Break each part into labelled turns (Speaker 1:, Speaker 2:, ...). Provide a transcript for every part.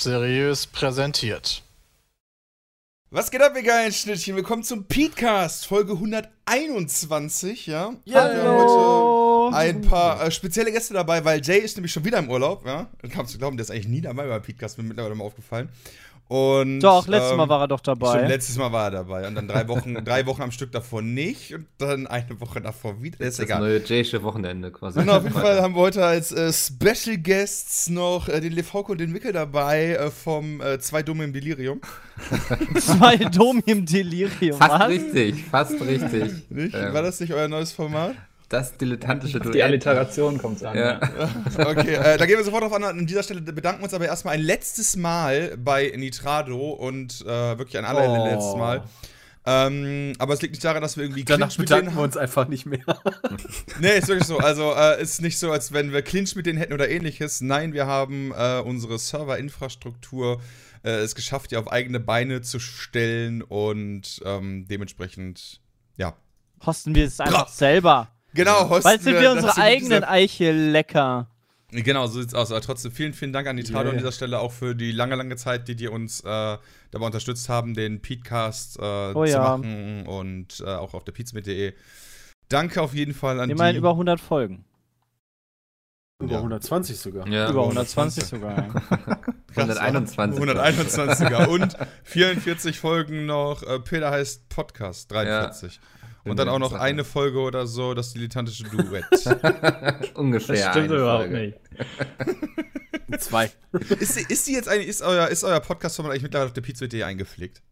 Speaker 1: Seriös präsentiert.
Speaker 2: Was geht ab, ihr geilen Schnittchen? Willkommen zum Petecast, Folge 121, ja?
Speaker 3: Ja, wir
Speaker 2: haben heute ein paar äh, spezielle Gäste dabei, weil Jay ist nämlich schon wieder im Urlaub, ja? Kannst du glauben, der ist eigentlich nie dabei beim Petecast, mir mittlerweile mal aufgefallen. Und,
Speaker 3: doch, letztes
Speaker 2: ähm,
Speaker 3: Mal war er doch dabei.
Speaker 2: Stimmt, letztes Mal war er dabei. Und dann drei Wochen, drei Wochen am Stück davor nicht und dann eine Woche davor wieder.
Speaker 4: Das ist das neue Jaysche Wochenende quasi.
Speaker 2: Und auf jeden Fall haben wir heute als äh, Special Guests noch äh, den Lefauco und den Wickel dabei äh, vom äh, Zwei Dumme im Delirium.
Speaker 3: Zwei Dumme im Delirium.
Speaker 4: Fast was? richtig, fast richtig.
Speaker 2: Nicht? Ähm. War das nicht euer neues Format?
Speaker 4: Das dilettantische
Speaker 5: Duett. Die Alliteration kommt an. Ja.
Speaker 2: Ja. Okay, äh, da gehen wir sofort drauf an. An dieser Stelle bedanken wir uns aber erstmal ein letztes Mal bei Nitrado und äh, wirklich ein allerletztes oh. Mal. Ähm, aber es liegt nicht daran, dass wir irgendwie
Speaker 5: Danach Clinch bedanken wir uns einfach nicht mehr.
Speaker 2: nee, ist wirklich so. Also äh, ist nicht so, als wenn wir Clinch mit denen hätten oder ähnliches. Nein, wir haben äh, unsere Serverinfrastruktur äh, es geschafft, die auf eigene Beine zu stellen und ähm, dementsprechend, ja.
Speaker 3: Hosten wir es einfach Bra selber.
Speaker 2: Genau,
Speaker 3: Hosten Weil sind wir unsere eigenen Eiche lecker.
Speaker 2: Genau, so sieht's aus. Aber trotzdem vielen, vielen Dank an die Trado yeah. an dieser Stelle auch für die lange, lange Zeit, die die uns äh, dabei unterstützt haben, den Petecast äh, oh, zu ja. machen und äh, auch auf der pizmit.de. Danke auf jeden Fall an
Speaker 3: Wir die. meinen über 100 Folgen.
Speaker 5: Über ja. 120 sogar.
Speaker 3: Ja, über 120 sogar.
Speaker 4: Ja. 121.
Speaker 2: 121 sogar. Und 44 Folgen noch. Äh, Peter heißt Podcast 43. Und dann auch noch eine Folge oder so, das dilettantische Duett.
Speaker 4: Ungefähr.
Speaker 3: Das stimmt überhaupt Folge.
Speaker 5: nicht. Zwei.
Speaker 2: Ist, ist die jetzt eigentlich, ist euer, ist euer Podcast-Format eigentlich mittlerweile auf der Pizza.de eingepflegt?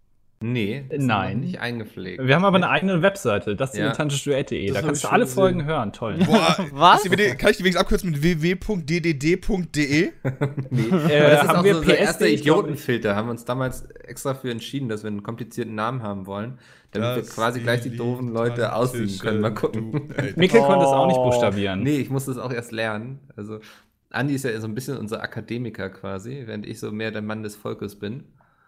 Speaker 4: Nee,
Speaker 3: Nein.
Speaker 4: nicht eingepflegt.
Speaker 5: Wir haben aber eine eigene Webseite, das ist ja. dilettantischduett.de. Da kannst du alle gesehen. Folgen hören. Toll.
Speaker 2: Boah, Was? kann ich die wenigstens abkürzen mit www.ddd.de?
Speaker 4: nee. Äh, das ist haben auch wir so unser erster Idiotenfilter. Haben wir uns damals extra für entschieden, dass wir einen komplizierten Namen haben wollen, damit das wir quasi gleich die doofen Leute aussehen können. Mal gucken.
Speaker 5: Mikkel oh. konnte es auch nicht buchstabieren.
Speaker 4: Nee, ich musste es auch erst lernen. Also, Andi ist ja so ein bisschen unser Akademiker quasi, während ich so mehr der Mann des Volkes bin.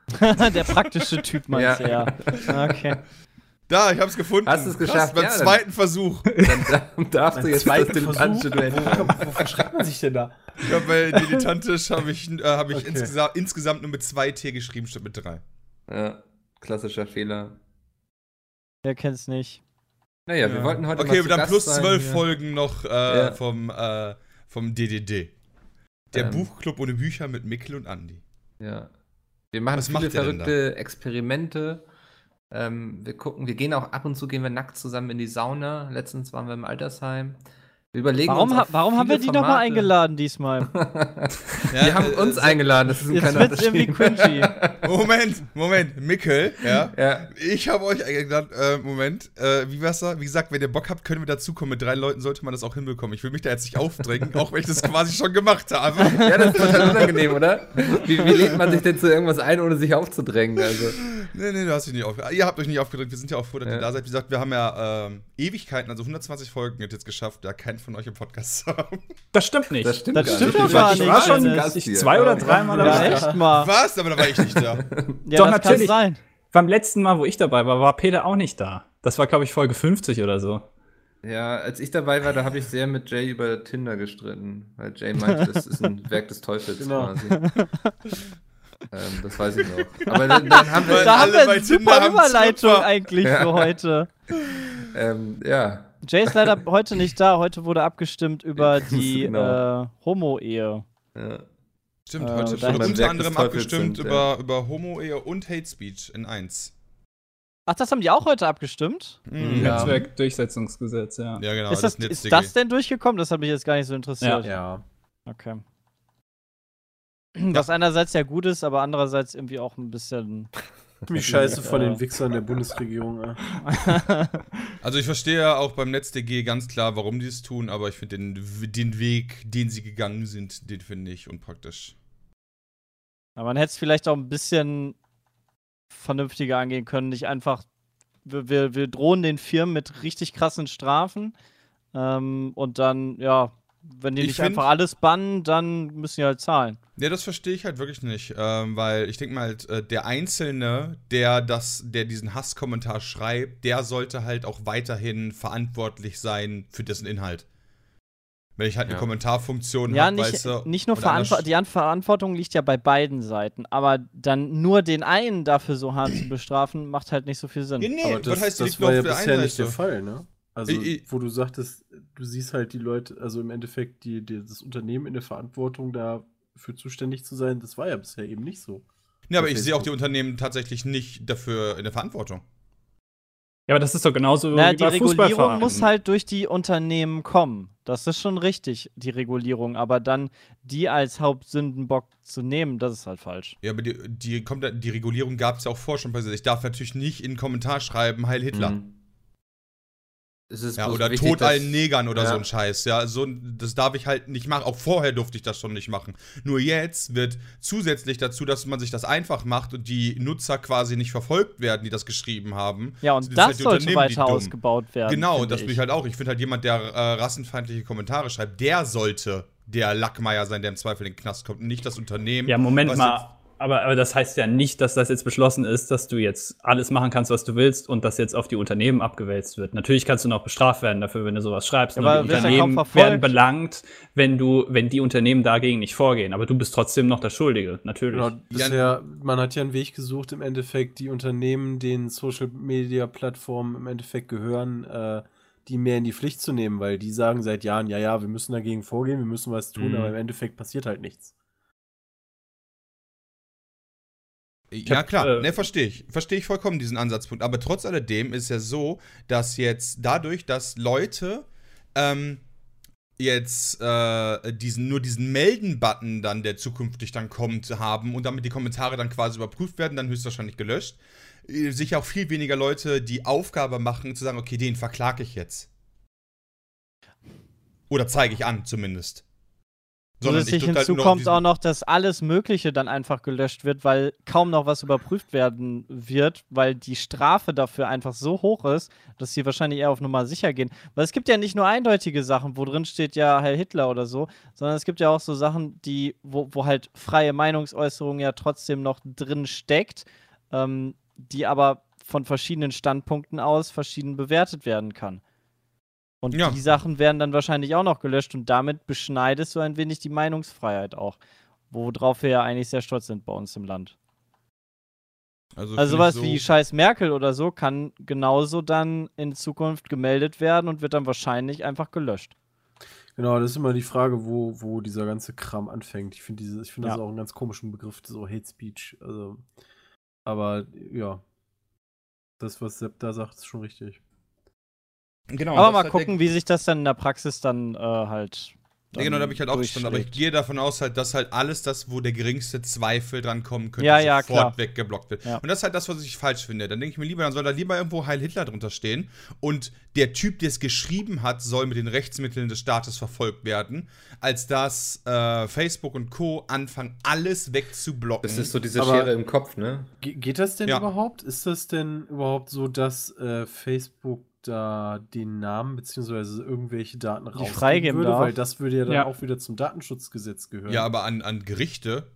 Speaker 3: der praktische Typ meinst du, ja. ja. Okay.
Speaker 2: Da, ich hab's gefunden.
Speaker 4: Hast du es geschafft?
Speaker 2: beim ja, zweiten Versuch.
Speaker 4: Dann darfst du jetzt
Speaker 5: das dilettantische Duell. Wo verschreibt man sich denn da?
Speaker 2: Ja, bei dilettantisch habe ich, äh, hab ich okay. insgesa insgesamt nur mit zwei T geschrieben statt mit drei.
Speaker 4: Ja, klassischer Fehler.
Speaker 3: Wer kennt's nicht?
Speaker 4: Naja, ja. wir wollten heute
Speaker 2: Okay, mal dann plus zwölf Folgen noch äh, ja. vom, äh, vom DDD. Der ähm. Buchclub ohne Bücher mit Mikkel und Andy.
Speaker 4: Ja. Wir machen Was viele verrückte Experimente. Ähm, wir gucken, wir gehen auch ab und zu gehen wir nackt zusammen in die Sauna. Letztens waren wir im Altersheim. Wir überlegen
Speaker 3: warum,
Speaker 4: uns
Speaker 3: ha warum haben wir die nochmal eingeladen diesmal?
Speaker 4: ja, die haben äh, uns äh, eingeladen, das ist ein Jetzt kleiner wird's irgendwie cringy.
Speaker 2: Moment, Moment, Mickel, ja. ja. Ich habe euch eingeladen, äh, Moment, äh, wie war's da? Wie gesagt, wenn ihr Bock habt, können wir dazukommen. Mit drei Leuten sollte man das auch hinbekommen. Ich will mich da jetzt nicht aufdrängen, auch wenn ich das quasi schon gemacht habe.
Speaker 4: ja, das ist total unangenehm, oder? Wie, wie lädt man sich denn zu irgendwas ein, ohne sich aufzudrängen? Also.
Speaker 2: Nee, nee, du hast dich nicht aufgedrängt. Ihr habt euch nicht aufgedrängt, wir sind ja auch froh, dass ja. ihr da seid. Wie gesagt, wir haben ja ähm, Ewigkeiten, also 120 Folgen jetzt geschafft, da kein von euch im Podcast haben.
Speaker 5: Das stimmt nicht.
Speaker 3: Das stimmt, das stimmt doch gar nicht. Ich
Speaker 5: war schon Gast zwei oder dreimal
Speaker 3: dabei. Ja, echt mal.
Speaker 2: Was? Aber da war ich nicht da.
Speaker 5: ja, doch, natürlich. Sein. Beim letzten Mal, wo ich dabei war, war Peter auch nicht da. Das war, glaube ich, Folge 50 oder so.
Speaker 4: Ja, als ich dabei war, da habe ich sehr mit Jay über Tinder gestritten. Weil Jay meinte, das ist ein Werk des Teufels genau. quasi. ähm, das weiß ich noch.
Speaker 3: Aber dann, dann haben wir. Da haben wir eine super Überleitung eigentlich ja. für heute.
Speaker 4: ähm, ja.
Speaker 3: Jay ist leider heute nicht da. Heute wurde abgestimmt über die genau. äh, Homo-Ehe. Ja.
Speaker 2: Stimmt, heute äh, wurde unter anderem abgestimmt sind, über, ja. über Homo-Ehe und Hate Speech in 1.
Speaker 3: Ach, das haben die auch heute abgestimmt?
Speaker 5: Mhm. Ja. Netzwerkdurchsetzungsgesetz, ja.
Speaker 2: Ja, genau.
Speaker 3: Ist das, das ist das denn durchgekommen? Das hat mich jetzt gar nicht so interessiert.
Speaker 5: Ja. ja.
Speaker 3: Okay. Was einerseits ja gut ist, aber andererseits irgendwie auch ein bisschen
Speaker 5: Wie scheiße von den Wichsern der Bundesregierung.
Speaker 2: also ich verstehe ja auch beim NetzDG ganz klar, warum die es tun, aber ich finde den, den Weg, den sie gegangen sind, den finde ich unpraktisch.
Speaker 3: Aber man hätte es vielleicht auch ein bisschen vernünftiger angehen können, nicht einfach, wir, wir, wir drohen den Firmen mit richtig krassen Strafen ähm, und dann, ja, wenn die ich nicht einfach alles bannen, dann müssen die halt zahlen.
Speaker 2: Ja, das verstehe ich halt wirklich nicht, ähm, weil ich denke mal, halt, äh, der Einzelne, der das, der diesen Hasskommentar schreibt, der sollte halt auch weiterhin verantwortlich sein für dessen Inhalt. Wenn ich halt eine ja. Kommentarfunktion
Speaker 3: ja, habe, nicht, weißt du, nicht nur Verantw die Verantwortung liegt ja bei beiden Seiten, aber dann nur den einen dafür so hart zu bestrafen, macht halt nicht so viel Sinn. Ja,
Speaker 6: nee, aber das, heißt, das war ja bisher nicht der Fall, ne? Also, ich, ich, wo du sagtest, du siehst halt die Leute, also im Endeffekt die, die, das Unternehmen in der Verantwortung dafür zuständig zu sein, das war ja bisher eben nicht so.
Speaker 2: Ja, aber ich sehe auch die Unternehmen tatsächlich nicht dafür in der Verantwortung.
Speaker 5: Ja, aber das ist doch genauso
Speaker 3: Na, wie die bei Regulierung muss halt durch die Unternehmen kommen. Das ist schon richtig, die Regulierung. Aber dann die als Hauptsündenbock zu nehmen, das ist halt falsch.
Speaker 2: Ja, aber die, die, kommt, die Regulierung gab es ja auch vor schon. Ich darf natürlich nicht in einen Kommentar schreiben, Heil Hitler. Mhm ja, oder wichtig, Tod allen Negern oder ja. so ein Scheiß. Ja, so, das darf ich halt nicht machen. Auch vorher durfte ich das schon nicht machen. Nur jetzt wird zusätzlich dazu, dass man sich das einfach macht und die Nutzer quasi nicht verfolgt werden, die das geschrieben haben.
Speaker 3: Ja, und das halt sollte weiter ausgebaut werden.
Speaker 2: Genau, und das bin ich halt auch. Ich finde halt jemand, der äh, rassenfeindliche Kommentare schreibt, der sollte der Lackmeier sein, der im Zweifel in den Knast kommt, und nicht das Unternehmen.
Speaker 5: Ja, Moment mal aber, aber das heißt ja nicht, dass das jetzt beschlossen ist, dass du jetzt alles machen kannst, was du willst und das jetzt auf die Unternehmen abgewälzt wird. Natürlich kannst du noch bestraft werden dafür, wenn du sowas schreibst. Aber die Unternehmen werden belangt, wenn du, wenn die Unternehmen dagegen nicht vorgehen. Aber du bist trotzdem noch der Schuldige, natürlich. Genau,
Speaker 6: bisher, man hat ja einen Weg gesucht, im Endeffekt die Unternehmen, den Social Media Plattformen im Endeffekt gehören, äh, die mehr in die Pflicht zu nehmen, weil die sagen seit Jahren, ja, ja, wir müssen dagegen vorgehen, wir müssen was tun, mhm. aber im Endeffekt passiert halt nichts.
Speaker 2: Ja, klar, äh, ne, verstehe ich. Verstehe ich vollkommen diesen Ansatzpunkt. Aber trotz alledem ist ja so, dass jetzt dadurch, dass Leute ähm, jetzt äh, diesen, nur diesen Melden-Button dann, der zukünftig dann kommt, haben und damit die Kommentare dann quasi überprüft werden, dann höchstwahrscheinlich gelöscht, äh, sich auch viel weniger Leute die Aufgabe machen, zu sagen, okay, den verklage ich jetzt. Oder zeige ich an, zumindest.
Speaker 3: Zusätzlich halt hinzu kommt auch noch, dass alles Mögliche dann einfach gelöscht wird, weil kaum noch was überprüft werden wird, weil die Strafe dafür einfach so hoch ist, dass sie wahrscheinlich eher auf Nummer sicher gehen. Weil es gibt ja nicht nur eindeutige Sachen, wo drin steht ja Herr Hitler oder so, sondern es gibt ja auch so Sachen, die, wo, wo halt freie Meinungsäußerung ja trotzdem noch drin steckt, ähm, die aber von verschiedenen Standpunkten aus verschieden bewertet werden kann. Und ja. die Sachen werden dann wahrscheinlich auch noch gelöscht und damit beschneidest du ein wenig die Meinungsfreiheit auch. Worauf wir ja eigentlich sehr stolz sind bei uns im Land. Also, also sowas so wie Scheiß Merkel oder so kann genauso dann in Zukunft gemeldet werden und wird dann wahrscheinlich einfach gelöscht.
Speaker 6: Genau, das ist immer die Frage, wo, wo dieser ganze Kram anfängt. Ich finde find das ja. auch einen ganz komischen Begriff, so Hate Speech. Also, aber ja, das, was Sepp da sagt, ist schon richtig.
Speaker 3: Genau, Aber mal gucken, wie sich das dann in der Praxis dann äh, halt.
Speaker 2: Ja, genau, da habe ich halt auch gestanden. Aber ich gehe davon aus, halt, dass halt alles das, wo der geringste Zweifel dran kommen könnte,
Speaker 3: ja, ja,
Speaker 2: sofort klar. weggeblockt wird. Ja. Und das ist halt das, was ich falsch finde. Dann denke ich mir lieber, dann soll da lieber irgendwo Heil Hitler drunter stehen. Und der Typ, der es geschrieben hat, soll mit den Rechtsmitteln des Staates verfolgt werden, als dass äh, Facebook und Co. anfangen, alles wegzublocken.
Speaker 4: Das ist so diese Aber Schere im Kopf, ne?
Speaker 6: Geht das denn ja. überhaupt? Ist das denn überhaupt so, dass äh, Facebook da den Namen bzw. irgendwelche Daten
Speaker 3: rausgeben würde, darf.
Speaker 6: weil das würde ja dann ja. auch wieder zum Datenschutzgesetz gehören.
Speaker 2: Ja, aber an, an Gerichte.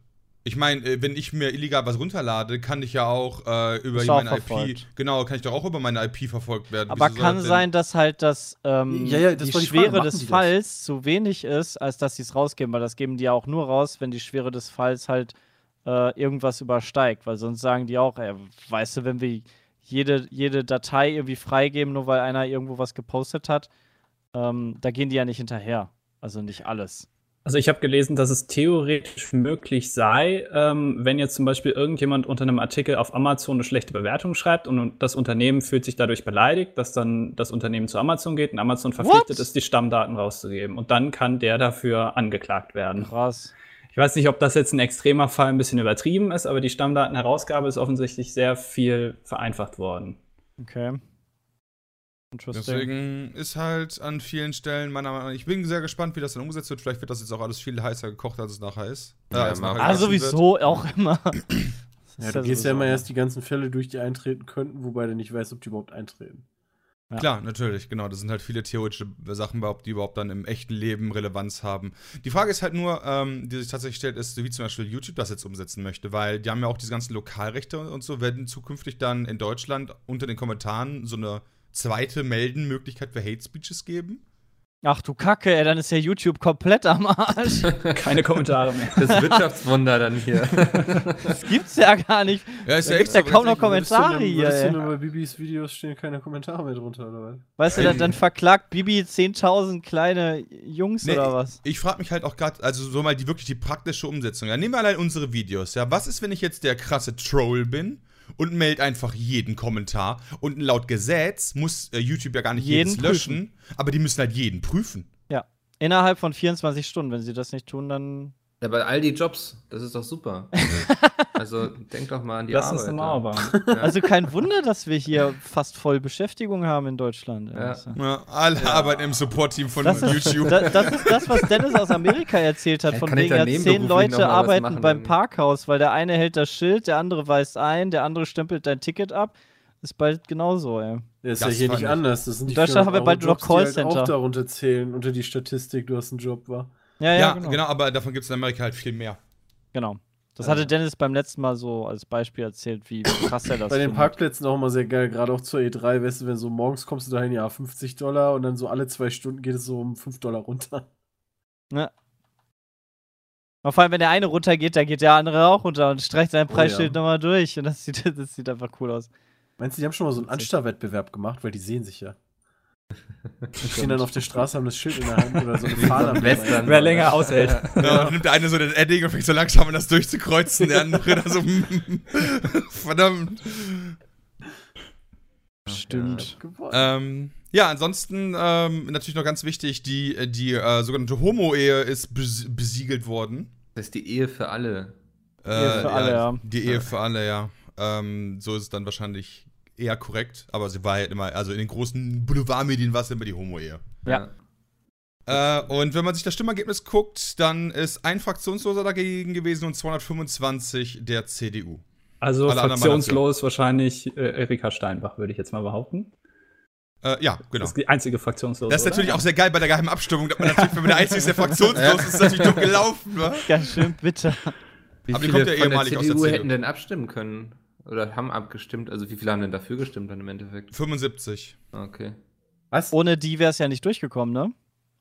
Speaker 2: Ich meine, äh, wenn ich mir illegal was runterlade, kann ich ja auch äh, über meine IP, verfolgt. genau, kann ich doch auch über meine IP verfolgt werden.
Speaker 3: Aber Wieso kann sein, dass halt das, ähm, ja, ja, das die, die Schwere des Falls so wenig ist, als dass sie es rausgeben, weil das geben die ja auch nur raus, wenn die Schwere des Falls halt äh, irgendwas übersteigt, weil sonst sagen die auch, ey, weißt du, wenn wir jede, jede Datei irgendwie freigeben, nur weil einer irgendwo was gepostet hat. Ähm, da gehen die ja nicht hinterher. Also nicht alles.
Speaker 5: Also ich habe gelesen, dass es theoretisch möglich sei, ähm, wenn jetzt zum Beispiel irgendjemand unter einem Artikel auf Amazon eine schlechte Bewertung schreibt und das Unternehmen fühlt sich dadurch beleidigt, dass dann das Unternehmen zu Amazon geht und Amazon verpflichtet What? ist, die Stammdaten rauszugeben. Und dann kann der dafür angeklagt werden.
Speaker 3: Krass.
Speaker 5: Ich weiß nicht, ob das jetzt ein extremer Fall ein bisschen übertrieben ist, aber die Stammdatenherausgabe ist offensichtlich sehr viel vereinfacht worden.
Speaker 3: Okay.
Speaker 2: Deswegen ist halt an vielen Stellen meiner Meinung nach, ich bin sehr gespannt, wie das dann umgesetzt wird. Vielleicht wird das jetzt auch alles viel heißer gekocht, als es nachher ist.
Speaker 3: Äh, ja, als nachher ah, sowieso wird. auch immer.
Speaker 6: ja, du ja gehst ja immer erst die ganzen Fälle durch, die eintreten könnten, wobei du nicht weißt, ob die überhaupt eintreten.
Speaker 2: Ja. Klar, natürlich, genau. Das sind halt viele theoretische Sachen, die überhaupt dann im echten Leben Relevanz haben. Die Frage ist halt nur, ähm, die sich tatsächlich stellt, ist, wie zum Beispiel YouTube das jetzt umsetzen möchte, weil die haben ja auch diese ganzen Lokalrechte und so, werden zukünftig dann in Deutschland unter den Kommentaren so eine zweite Meldenmöglichkeit für Hate Speeches geben?
Speaker 3: Ach du Kacke, ey, dann ist ja YouTube komplett am Arsch.
Speaker 5: Keine Kommentare mehr.
Speaker 4: Das Wirtschaftswunder dann hier.
Speaker 3: Das gibt's ja gar nicht.
Speaker 2: Ja, ist ja
Speaker 3: Da
Speaker 2: echt
Speaker 3: gibt's ja
Speaker 2: so.
Speaker 3: kaum noch Kommentare
Speaker 6: Würdest
Speaker 3: hier,
Speaker 6: würdest du nur bei Bibis Videos stehen keine Kommentare mehr drunter, oder was?
Speaker 3: Weißt du, dann, dann verklagt Bibi 10.000 kleine Jungs
Speaker 2: Nee,
Speaker 3: oder was?
Speaker 2: Ich frage mich halt auch gerade, also so mal die wirklich die praktische Umsetzung. Ja, nehmen wir allein unsere Videos. Ja, was ist, wenn ich jetzt der krasse Troll bin und melde einfach jeden Kommentar und laut Gesetz muss äh, YouTube ja gar nicht
Speaker 3: Jeden
Speaker 2: jedes löschen, aber die müssen halt jeden prüfen.
Speaker 3: Ja. Innerhalb von 24 Stunden. Wenn sie das nicht tun, dann.
Speaker 4: Ja, bei all die Jobs, das ist doch super. also denk doch mal an die
Speaker 5: Lass uns
Speaker 4: Arbeit.
Speaker 5: nochmal arbeiten.
Speaker 4: Ja.
Speaker 3: Also kein Wunder, dass wir hier fast voll Beschäftigung haben in Deutschland.
Speaker 4: Ja.
Speaker 2: Ja, alle arbeiten im Support-Team von
Speaker 3: Das ist,
Speaker 2: YouTube.
Speaker 3: da, das ist das, was Dennis aus Amerika erzählt hat.
Speaker 4: Ja,
Speaker 3: Von wegen, ja, zehn Leute
Speaker 4: mal
Speaker 3: arbeiten
Speaker 4: machen
Speaker 3: beim? Parkhaus, weil der eine hält das Schild, der andere weist ein, der andere stempelt dein Ticket ab. Ist bald genauso, ey.
Speaker 6: Ja, ist
Speaker 2: Das
Speaker 6: ja hier nicht
Speaker 2: ich-
Speaker 6: anders. Das sind die
Speaker 3: In Deutschland haben wir
Speaker 6: 400
Speaker 3: bald nur noch
Speaker 6: halt
Speaker 3: Callcenter.
Speaker 6: auch darunter zählen, unter die Statistik, du hast einen Job, war.
Speaker 3: Ja,
Speaker 2: Ja,
Speaker 3: ja,
Speaker 2: genau.
Speaker 3: genau.
Speaker 2: aber davon gibt es in Amerika halt viel mehr.
Speaker 3: genau. Das hatte Dennis beim letzten Mal so als Beispiel erzählt, wie krass er das
Speaker 6: Bei den
Speaker 3: findet.
Speaker 6: Parkplätzen auch immer sehr geil, gerade auch zur E3, weißt du, wenn so morgens kommst du dahin, ja, 50 Dollar und dann so alle zwei Stunden geht es so um 5 Dollar runter.
Speaker 3: Ja. Und vor allem, wenn der eine runtergeht, dann geht der andere auch runter und streicht sein
Speaker 6: Oh,
Speaker 3: Preisschild
Speaker 6: ja.
Speaker 3: nochmal durch. Und das sieht, das sieht einfach cool aus.
Speaker 6: Meinst du, die haben schon mal so einen Anstauwettbewerb gemacht, weil die sehen sich ja. Die stehen dann auf der Straße, haben das Schild in der Hand oder so eine Fahne. am
Speaker 4: Western.
Speaker 5: Wer länger aushält.
Speaker 2: Ja, dann nimmt der eine so den Edding und fängt so langsam an, das durchzukreuzen, der andere da so. Verdammt.
Speaker 3: Stimmt.
Speaker 6: Gewonnen.
Speaker 2: Ähm, ja, ansonsten ähm, natürlich noch ganz wichtig, die, die äh, sogenannte Homo-Ehe ist bes besiegelt worden.
Speaker 4: Das ist die Ehe für alle.
Speaker 2: Äh,
Speaker 3: Ehe für alle, ja.
Speaker 2: Die Ehe für alle, ja. Ähm, so ist es dann wahrscheinlich eher korrekt, aber sie war halt immer, also in den großen Boulevardmedien war es immer die Homo-Ehe.
Speaker 3: Ja.
Speaker 2: Äh, und wenn man sich das Stimmergebnis guckt, dann ist ein Fraktionsloser dagegen gewesen und 225 der CDU.
Speaker 5: Also
Speaker 2: Alle
Speaker 5: fraktionslos wahrscheinlich äh, Erika Steinbach, würde ich jetzt mal behaupten.
Speaker 2: Äh, ja, genau.
Speaker 5: Das ist die einzige fraktionslose.
Speaker 2: Das ist natürlich
Speaker 5: oder?
Speaker 2: auch sehr geil bei der geheimen Abstimmung, dass man natürlich, wenn man der Einzige ist, der fraktionslos ist, ist natürlich dumm gelaufen, wa?
Speaker 3: Ganz schön bitter.
Speaker 4: Wie
Speaker 2: Aber die
Speaker 4: viele
Speaker 2: kommt ja
Speaker 4: von der
Speaker 2: ehemalig aus der
Speaker 4: CDU
Speaker 2: CDU.
Speaker 4: hätten denn abstimmen können? Oder haben abgestimmt? Also wie viele haben denn dafür gestimmt dann im Endeffekt?
Speaker 2: 75.
Speaker 4: Okay.
Speaker 6: Was?
Speaker 3: Ohne die wäre es ja nicht durchgekommen, ne?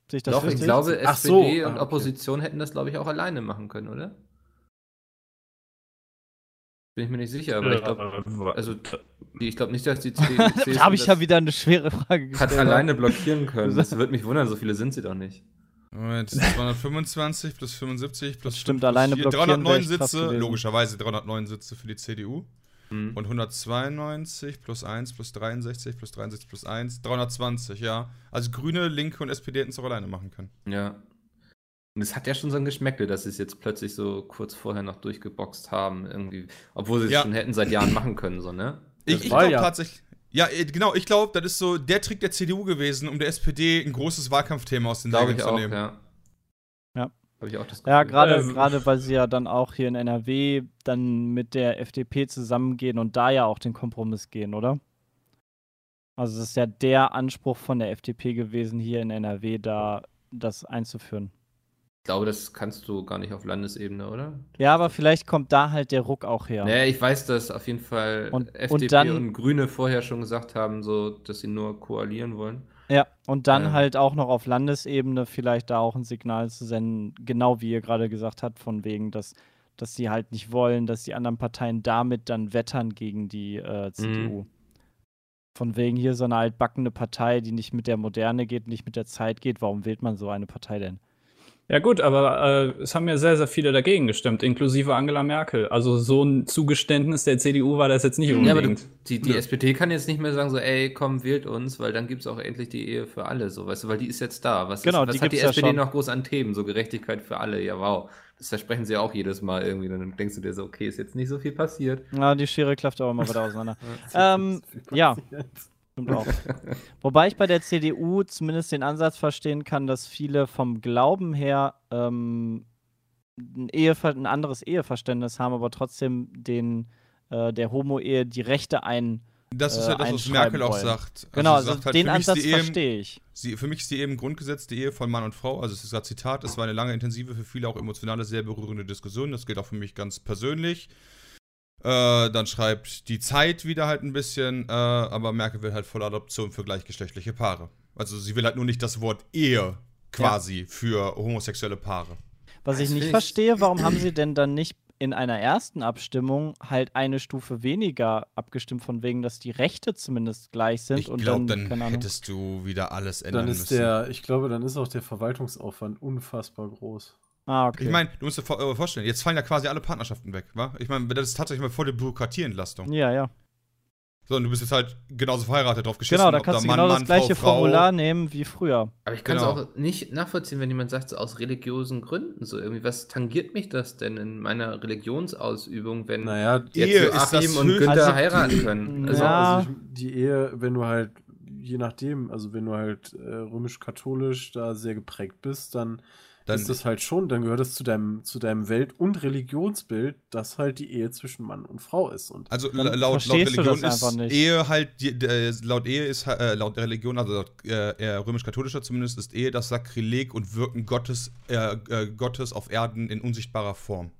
Speaker 3: Sehe ich das
Speaker 4: Doch, ich
Speaker 3: richtig?
Speaker 4: glaube,
Speaker 6: Ach so.
Speaker 4: SPD
Speaker 6: Ah,
Speaker 4: und
Speaker 6: okay.
Speaker 4: Opposition hätten das, glaube ich, auch alleine machen können, oder? Bin ich mir nicht sicher, aber ich glaube, also ich glaube nicht, dass die CDU
Speaker 3: da habe ich ja wieder eine schwere Frage
Speaker 4: hat
Speaker 3: gestellt.
Speaker 4: alleine blockieren können. Das würde mich wundern, so viele sind sie doch nicht.
Speaker 2: Moment, 225 plus 75 plus
Speaker 3: Das stimmt,
Speaker 2: plus
Speaker 3: alleine
Speaker 2: vier,
Speaker 3: blockieren
Speaker 2: 309
Speaker 3: wäre echt krass
Speaker 2: Sitze, logischerweise 309 Sitze für die CDU.
Speaker 4: Hm.
Speaker 2: Und 192 plus 1 plus 63 plus 63 plus 1, 320, ja. Also Grüne, Linke und SPD hätten es auch alleine machen können.
Speaker 4: Ja. Und es hat ja schon so ein Geschmäckle, dass sie es jetzt plötzlich so kurz vorher noch durchgeboxt haben, irgendwie. Obwohl sie es
Speaker 2: Ja.
Speaker 4: schon hätten seit Jahren machen können, so, ne?
Speaker 2: Ich,
Speaker 6: Das
Speaker 2: ich
Speaker 6: war
Speaker 2: glaube
Speaker 6: ja-
Speaker 2: tatsächlich. Ja, äh, genau, ich glaube, das ist so der Trick der CDU gewesen, um der SPD ein großes Wahlkampfthema aus den Nägeln
Speaker 4: ich
Speaker 2: zu
Speaker 4: auch,
Speaker 2: nehmen.
Speaker 4: ja.
Speaker 3: Ja.
Speaker 4: Habe ich auch das
Speaker 3: Ja,
Speaker 4: Gefühl.
Speaker 3: gerade
Speaker 5: Ähm.
Speaker 3: gerade weil sie ja dann auch hier in NRW dann mit der FDP zusammengehen und da ja auch den Kompromiss gehen, oder? Also es ist ja der Anspruch von der FDP gewesen, hier in NRW da das einzuführen.
Speaker 4: Ich glaube, das kannst du gar nicht auf Landesebene, oder?
Speaker 3: Ja, aber vielleicht kommt da halt der Ruck auch her.
Speaker 4: Naja, ich weiß, dass auf jeden Fall
Speaker 3: Und- und
Speaker 4: FDP und,
Speaker 3: dann-
Speaker 4: Grüne vorher schon gesagt haben, so, dass sie nur koalieren wollen.
Speaker 3: Ja, und dann
Speaker 4: Ja.
Speaker 3: halt auch noch auf Landesebene vielleicht da auch ein Signal zu senden, genau wie ihr gerade gesagt habt, von wegen, dass, dass sie halt nicht wollen, dass die anderen Parteien damit dann wettern gegen die äh, CDU. Von wegen hier so eine altbackene Partei, die nicht mit der Moderne geht, nicht mit der Zeit geht. Warum wählt man so eine Partei denn?
Speaker 5: Ja gut, aber äh, es haben ja sehr, sehr viele dagegen gestimmt, inklusive Angela Merkel. Also so ein Zugeständnis der CDU war das jetzt nicht
Speaker 4: Ja, aber du,
Speaker 5: unbedingt.
Speaker 4: die, die SPD kann jetzt nicht mehr sagen, so, ey, komm, wählt uns, weil dann gibt es auch endlich die Ehe für alle, so, weißt du, weil die ist jetzt da. Was,
Speaker 3: Genau,
Speaker 4: ist, was
Speaker 3: die
Speaker 4: hat die
Speaker 3: ja
Speaker 4: SPD
Speaker 3: schon.
Speaker 4: noch groß an Themen? So Gerechtigkeit für alle, ja, wow. Das versprechen sie ja auch jedes Mal irgendwie. Dann denkst du dir so, okay, ist jetzt nicht so viel passiert.
Speaker 3: Na, die Schere klafft aber immer wieder auseinander. Ähm, ja. Stimmt auch. Wobei ich bei der CDU zumindest den Ansatz verstehen kann, dass viele vom Glauben her ähm, ein, ein anderes Eheverständnis haben, aber trotzdem den, äh, der Homo-Ehe die Rechte ein.
Speaker 2: Das ist
Speaker 3: äh,
Speaker 2: ja das, was Merkel auch
Speaker 3: wollen.
Speaker 2: sagt. Also
Speaker 3: genau, also
Speaker 2: sagt halt,
Speaker 3: den Ansatz verstehe ich.
Speaker 2: Sie, für mich ist die Ehe im Grundgesetz die Ehe von Mann und Frau. Also es ist gerade Zitat, es war eine lange, intensive, für viele auch emotionale, sehr berührende Diskussion. Das gilt auch für mich ganz persönlich. Äh, dann schreibt die Zeit wieder halt ein bisschen, äh, aber Merkel will halt volle Adoption für gleichgeschlechtliche Paare. Also sie will halt nur nicht das Wort Ehe quasi ja. für homosexuelle Paare.
Speaker 3: Was ich nicht verstehe, warum haben sie denn dann nicht in einer ersten Abstimmung halt eine Stufe weniger abgestimmt, von wegen, dass die Rechte zumindest gleich sind.
Speaker 2: Ich glaube, dann, dann hättest du wieder alles ändern
Speaker 6: dann ist
Speaker 2: müssen.
Speaker 6: Der, ich glaube, dann ist auch der Verwaltungsaufwand unfassbar groß.
Speaker 2: Ah, okay. Ich meine, du musst dir äh, vorstellen, jetzt fallen ja quasi alle Partnerschaften weg, wa? Ich meine, das ist tatsächlich mal vor der Bürokratieentlastung.
Speaker 3: Ja, ja.
Speaker 2: So, und du bist jetzt halt genauso verheiratet drauf geschissen.
Speaker 3: Genau, da kannst du Mann, genau das Mann, gleiche Frau, Formular nehmen wie früher.
Speaker 4: Aber ich kann es genau. auch nicht nachvollziehen, wenn jemand sagt, so aus religiösen Gründen, so irgendwie, was tangiert mich das denn in meiner Religionsausübung, wenn
Speaker 6: naja,
Speaker 2: Ehe Joachim und Günther
Speaker 4: also, heiraten können?
Speaker 6: Also, ja. also die Ehe, wenn du halt, je nachdem, also wenn du halt äh, römisch-katholisch da sehr geprägt bist, dann dann ist das halt schon, dann gehört es zu deinem, zu deinem Welt- und Religionsbild, dass halt die Ehe zwischen Mann und Frau ist. Und
Speaker 2: also laut, laut Religion ist Ehe halt, die, äh, laut Ehe ist, äh, laut Religion, also laut äh, römisch-katholischer zumindest, ist Ehe das Sakrileg und Wirken Gottes, äh, äh, Gottes auf Erden in unsichtbarer Form.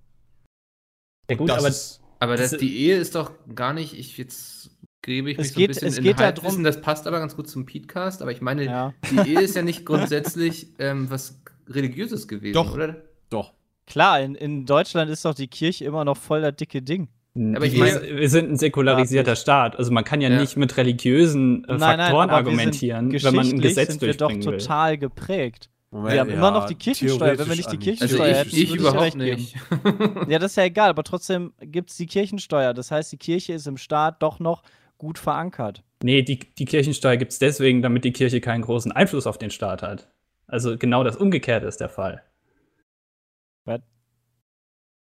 Speaker 4: Ja gut, aber, ist, aber das, die Ehe ist doch gar nicht, ich jetzt gebe ich mich
Speaker 3: es geht, so ein bisschen es geht in
Speaker 4: Halbwissen, das passt aber ganz gut zum Podcast, aber ich meine, ja. die Ehe ist ja nicht grundsätzlich ähm, was Religiöses gewesen,
Speaker 2: doch.
Speaker 4: oder?
Speaker 3: Doch. Klar, in, in Deutschland ist doch die Kirche immer noch voll das dicke Ding.
Speaker 5: Aber ich meine, wir sind ein säkularisierter Staat. Also man kann ja, ja. nicht mit religiösen äh, nein, Faktoren nein, argumentieren, wenn man ein Gesetz sind wir doch
Speaker 3: will. total geprägt. Moment, wir haben ja, immer noch die Kirchensteuer. Wenn wir nicht die Kirchensteuer
Speaker 4: also ich, hätten, ich, ich überhaupt nicht.
Speaker 3: ja, das ist ja egal, aber trotzdem gibt es die Kirchensteuer. Das heißt, die Kirche ist im Staat doch noch gut verankert.
Speaker 5: Nee, die, die Kirchensteuer gibt es deswegen, damit die Kirche keinen großen Einfluss auf den Staat hat. Also genau das Umgekehrte ist der Fall.
Speaker 3: Was?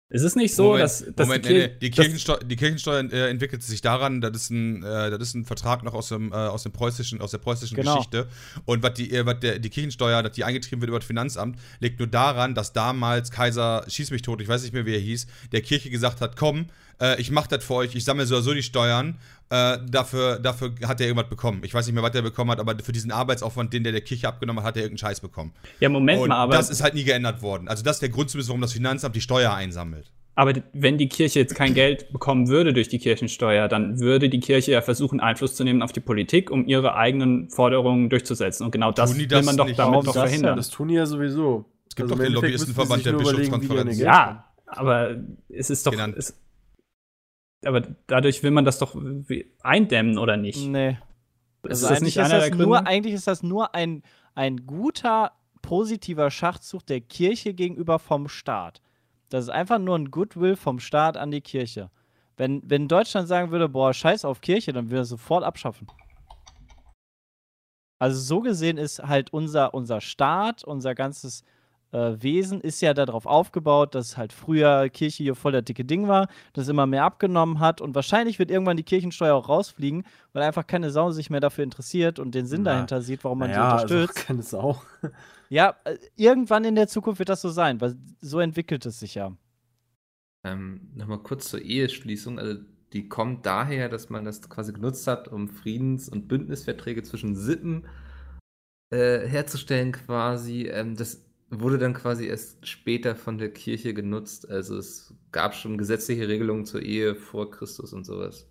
Speaker 5: Es ist nicht so,
Speaker 2: Moment,
Speaker 5: dass, dass
Speaker 2: Moment, die, nee, nee. die, Kirchensteuer, die Kirchensteuer äh, entwickelt sich daran, das ist ein, äh, das ist ein Vertrag noch aus, dem, äh, aus, dem preußischen, aus der preußischen genau. Geschichte. Und was die, äh, der, die Kirchensteuer, die eingetrieben wird über das Finanzamt, liegt nur daran, dass damals Kaiser Schieß mich tot, ich weiß nicht mehr, wie er hieß, der Kirche gesagt hat, komm, äh, ich mach das für euch, ich sammle so oder so die Steuern. Äh, dafür, dafür hat er irgendwas bekommen. Ich weiß nicht mehr, was er bekommen hat, aber für diesen Arbeitsaufwand, den der der Kirche abgenommen hat, hat er irgendeinen Scheiß bekommen.
Speaker 5: Ja, Moment
Speaker 2: Und
Speaker 5: mal, aber.
Speaker 2: Das ist halt nie geändert worden. Also, das ist der Grund zumindest, warum das Finanzamt die Steuer einsammelt.
Speaker 5: Aber wenn die Kirche jetzt kein Geld bekommen würde durch die Kirchensteuer, dann würde die Kirche ja versuchen, Einfluss zu nehmen auf die Politik, um ihre eigenen Forderungen durchzusetzen. Und genau das, das will man doch damit doch verhindern.
Speaker 6: Das tun die ja sowieso.
Speaker 2: Es gibt also doch den Lobbyistenverband der Bischofskonferenz.
Speaker 5: Ja, aber es ist doch. Es, aber dadurch will man das doch eindämmen, oder nicht?
Speaker 3: Nee. Also ist eigentlich, ist das nur, eigentlich ist das nur ein, ein guter, positiver Schachzug der Kirche gegenüber vom Staat. Das ist einfach nur ein Goodwill vom Staat an die Kirche. Wenn, wenn Deutschland sagen würde, boah, scheiß auf Kirche, dann würde er sofort abschaffen. Also so gesehen ist halt unser, unser Staat, unser ganzes Wesen ist ja darauf aufgebaut, dass halt früher Kirche hier voll der dicke Ding war, das immer mehr abgenommen hat und wahrscheinlich wird irgendwann die Kirchensteuer auch rausfliegen, weil einfach keine Sau sich mehr dafür interessiert und den Sinn Na, dahinter sieht, warum man ja, sie unterstützt.
Speaker 6: Also keine Sau.
Speaker 3: ja, äh, irgendwann in der Zukunft wird das so sein, weil so entwickelt es sich ja.
Speaker 4: Ähm, Nochmal kurz zur Eheschließung. Also die kommt daher, dass man das quasi genutzt hat, um Friedens- und Bündnisverträge zwischen Sippen äh, herzustellen, quasi. Ähm, das wurde dann quasi erst später von der Kirche genutzt. Also es gab schon gesetzliche Regelungen zur Ehe vor Christus und sowas.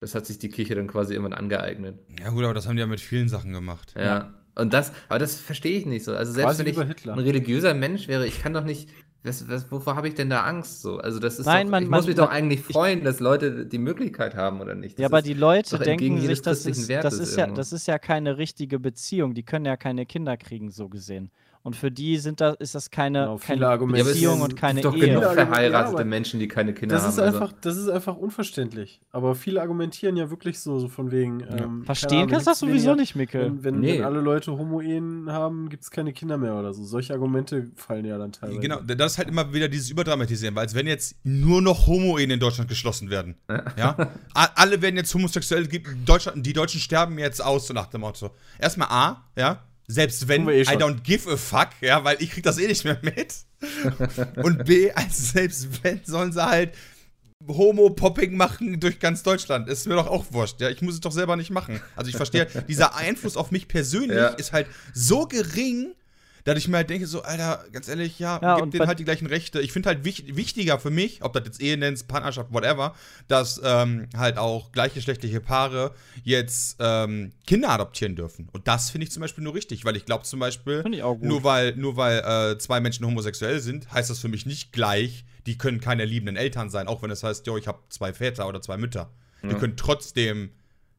Speaker 4: Das hat sich die Kirche dann quasi irgendwann angeeignet.
Speaker 2: Ja gut, aber das haben die ja mit vielen Sachen gemacht.
Speaker 4: Ja. ja. Und das, aber das verstehe ich nicht so. Also selbst quasi wenn ich ein religiöser Mensch wäre, ich kann doch nicht was, was, wovor habe ich denn da Angst so? Also das ist
Speaker 3: Nein,
Speaker 4: doch,
Speaker 3: man,
Speaker 4: ich
Speaker 3: man,
Speaker 4: muss mich man, doch eigentlich freuen, ich, dass Leute die Möglichkeit haben oder nicht. Das
Speaker 3: ja, aber die Leute denken sich, das ist, das ist ja, das ist ja keine richtige Beziehung. Die können ja keine Kinder kriegen, so gesehen. Und für die sind da, ist das keine, genau, keine Beziehung und keine
Speaker 4: doch
Speaker 3: Ehe.
Speaker 4: Genug verheiratete ja, Menschen, die keine Kinder
Speaker 6: das
Speaker 4: haben.
Speaker 6: Ist einfach, also. Das ist einfach unverständlich. Aber viele argumentieren ja wirklich so, so von wegen. Ja. Ähm,
Speaker 3: Verstehen kannst du das sowieso weniger, nicht, Mikkel.
Speaker 6: Wenn, wenn, nee. wenn alle Leute Homo-Ehen haben, gibt es keine Kinder mehr oder so. Solche Argumente fallen ja dann teilweise.
Speaker 2: Genau, das ist halt immer wieder dieses Überdramatisieren, weil als wenn jetzt nur noch Homo-Ehen in Deutschland geschlossen werden. Ja. ja? alle werden jetzt homosexuell, die Deutschen sterben jetzt aus, so nach dem Motto. Erstmal A, ja, selbst wenn eh I don't give a fuck, ja, weil ich krieg das eh nicht mehr mit. Und B, also selbst wenn, sollen sie halt Homo-Popping machen durch ganz Deutschland. Ist mir doch auch wurscht, ja. Ich muss es doch selber nicht machen. Also ich verstehe, dieser Einfluss auf mich persönlich ja. ist halt so gering, Dadurch mir halt denke, so, Alter, ganz ehrlich, ja, ja gib denen halt die gleichen Rechte. Ich finde halt wich wichtiger für mich, ob das jetzt Ehe nennst, Partnerschaft, whatever, dass ähm, halt auch gleichgeschlechtliche Paare jetzt ähm, Kinder adoptieren dürfen. Und das finde ich zum Beispiel nur richtig, weil ich glaube zum Beispiel, nur weil, nur weil äh, zwei Menschen homosexuell sind, heißt das für mich nicht gleich, die können keine liebenden Eltern sein, auch wenn es das heißt, jo, ich habe zwei Väter oder zwei Mütter. Ja. Die können trotzdem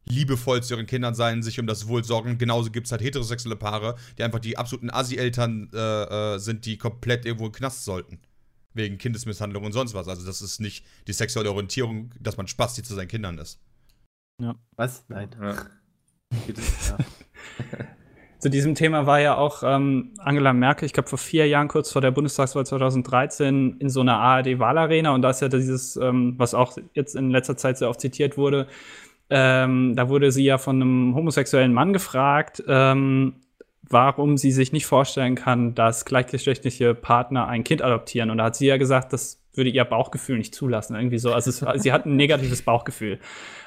Speaker 2: liebevoll zu ihren Kindern sein, sich um das Wohl sorgen. Genauso gibt es halt heterosexuelle Paare, die einfach die absoluten Assi-Eltern äh, äh, sind, die komplett irgendwo im Knast sollten. Wegen Kindesmisshandlung und sonst was. Also das ist nicht die sexuelle Orientierung, dass man Spasti zu seinen Kindern ist.
Speaker 6: Ja. Was? Nein. Ja.
Speaker 5: Zu diesem Thema war ja auch ähm, Angela Merkel, ich glaube vor vier Jahren, kurz vor der Bundestagswahl 2013, in so einer ARD-Wahlarena. Und da ist ja dieses, ähm, was auch jetzt in letzter Zeit sehr oft zitiert wurde, ähm, da wurde sie ja von einem homosexuellen Mann gefragt, ähm, warum sie sich nicht vorstellen kann, dass gleichgeschlechtliche Partner ein Kind adoptieren. Und da hat sie ja gesagt, das würde ihr Bauchgefühl nicht zulassen. Irgendwie so. Also es, sie hat ein negatives Bauchgefühl.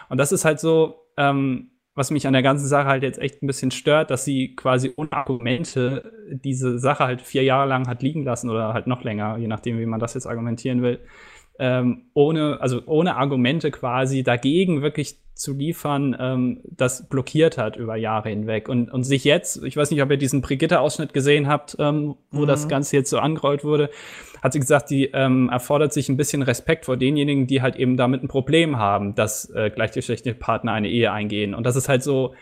Speaker 5: Und das ist halt so, ähm, was mich an der ganzen Sache halt jetzt echt ein bisschen stört, dass sie quasi ohne Argumente diese Sache halt vier Jahre lang hat liegen lassen oder halt noch länger, je nachdem, wie man das jetzt argumentieren will ähm, ohne, also ohne Argumente quasi dagegen wirklich zu liefern, ähm, das blockiert hat über Jahre hinweg. Und, und sich jetzt, ich weiß nicht, ob ihr diesen Brigitte-Ausschnitt gesehen habt, ähm, wo mhm. das Ganze jetzt so angerollt wurde, hat sie gesagt, die ähm, erfordert sich ein bisschen Respekt vor denjenigen, die halt eben damit ein Problem haben, dass äh, gleichgeschlechtliche Partner eine Ehe eingehen. Und das ist halt so,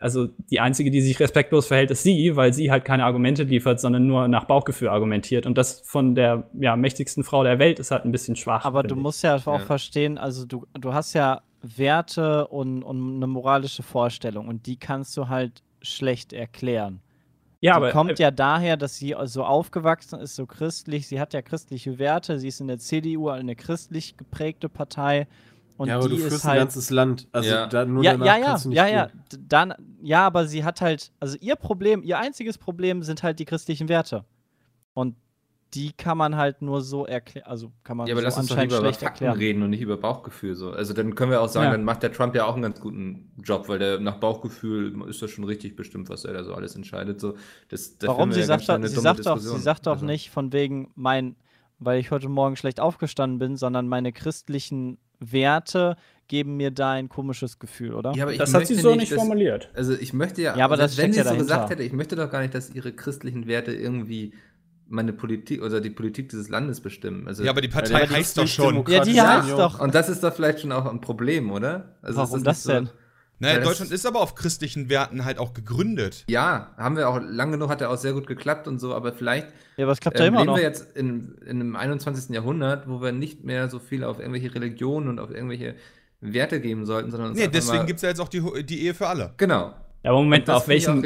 Speaker 5: also die einzige, die sich respektlos verhält, ist sie, weil sie halt keine Argumente liefert, sondern nur nach Bauchgefühl argumentiert. Und das von der ja, mächtigsten Frau der Welt ist halt ein bisschen schwach.
Speaker 3: Aber du musst ja auch ja. verstehen, also du, du hast ja Werte und, und eine moralische Vorstellung und die kannst du halt schlecht erklären. Ja, die aber kommt äh, ja daher, dass sie so aufgewachsen ist, so christlich. Sie hat ja christliche Werte. Sie ist in der CDU eine christlich geprägte Partei.
Speaker 6: Und ja, aber du führst halt, ein ganzes Land. Also
Speaker 3: ja.
Speaker 6: da
Speaker 3: nur ja, ja, ja, ja, ja. Dann, ja, aber sie hat halt, also ihr Problem, ihr einziges Problem sind halt die christlichen Werte. Und die kann man halt nur so erklären, also kann man
Speaker 4: ja, aber so lass uns doch lieber über Fakten erklären. reden und nicht über Bauchgefühl so. Also dann können wir auch sagen, ja. dann macht der Trump ja auch einen ganz guten Job, weil der nach Bauchgefühl ist das schon richtig bestimmt, was er da so alles entscheidet. So,
Speaker 3: das, Warum? Sie sagt, doch, sie sagt doch, sie sagt doch also. nicht von wegen mein, weil ich heute Morgen schlecht aufgestanden bin, sondern meine christlichen Werte geben mir da ein komisches Gefühl, oder?
Speaker 5: Ja, das hat sie so nicht, dass, formuliert.
Speaker 4: Also ich möchte ja,
Speaker 3: ja aber das
Speaker 4: wenn
Speaker 3: sie
Speaker 4: es so gesagt hätte, ich möchte doch gar nicht, dass ihre christlichen Werte irgendwie meine Politik oder die Politik dieses Landes bestimmen. Also,
Speaker 2: ja, aber die Partei ja, heißt doch schon.
Speaker 3: Ja, die heißt doch.
Speaker 4: Und das ist doch vielleicht schon auch ein Problem, oder?
Speaker 3: Also Warum das, das denn?
Speaker 2: Naja, Deutschland ist aber auf christlichen Werten halt auch gegründet.
Speaker 4: Ja, haben wir auch, lang genug hat er auch sehr gut geklappt und so, aber vielleicht
Speaker 3: ja, aber es klappt ähm, ja immer leben
Speaker 4: noch. wir jetzt in, in einem 21. Jahrhundert, wo wir nicht mehr so viel auf irgendwelche Religionen und auf irgendwelche Werte geben sollten, sondern
Speaker 2: Nee, deswegen gibt es ja jetzt auch die, die Ehe für alle.
Speaker 4: Genau.
Speaker 5: Ja, aber Moment, auf welchen,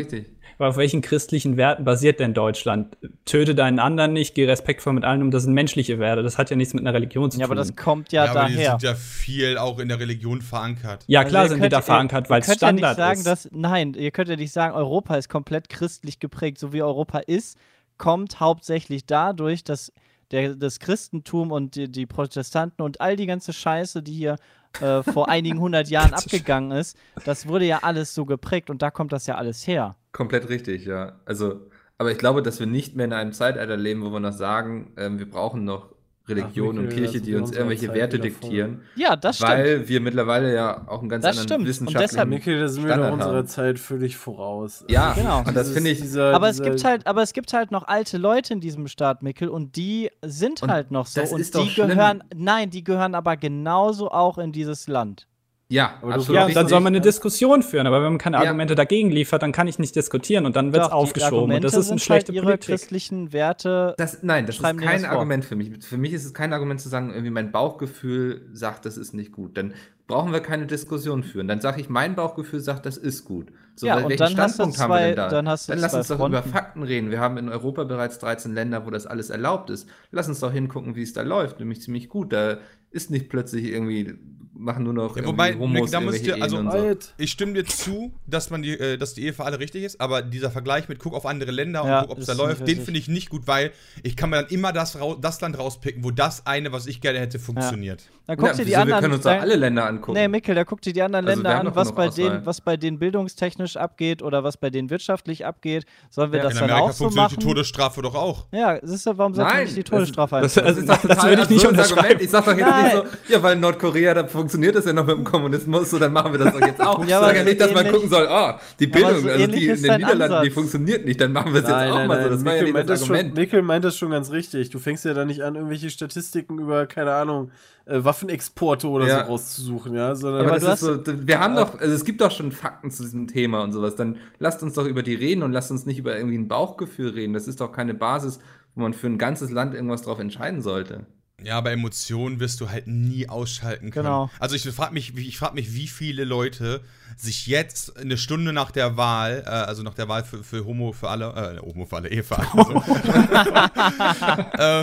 Speaker 5: auf welchen christlichen Werten basiert denn Deutschland? Töte deinen anderen nicht, geh respektvoll mit allen um, das sind menschliche Werte. Das hat ja nichts mit einer Religion zu tun.
Speaker 3: Ja, aber das kommt ja, ja daher. Aber die sind
Speaker 2: ja viel auch in der Religion verankert.
Speaker 5: Ja, klar also sind die da verankert, weil es Standard
Speaker 3: ja nicht sagen, ist. Dass, nein, ihr könnt ja nicht sagen, Europa ist komplett christlich geprägt. So wie Europa ist, kommt hauptsächlich dadurch, dass der, das Christentum und die, die Protestanten und all die ganze Scheiße, die hier äh, vor einigen hundert Jahren abgegangen ist, das wurde ja alles so geprägt und da kommt das ja alles her.
Speaker 4: Komplett richtig, ja. Also, aber ich glaube, dass wir nicht mehr in einem Zeitalter leben, wo wir noch sagen, ähm, wir brauchen noch Religion Ach, und Kirche, die uns irgendwelche Zeit Werte diktieren.
Speaker 3: Ja, das stimmt.
Speaker 4: Weil wir mittlerweile ja auch einen ganz das anderen stimmt. wissenschaftlichen
Speaker 6: und deshalb, Mikkel, da sind wir doch unserer Zeit völlig voraus.
Speaker 4: Ja, genau. Und das finde ich.
Speaker 3: Dieser, aber es gibt halt, aber es gibt halt noch alte Leute in diesem Staat, Mikkel, und die sind und halt noch so. und die gehören, nein, die gehören aber genauso auch in dieses Land.
Speaker 4: Ja,
Speaker 5: aber absolut. Ja, dann soll man eine Diskussion führen, aber wenn man keine Argumente ja. dagegen liefert, dann kann ich nicht diskutieren und dann wird es aufgeschoben. Und das ist eine schlechte halt ihre Politik.
Speaker 3: christlichen Werte.
Speaker 4: Das, nein, das ist kein das Argument für mich. Für mich ist es kein Argument zu sagen, irgendwie mein Bauchgefühl sagt, das ist nicht gut. Dann brauchen wir keine Diskussion führen. Dann sage ich, mein Bauchgefühl sagt, das ist gut.
Speaker 3: So, ja, und dann Standpunkt zwei, haben wir denn da?
Speaker 4: Dann, dann lass uns doch Fronten. über Fakten reden. Wir haben in Europa bereits 13 Länder, wo das alles erlaubt ist. Lass uns doch hingucken, wie es da läuft, nämlich ziemlich gut. Da ist nicht plötzlich irgendwie machen nur noch
Speaker 2: ja, wobei, Homos da müsst ihr, also so. ich stimme dir zu, dass man die, äh, dass die Ehe für alle richtig ist, aber dieser Vergleich mit guck auf andere Länder ja, und guck, ob es da läuft, den finde ich nicht gut, weil ich kann mir dann immer das, das Land rauspicken, wo das eine, was ich gerne hätte, funktioniert.
Speaker 3: Ja. Dann guck
Speaker 4: Ja,
Speaker 3: dir die
Speaker 4: wieso?
Speaker 3: anderen.
Speaker 4: Wir können uns
Speaker 3: dann-
Speaker 4: alle Länder angucken.
Speaker 3: Nee, Mikkel, da guck dir die anderen
Speaker 4: Also,
Speaker 3: Länder an, was bei,
Speaker 4: Auswahl.
Speaker 3: denen, was bei denen bildungstechnisch abgeht oder was bei denen wirtschaftlich abgeht. Sollen wir
Speaker 4: Ja,
Speaker 3: das
Speaker 2: In
Speaker 3: dann
Speaker 2: Amerika
Speaker 3: auch so
Speaker 2: funktioniert
Speaker 3: machen?
Speaker 2: die Todesstrafe doch auch.
Speaker 3: ja, siehst du, warum sagt man
Speaker 4: Nein,
Speaker 3: nicht die
Speaker 4: das-
Speaker 3: Todesstrafe
Speaker 5: das-
Speaker 3: ein?
Speaker 4: Das ist doch
Speaker 5: Das
Speaker 4: total
Speaker 5: würde ich nicht unterschreiben.
Speaker 4: Argument. Ich sag doch jetzt
Speaker 3: Nein.
Speaker 4: nicht so, ja, weil in Nordkorea, da funktioniert das ja noch mit dem Kommunismus, so dann machen wir das doch jetzt auch.
Speaker 3: Ja,
Speaker 4: ich
Speaker 3: aber
Speaker 4: sage ja nicht, dass man gucken soll, oh, die Bildung,
Speaker 3: so
Speaker 4: also die in den Niederlanden, die funktioniert nicht, dann machen wir es jetzt auch mal so. Das war ja
Speaker 6: Mikkel
Speaker 4: nicht
Speaker 6: meint
Speaker 4: das
Speaker 6: das schon,
Speaker 4: Argument.
Speaker 6: Mikkel meint das schon ganz richtig. Du fängst ja da nicht an, irgendwelche Statistiken über, keine Ahnung, äh, Waffenexporte oder
Speaker 4: Ja.
Speaker 6: so rauszusuchen, ja, sondern
Speaker 4: Aber
Speaker 3: aber
Speaker 4: das ist so, wir haben doch, also es gibt doch schon Fakten zu diesem Thema und sowas. Dann lasst uns doch über die reden und lasst uns nicht über irgendwie ein Bauchgefühl reden. Das ist doch keine Basis, wo man für ein ganzes Land irgendwas drauf entscheiden sollte.
Speaker 2: Ja, aber Emotionen wirst du halt nie ausschalten können.
Speaker 3: Genau.
Speaker 2: Also ich frage mich, ich frag mich, wie viele Leute sich jetzt eine Stunde nach der Wahl, äh, also nach der Wahl für, für Homo für alle, äh, Homo für alle, Ehe für alle, so. äh,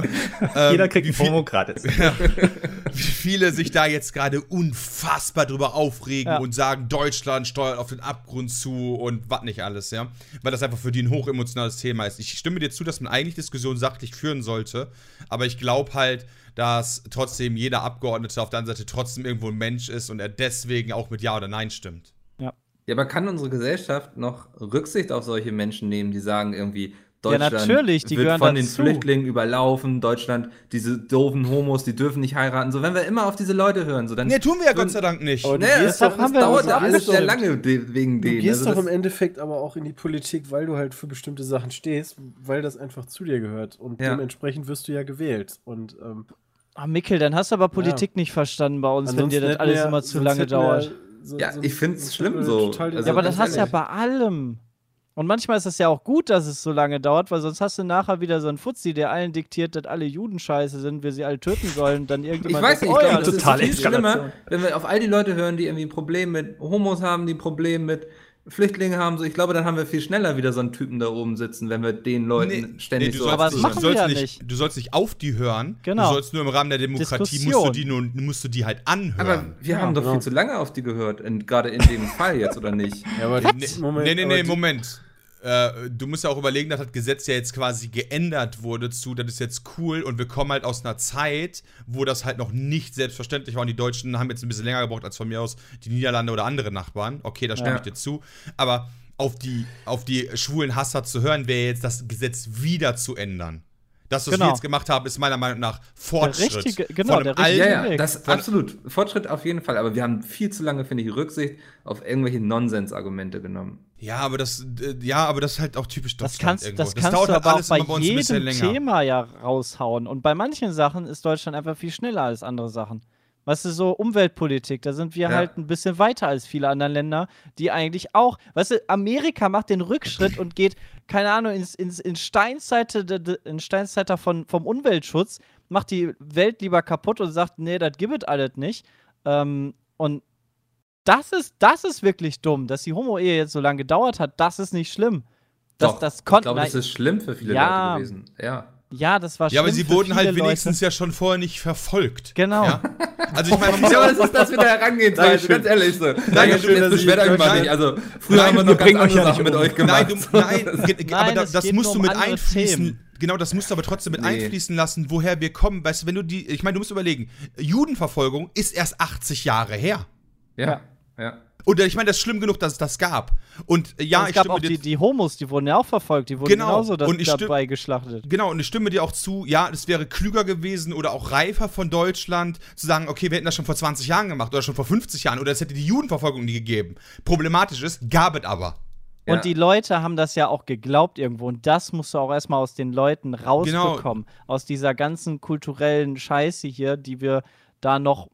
Speaker 2: ähm,
Speaker 5: Jeder kriegt
Speaker 2: viel-
Speaker 5: Homo gratis.
Speaker 2: wie viele sich da jetzt gerade unfassbar drüber aufregen
Speaker 3: Ja.
Speaker 2: und sagen, Deutschland steuert auf den Abgrund zu und was nicht alles, ja. Weil das einfach für die ein hochemotionales Thema ist. Ich stimme dir zu, dass man eigentlich Diskussionen sachlich führen sollte, aber ich glaube halt, dass trotzdem jeder Abgeordnete auf der anderen Seite trotzdem irgendwo ein Mensch ist und er deswegen auch mit Ja oder Nein stimmt.
Speaker 4: Ja, aber kann unsere Gesellschaft noch Rücksicht auf solche Menschen nehmen, die sagen irgendwie,
Speaker 3: Ja,
Speaker 4: Deutschland
Speaker 3: natürlich, die
Speaker 4: wird
Speaker 3: gehören
Speaker 4: von den
Speaker 3: dazu.
Speaker 4: Flüchtlingen überlaufen, Deutschland, diese doofen Homos, die dürfen nicht heiraten. So, wenn wir immer auf diese Leute hören, so dann.
Speaker 2: Nee, tun wir ja Gott sei Dank nicht.
Speaker 6: Aber
Speaker 4: Nee,
Speaker 6: Du
Speaker 4: das, doch, das
Speaker 3: haben wir
Speaker 4: dauert ja alles sehr lange wegen
Speaker 6: Du
Speaker 4: denen.
Speaker 6: gehst
Speaker 4: Also
Speaker 6: doch im Endeffekt aber auch in die Politik, weil du halt für bestimmte Sachen stehst, weil das einfach zu dir gehört. Und
Speaker 4: Ja.
Speaker 6: dementsprechend wirst du ja gewählt. Und ähm,
Speaker 3: Ah, Mikkel, dann hast du aber Politik nicht verstanden bei uns, wenn
Speaker 6: ansonsten
Speaker 3: dir das alles
Speaker 6: wir-
Speaker 3: immer zu lange dauert.
Speaker 6: So-
Speaker 4: Ja,
Speaker 6: sonst-
Speaker 4: ich find's
Speaker 6: sonst
Speaker 4: schlimm so.
Speaker 6: total
Speaker 4: Also
Speaker 3: Ja, aber
Speaker 4: ganz
Speaker 3: das hast du ja bei allem. Und manchmal ist es ja auch gut, dass es so lange dauert, weil sonst hast du nachher wieder so einen Fuzzi, der allen diktiert, dass alle Juden scheiße sind, wir sie alle töten sollen. Dann
Speaker 4: Ich
Speaker 3: irgendjemand
Speaker 4: weiß
Speaker 3: sagt,
Speaker 4: nicht, ich
Speaker 3: oh ja,
Speaker 4: glaube,
Speaker 3: das
Speaker 4: das
Speaker 5: total
Speaker 4: ist viel
Speaker 5: Eskalation.
Speaker 4: schlimmer, wenn wir auf all die Leute hören, die irgendwie ein Problem mit Homos haben, die ein Problem mit Flüchtlingen haben. So, ich glaube, dann haben wir viel schneller wieder so einen Typen da oben sitzen, wenn wir den Leuten ständig
Speaker 2: du
Speaker 4: so
Speaker 2: sollst,
Speaker 3: Aber das machen
Speaker 2: du sollst
Speaker 3: wir ja
Speaker 2: nicht,
Speaker 3: nicht.
Speaker 2: Du sollst nicht auf die hören.
Speaker 3: Genau.
Speaker 2: Du sollst nur im Rahmen der Demokratie musst du, die nur, musst du die halt anhören.
Speaker 4: Aber wir
Speaker 3: Ja,
Speaker 4: haben doch
Speaker 6: genau.
Speaker 4: viel zu lange auf die gehört, in, gerade in dem Fall jetzt, oder nicht?
Speaker 6: Ja, aber
Speaker 2: Nee,
Speaker 6: die-
Speaker 2: nee, nee,
Speaker 6: aber
Speaker 2: nee,
Speaker 6: die-
Speaker 2: Moment. Äh, du musst ja auch überlegen, dass das Gesetz ja jetzt quasi geändert wurde zu, das ist jetzt cool und wir kommen halt aus einer Zeit, wo das halt noch nicht selbstverständlich war und die Deutschen haben jetzt ein bisschen länger gebraucht als von mir aus die Niederlande oder andere Nachbarn. Okay, da stimme
Speaker 4: Ja.
Speaker 2: ich dir zu. Aber auf die, auf die schwulen Hasser zu hören, wäre jetzt das Gesetz wieder zu ändern. Das, was
Speaker 3: Genau.
Speaker 2: wir jetzt gemacht haben, ist meiner Meinung nach Fortschritt.
Speaker 3: richtige- genau, der richtige
Speaker 4: Ja, ja,
Speaker 3: Weg.
Speaker 4: das absolut. Fortschritt auf jeden Fall, aber wir haben viel zu lange, finde ich, Rücksicht auf irgendwelche Nonsensargumente genommen.
Speaker 2: Ja, aber das, äh, ja, aber das ist halt auch typisch
Speaker 3: Das
Speaker 2: Deutschland
Speaker 3: kannst,
Speaker 2: irgendwo.
Speaker 3: das kannst
Speaker 2: dauert
Speaker 3: du
Speaker 2: halt
Speaker 3: aber auch
Speaker 2: alles
Speaker 3: bei
Speaker 2: immer bei uns ein bisschen
Speaker 3: jedem. Thema ja raushauen. Und bei manchen Sachen ist Deutschland einfach viel schneller als andere Sachen. Weißt du, so Umweltpolitik, da sind wir
Speaker 4: Ja.
Speaker 3: halt ein bisschen weiter als viele andere Länder, die eigentlich auch, weißt du, Amerika macht den Rückschritt und geht, keine Ahnung, ins, ins, in Steinzeite, de- de- in Steinzeiter von, vom Umweltschutz, macht die Welt lieber kaputt und sagt, nee, das gibt es alles nicht. Ähm, und das ist, das ist wirklich dumm, dass die Homo-Ehe jetzt so lange gedauert hat, das ist nicht schlimm. Das,
Speaker 4: Doch,
Speaker 3: das
Speaker 4: ich
Speaker 3: konnte
Speaker 4: glaube, das ist schlimm für viele
Speaker 3: Ja.
Speaker 4: Leute gewesen. Ja.
Speaker 3: Ja, das war
Speaker 2: Ja, aber sie wurden halt wenigstens ja schon vorher nicht verfolgt.
Speaker 3: Genau.
Speaker 2: Ja? Also ich meine,
Speaker 4: Ja, das ist das wieder Herangehensweise,
Speaker 6: Dankeschön.
Speaker 4: ganz ehrlich so.
Speaker 6: Dankeschön,
Speaker 4: Dankeschön,
Speaker 6: dass
Speaker 4: jetzt
Speaker 6: ich
Speaker 4: beschwert euch mal nicht. Also, früher
Speaker 2: Nein,
Speaker 4: haben wir
Speaker 2: wir
Speaker 4: noch ganz andere
Speaker 5: ja
Speaker 4: Sachen
Speaker 5: nicht
Speaker 4: mit
Speaker 5: um.
Speaker 4: euch gemacht.
Speaker 2: Nein, du, nein,
Speaker 3: Nein,
Speaker 2: aber da, das musst
Speaker 3: nur
Speaker 2: du
Speaker 3: um
Speaker 2: mit einfließen.
Speaker 3: Themen.
Speaker 2: Genau, das musst du aber trotzdem mit
Speaker 4: Nee.
Speaker 2: einfließen lassen, woher wir kommen. Weißt du, wenn du die, ich meine, du musst überlegen, Judenverfolgung ist erst 80 Jahre her.
Speaker 4: Ja, ja.
Speaker 2: Und ich meine, das ist schlimm genug, dass es das gab. Und äh, ja,
Speaker 3: es
Speaker 2: ich
Speaker 3: gab
Speaker 2: stimme
Speaker 3: auch
Speaker 2: dir
Speaker 3: die, die Homos, die wurden ja auch verfolgt, die wurden
Speaker 2: Genau.
Speaker 3: genauso da,
Speaker 2: Und ich
Speaker 3: dabei geschlachtet.
Speaker 2: Genau, und ich stimme dir auch zu, ja, es wäre klüger gewesen oder auch reifer von Deutschland zu sagen, okay, wir hätten das schon vor 20 Jahren gemacht oder schon vor 50 Jahren oder es hätte die Judenverfolgung nie gegeben. Problematisch ist, gab es aber.
Speaker 4: Ja.
Speaker 3: Und die Leute haben das ja auch geglaubt irgendwo. Und das musst du auch erstmal aus den Leuten rausbekommen. Aus dieser ganzen kulturellen Scheiße hier, die wir da noch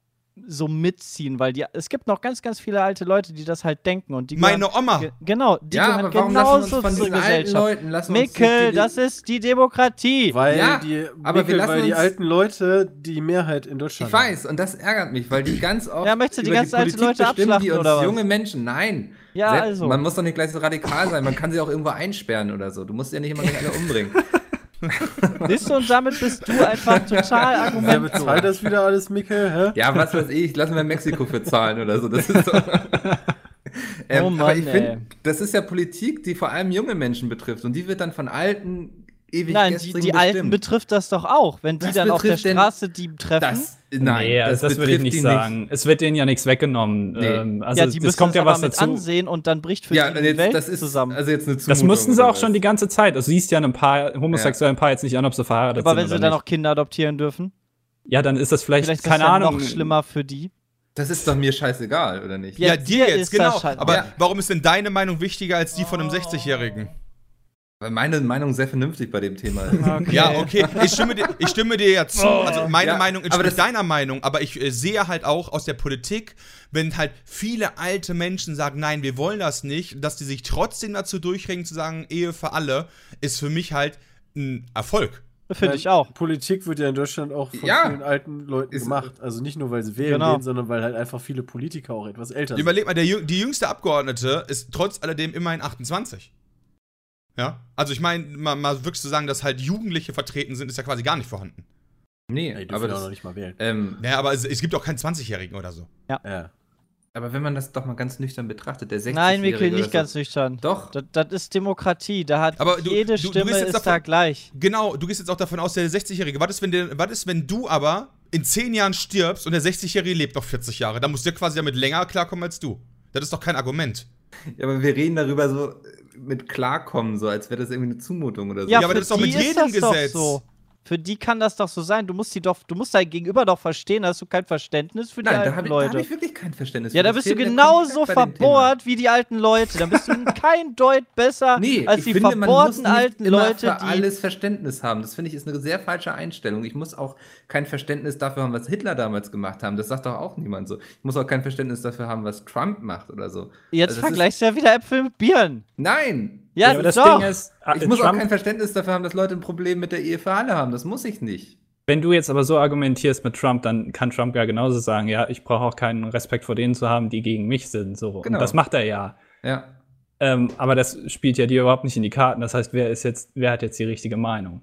Speaker 3: so mitziehen. Weil die, es gibt noch ganz, ganz viele alte Leute, die das halt denken. Und die
Speaker 2: Meine
Speaker 3: gehören-
Speaker 2: Oma.
Speaker 3: Ge genau, die
Speaker 4: Ja,
Speaker 3: gehören
Speaker 4: wir
Speaker 3: genauso
Speaker 4: von
Speaker 3: zur Gesellschaft.
Speaker 4: Leuten, lassen wir uns
Speaker 3: Mikkel,
Speaker 4: die-
Speaker 3: das ist die Demokratie.
Speaker 6: Weil
Speaker 4: Ja,
Speaker 6: die,
Speaker 4: aber wir
Speaker 6: Mikkel,
Speaker 4: lassen
Speaker 6: weil die alten Leute die Mehrheit in Deutschland
Speaker 4: Ich weiß, und das ärgert mich, weil die ganz oft
Speaker 3: Ja, möchtest du die
Speaker 4: über
Speaker 3: ganzen alten
Speaker 4: Politik
Speaker 3: Leute
Speaker 4: bestimmen, die uns
Speaker 3: oder was?
Speaker 4: junge Menschen, nein.
Speaker 3: Ja,
Speaker 4: Selbst-
Speaker 3: also.
Speaker 4: Man muss doch nicht gleich so radikal sein, man kann sie auch irgendwo einsperren oder so. Du musst ja nicht immer gleich alle umbringen.
Speaker 3: Siehst du, und damit bist du einfach total
Speaker 6: Wer
Speaker 3: argumentlos.
Speaker 6: bezahlt das wieder alles, Mikkel? Hä?
Speaker 4: Ja, was weiß ich, lassen wir Mexiko für zahlen oder so. Das ist so. ähm,
Speaker 3: Oh Mann,
Speaker 4: aber ich finde, das ist ja Politik, die vor allem junge Menschen betrifft. Und die wird dann von alten
Speaker 3: ewig Nein, die, die Alten betrifft das doch auch, wenn die das dann auf der Straße die treffen.
Speaker 5: Das, nein, nee, das, das würde ich nicht sagen. Nicht. Es wird denen ja nichts weggenommen. Nee. Also ja, die
Speaker 3: es kommt ja was dazu. ansehen und dann bricht für
Speaker 5: ja, die jetzt, Welt das ist, zusammen. Also jetzt eine das mussten sie auch schon die ganze Zeit. Also siehst ja ein paar homosexuellen ja. Paar jetzt nicht an, ob sie verheiratet
Speaker 3: Aber
Speaker 5: sind.
Speaker 3: Aber wenn sie dann auch Kinder adoptieren dürfen?
Speaker 5: Ja, dann ist das vielleicht, vielleicht keine Ahnung.
Speaker 3: noch schlimmer für die.
Speaker 4: Das ist doch mir scheißegal, oder nicht?
Speaker 2: Ja, ja dir jetzt, genau. Aber ja. warum ist denn deine Meinung wichtiger als die von einem 60-Jährigen?
Speaker 4: Meine Meinung sehr vernünftig bei dem Thema ist.
Speaker 2: Okay. Ja, okay. Ich stimme dir, ich stimme dir ja zu. Oh. Also meine ja, Meinung entspricht deiner Meinung, aber ich äh, sehe halt auch aus der Politik, wenn halt viele alte Menschen sagen, nein, wir wollen das nicht, dass die sich trotzdem dazu durchringen zu sagen, Ehe für alle, ist für mich halt ein Erfolg.
Speaker 3: Finde ich auch.
Speaker 6: Politik wird ja in Deutschland auch von ja. vielen alten Leuten ist gemacht. Also nicht nur, weil sie wählen genau. gehen, sondern weil halt einfach viele Politiker auch etwas älter
Speaker 2: sind. Überleg mal, der, die jüngste Abgeordnete ist trotz alledem immerhin 28. Ja, also ich meine, mal, mal wirklich zu sagen, dass halt Jugendliche vertreten sind, ist ja quasi gar nicht vorhanden.
Speaker 4: Nee,
Speaker 6: ja, aber das, auch noch nicht mal wählen.
Speaker 2: Ähm, ja, aber es, es, gibt auch keinen 20-Jährigen oder so.
Speaker 3: Ja. ja.
Speaker 4: Aber wenn man das doch mal ganz nüchtern betrachtet, der 60
Speaker 3: Nein, Mikkel, nicht so, ganz nüchtern.
Speaker 4: Doch.
Speaker 3: Das, das, ist Demokratie. Da hat aber jede du, Stimme ist davon, da gleich.
Speaker 2: Genau, du gehst jetzt auch davon aus, der 60-Jährige. Was ist, wenn der, was ist, wenn du aber in 10 Jahren stirbst und der 60-Jährige lebt noch 40 Jahre? Dann musst du ja quasi damit länger klarkommen als du. Das ist doch kein Argument.
Speaker 4: Ja, aber wir reden darüber so, mit klarkommen, so als wäre das irgendwie eine Zumutung oder so.
Speaker 3: Ja, ja aber das ist doch mit jedem Gesetz. So. Für die kann das doch so sein. Du musst die doch, du musst dein Gegenüber doch verstehen, hast du kein Verständnis für die Nein, alten da Leute. Da habe
Speaker 4: ich wirklich kein Verständnis
Speaker 3: ja, da bist du genauso verbohrt wie die alten Leute. Da bist du kein Deut besser nee, als die finde, verbohrten alten Leute.
Speaker 4: Für alles Verständnis haben. Das finde ich ist eine sehr falsche Einstellung. Ich muss auch kein Verständnis dafür haben, was Hitler damals gemacht haben. Das sagt doch auch niemand so. Ich muss auch kein Verständnis dafür haben, was Trump macht oder so.
Speaker 3: Jetzt also vergleichst du ja wieder Äpfel mit Birnen.
Speaker 4: Nein,
Speaker 3: ja, ja aber das doch. Ding ist,
Speaker 4: ich muss Trump, auch kein Verständnis dafür haben, dass Leute ein Problem mit der Ehe für alle haben. Das muss ich nicht.
Speaker 5: Wenn du jetzt aber so argumentierst mit Trump, dann kann Trump ja genauso sagen, ja, ich brauche auch keinen Respekt vor denen zu haben, die gegen mich sind. So. Genau. Und das macht er ja.
Speaker 4: Ja.
Speaker 5: Ähm, aber das spielt ja dir überhaupt nicht in die Karten. Das heißt, wer ist jetzt, wer hat jetzt die richtige Meinung?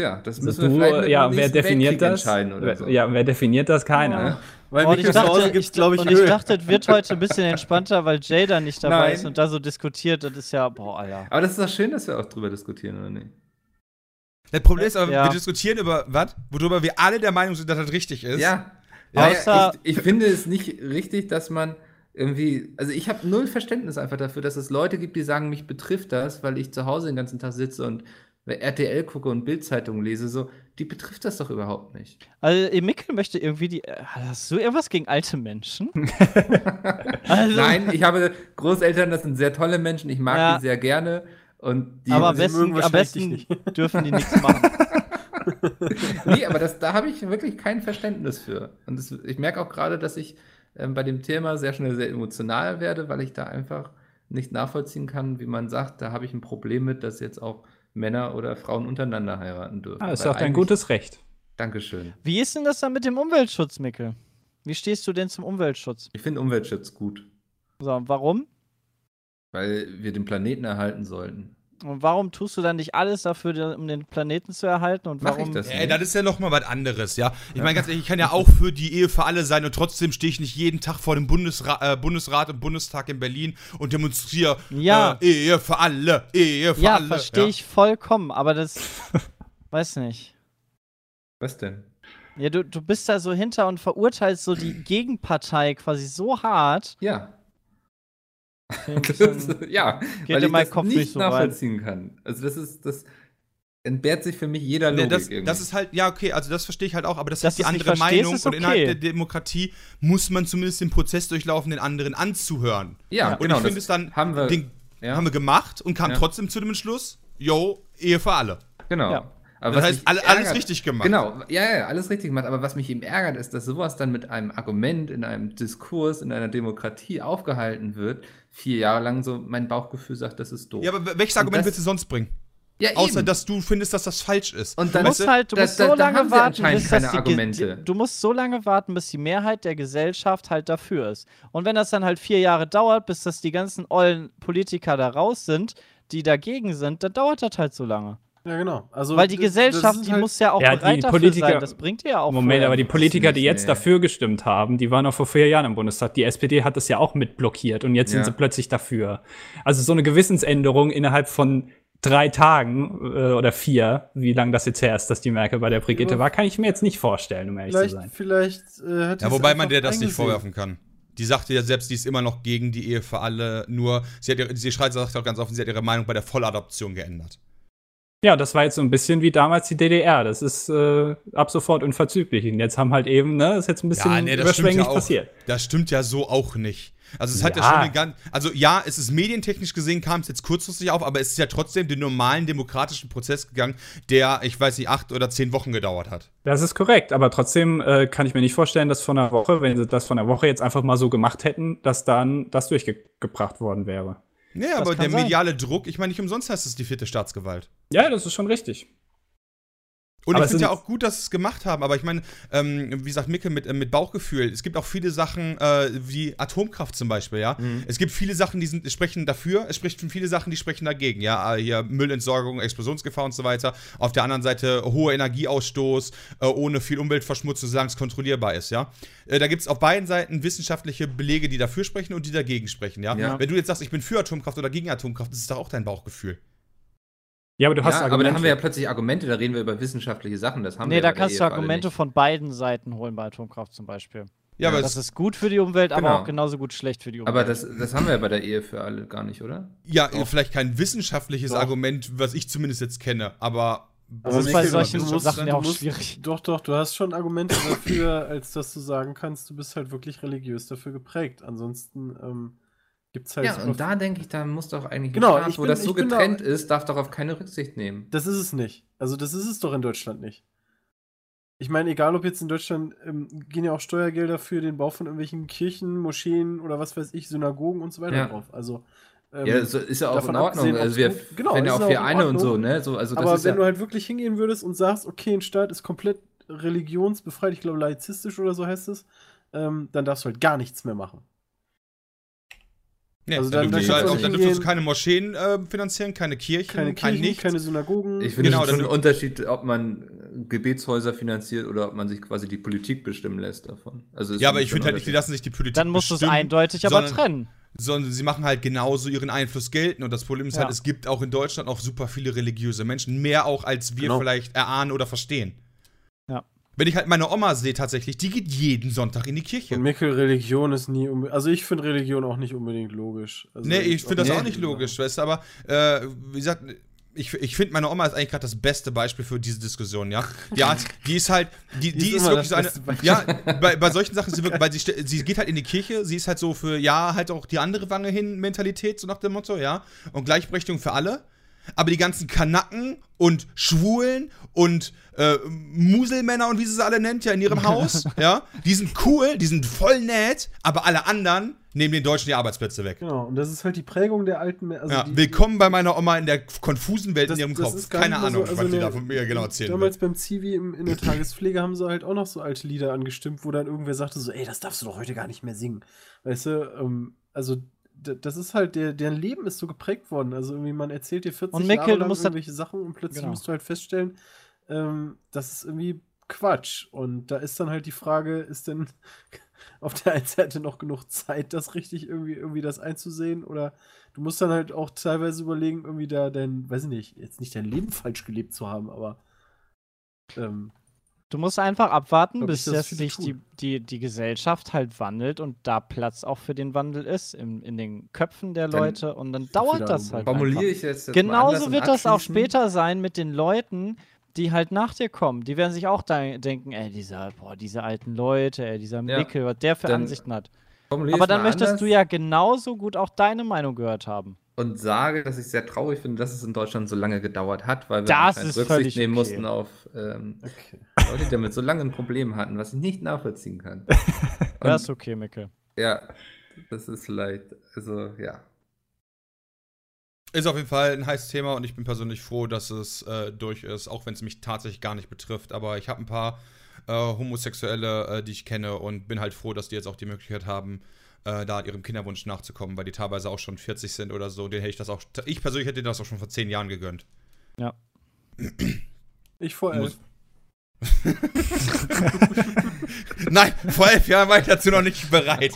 Speaker 4: Ja, das also müssen also wir vielleicht
Speaker 5: ja, wer definiert das? So. Ja, wer definiert das? Keiner. Ja.
Speaker 3: Weil oh, ich dachte, gibt's, glaube ich, und ich dachte, es wird heute ein bisschen entspannter, weil Jada nicht dabei Nein. ist und da so diskutiert. Das ist ja, boah, Alter.
Speaker 4: Aber das ist doch schön, dass wir auch drüber diskutieren, oder nicht?
Speaker 2: Das Problem ist aber, ja. wir diskutieren über was, worüber wir alle der Meinung sind, dass das richtig ist.
Speaker 4: Ja. ja Außer ich, ich finde es nicht richtig, dass man irgendwie, also ich habe null Verständnis einfach dafür, dass es Leute gibt, die sagen, mich betrifft das, weil ich zu Hause den ganzen Tag sitze und RTL gucke und Bildzeitung lese, so, die betrifft das doch überhaupt nicht.
Speaker 3: Also, Mikkel möchte irgendwie die. Äh, hast du irgendwas gegen alte Menschen?
Speaker 4: also. Nein, ich habe Großeltern, das sind sehr tolle Menschen, ich mag ja. die sehr gerne. Und die
Speaker 3: aber am besten, am besten dürfen die nichts machen.
Speaker 4: nee, aber das, da habe ich wirklich kein Verständnis für. Und das, ich merke auch gerade, dass ich ähm, bei dem Thema sehr schnell sehr emotional werde, weil ich da einfach nicht nachvollziehen kann, wie man sagt, da habe ich ein Problem mit, dass jetzt auch Männer oder Frauen untereinander heiraten dürfen.
Speaker 5: Ah, ist doch dein gutes Recht.
Speaker 4: Dankeschön.
Speaker 3: Wie ist denn das dann mit dem Umweltschutz, Mickel? Wie stehst du denn zum Umweltschutz?
Speaker 4: Ich finde Umweltschutz gut.
Speaker 3: So, warum?
Speaker 4: Weil wir den Planeten erhalten sollten.
Speaker 3: Und warum tust du dann nicht alles dafür, um den Planeten zu erhalten? Und warum? Mach
Speaker 2: ich das, Ey, das ist ja noch mal was anderes, ja. Ich ja. meine ganz ehrlich, ich kann ja auch für die Ehe für alle sein und trotzdem stehe ich nicht jeden Tag vor dem Bundesra äh, Bundesrat und Bundestag in Berlin und demonstriere
Speaker 3: ja.
Speaker 2: äh, Ehe für alle, Ehe für
Speaker 3: ja,
Speaker 2: alle.
Speaker 3: Versteh ja, verstehe ich vollkommen, aber das weiß nicht.
Speaker 4: Was denn?
Speaker 3: Ja, du, du bist da so hinter und verurteilst so die Gegenpartei quasi so hart.
Speaker 4: Ja.
Speaker 3: Das, ja,
Speaker 4: Geht weil ich das Kopf nicht, nicht so nachvollziehen rein. kann. Also das ist, das entbehrt sich für mich jeder Logik
Speaker 2: nee, das, das, ist halt, ja, okay, also das verstehe ich halt auch, aber das Dass ist die andere Meinung okay. und innerhalb der Demokratie muss man zumindest den Prozess durchlaufen, den anderen anzuhören.
Speaker 4: Ja,
Speaker 2: und genau, ich finde es dann,
Speaker 4: haben wir,
Speaker 2: den, ja. haben wir gemacht und kamen ja. trotzdem zu dem Entschluss, yo, Ehe für alle.
Speaker 4: Genau. Ja.
Speaker 2: Aber das heißt, alle, alles richtig gemacht.
Speaker 4: Genau, ja, ja, alles richtig gemacht. Aber was mich eben ärgert, ist, dass sowas dann mit einem Argument in einem Diskurs, in einer Demokratie aufgehalten wird. Vier Jahre lang so mein Bauchgefühl sagt, das ist doof.
Speaker 2: Ja, aber welches Argument das, willst du sonst bringen? Ja, Außer, eben. dass du findest, dass das falsch ist.
Speaker 3: Und dann du musst halt, du musst da, so da, lange warten, bis das die, du musst so lange warten, bis die Mehrheit der Gesellschaft halt dafür ist. Und wenn das dann halt vier Jahre dauert, bis das die ganzen ollen Politiker da raus sind, die dagegen sind, dann dauert das halt so lange.
Speaker 6: Ja, genau.
Speaker 3: Also, Weil die Gesellschaft, die halt muss ja auch ja, bereit dafür Politiker, sein. Das bringt ja auch.
Speaker 5: Moment, aber die Politiker, die jetzt nee. dafür gestimmt haben, die waren auch vor vier Jahren im Bundestag. Die SPD hat das ja auch mit blockiert und jetzt ja. sind sie plötzlich dafür. Also so eine Gewissensänderung innerhalb von drei Tagen äh, oder vier, wie lange das jetzt her ist, dass die Merkel bei der Brigitte ja, war, kann ich mir jetzt nicht vorstellen, um ehrlich zu sein.
Speaker 6: Vielleicht äh, hat
Speaker 2: Ja, wobei man der das nicht vorwerfen kann. Die sagte ja selbst, die ist immer noch gegen die Ehe für alle, nur sie, hat ihre, sie schreit, sagt auch ganz offen, sie hat ihre Meinung bei der Volladoption geändert.
Speaker 5: Ja, das war jetzt so ein bisschen wie damals die DDR. Das ist äh, ab sofort unverzüglich. Und jetzt haben halt eben, ne, ist jetzt ein bisschen
Speaker 2: ja, nee, das überschwänglich ja passiert. Das stimmt ja so auch nicht. Also es hat ja, ja schon eine ganz, also ja, es ist medientechnisch gesehen, kam es jetzt kurzfristig auf, aber es ist ja trotzdem den normalen demokratischen Prozess gegangen, der, ich weiß nicht, acht oder zehn Wochen gedauert hat.
Speaker 5: Das ist korrekt, aber trotzdem äh, kann ich mir nicht vorstellen, dass von einer Woche, wenn sie das von einer Woche jetzt einfach mal so gemacht hätten, dass dann das durchgebracht worden wäre.
Speaker 2: Nee, das aber der mediale sein. Druck, ich meine, nicht umsonst heißt es die vierte Staatsgewalt.
Speaker 5: Ja, das ist schon richtig.
Speaker 2: Und aber ich finde ja auch gut, dass sie es gemacht haben, aber ich meine, ähm, wie sagt Micke, mit, äh, mit Bauchgefühl, es gibt auch viele Sachen, äh, wie Atomkraft zum Beispiel, ja. Mhm. Es gibt viele Sachen, die sind, sprechen dafür, es sprechen viele Sachen, die sprechen dagegen, ja. Äh, hier Müllentsorgung, Explosionsgefahr und so weiter. Auf der anderen Seite hoher Energieausstoß, äh, ohne viel Umweltverschmutzung, solange es kontrollierbar ist, ja. Äh, da gibt es auf beiden Seiten wissenschaftliche Belege, die dafür sprechen und die dagegen sprechen, ja? ja. Wenn du jetzt sagst, ich bin für Atomkraft oder gegen Atomkraft, das ist doch auch dein Bauchgefühl.
Speaker 4: Ja, aber du hast ja, Argumente. Aber da haben wir ja plötzlich Argumente, da reden wir über wissenschaftliche Sachen. Das haben
Speaker 3: nee,
Speaker 4: wir
Speaker 3: da kannst du Argumente von beiden Seiten holen bei Atomkraft zum Beispiel. Ja, aber das ist gut für die Umwelt, genau. aber auch genauso gut schlecht für die Umwelt.
Speaker 4: Aber das, das haben wir ja bei der Ehe für alle gar nicht, oder?
Speaker 2: Ja, Doch. vielleicht kein wissenschaftliches doch. Argument, was ich zumindest jetzt kenne, aber.
Speaker 3: Das ist bei solchen musst, Sachen ja auch musst, schwierig.
Speaker 6: Doch, doch, du hast schon Argumente dafür, als dass du sagen kannst, du bist halt wirklich religiös dafür geprägt. Ansonsten ähm, Gibt's halt
Speaker 4: ja, und da denke ich, da muss doch eigentlich genau, Staat, wo bin, das so getrennt da, ist, darf darauf keine Rücksicht nehmen.
Speaker 6: Das ist es nicht. Also das ist es doch in Deutschland nicht. Ich meine, egal ob jetzt in Deutschland ähm, gehen ja auch Steuergelder für den Bau von irgendwelchen Kirchen, Moscheen oder was weiß ich, Synagogen und so weiter ja. drauf. Also
Speaker 4: ähm, ja, das ist ja auch in Ordnung. Also wir genau, ja auch für eine und so, ne? So, also
Speaker 6: Aber wenn ja du halt wirklich hingehen würdest und sagst, okay, ein Staat ist komplett religionsbefreit, ich glaube laizistisch oder so heißt es, ähm, dann darfst du halt gar nichts mehr machen.
Speaker 2: Nee, also dann, dann, dann, halt dann dürftest du keine Moscheen äh, finanzieren, keine Kirchen,
Speaker 6: keine, Kirchen, kein Nichts. keine Synagogen.
Speaker 4: Ich finde genau, schon einen Unterschied, ob man Gebetshäuser finanziert oder ob man sich quasi die Politik bestimmen lässt davon.
Speaker 2: Also ja, aber ich finde halt, die lassen sich die Politik
Speaker 3: Dann musst du es eindeutig aber sondern, trennen.
Speaker 2: Sondern sie machen halt genauso ihren Einfluss gelten. Und das Problem ist halt, ja. halt, es gibt auch in Deutschland auch super viele religiöse Menschen. Mehr auch, als wir genau. vielleicht erahnen oder verstehen.
Speaker 3: Ja.
Speaker 2: Wenn ich halt meine Oma sehe tatsächlich, die geht jeden Sonntag in die Kirche.
Speaker 6: Und Mikkel, Religion ist nie Also ich finde Religion auch nicht unbedingt logisch. Also
Speaker 2: nee, ich finde das nee, auch nicht logisch, weißt du, aber äh, wie gesagt, ich, ich finde, meine Oma ist eigentlich gerade das beste Beispiel für diese Diskussion, ja. Die, Art, die ist halt, die, die, die ist, ist wirklich so eine. Ja, bei, bei solchen Sachen, sie wirklich, weil sie, sie geht halt in die Kirche, sie ist halt so für, ja, halt auch die andere Wange hin Mentalität, so nach dem Motto, ja. Und Gleichberechtigung für alle aber die ganzen Kanacken und Schwulen und äh, Muselmänner und wie sie es alle nennt, ja, in ihrem Haus, ja, die sind cool, die sind voll nett, aber alle anderen nehmen den Deutschen die Arbeitsplätze weg.
Speaker 6: Genau, und das ist halt die Prägung der alten
Speaker 2: also ja, Willkommen bei meiner Oma in der konfusen Welt das, in ihrem Kopf. Keine Ahnung, so, also was sie da von mir genau erzählen
Speaker 6: Damals will. beim Zivi in der Tagespflege haben sie halt auch noch so alte Lieder angestimmt, wo dann irgendwer sagte so, ey, das darfst du doch heute gar nicht mehr singen. Weißt du, ähm, also das ist halt, der, deren Leben ist so geprägt worden. Also irgendwie, man erzählt dir 40 und Mikkel, Jahre lang irgendwelche Sachen und plötzlich genau. musst du halt feststellen, ähm, das ist irgendwie Quatsch. Und da ist dann halt die Frage, ist denn auf der einen Seite noch genug Zeit, das richtig irgendwie, irgendwie das einzusehen? Oder du musst dann halt auch teilweise überlegen, irgendwie da dein, weiß ich nicht, jetzt nicht dein Leben falsch gelebt zu haben, aber ähm,
Speaker 3: Du musst einfach abwarten, bis das sich die, die, die Gesellschaft halt wandelt und da Platz auch für den Wandel ist, in, in den Köpfen der Leute. Dann und dann dauert das halt.
Speaker 4: Formuliere ich jetzt. jetzt
Speaker 3: Genauso wird das auch später sein mit den Leuten, die halt nach dir kommen. Die werden sich auch da denken, ey, dieser, boah, diese alten Leute, ey, dieser ja. Mickel, was der für Ansichten hat. Aber dann möchtest anders. du ja genauso gut auch deine Meinung gehört haben
Speaker 4: und sage, dass ich sehr traurig finde, dass es in Deutschland so lange gedauert hat, weil wir
Speaker 3: das
Speaker 4: Rücksicht nehmen okay. mussten auf ähm, okay. Leute, die damit so lange ein Problem hatten, was ich nicht nachvollziehen kann.
Speaker 3: das ist okay, Micke.
Speaker 4: Ja, das ist vielleicht, also ja.
Speaker 2: Ist auf jeden Fall ein heißes Thema und ich bin persönlich froh, dass es äh, durch ist, auch wenn es mich tatsächlich gar nicht betrifft. Aber ich habe ein paar äh, Homosexuelle, äh, die ich kenne und bin halt froh, dass die jetzt auch die Möglichkeit haben, äh, da ihrem Kinderwunsch nachzukommen, weil die teilweise auch schon 40 sind oder so. Den hätte ich das auch. Ich persönlich hätte das auch schon vor 10 Jahren gegönnt.
Speaker 3: Ja.
Speaker 6: ich vor elf.
Speaker 2: Nein, vor elf Jahren war ich dazu noch nicht bereit.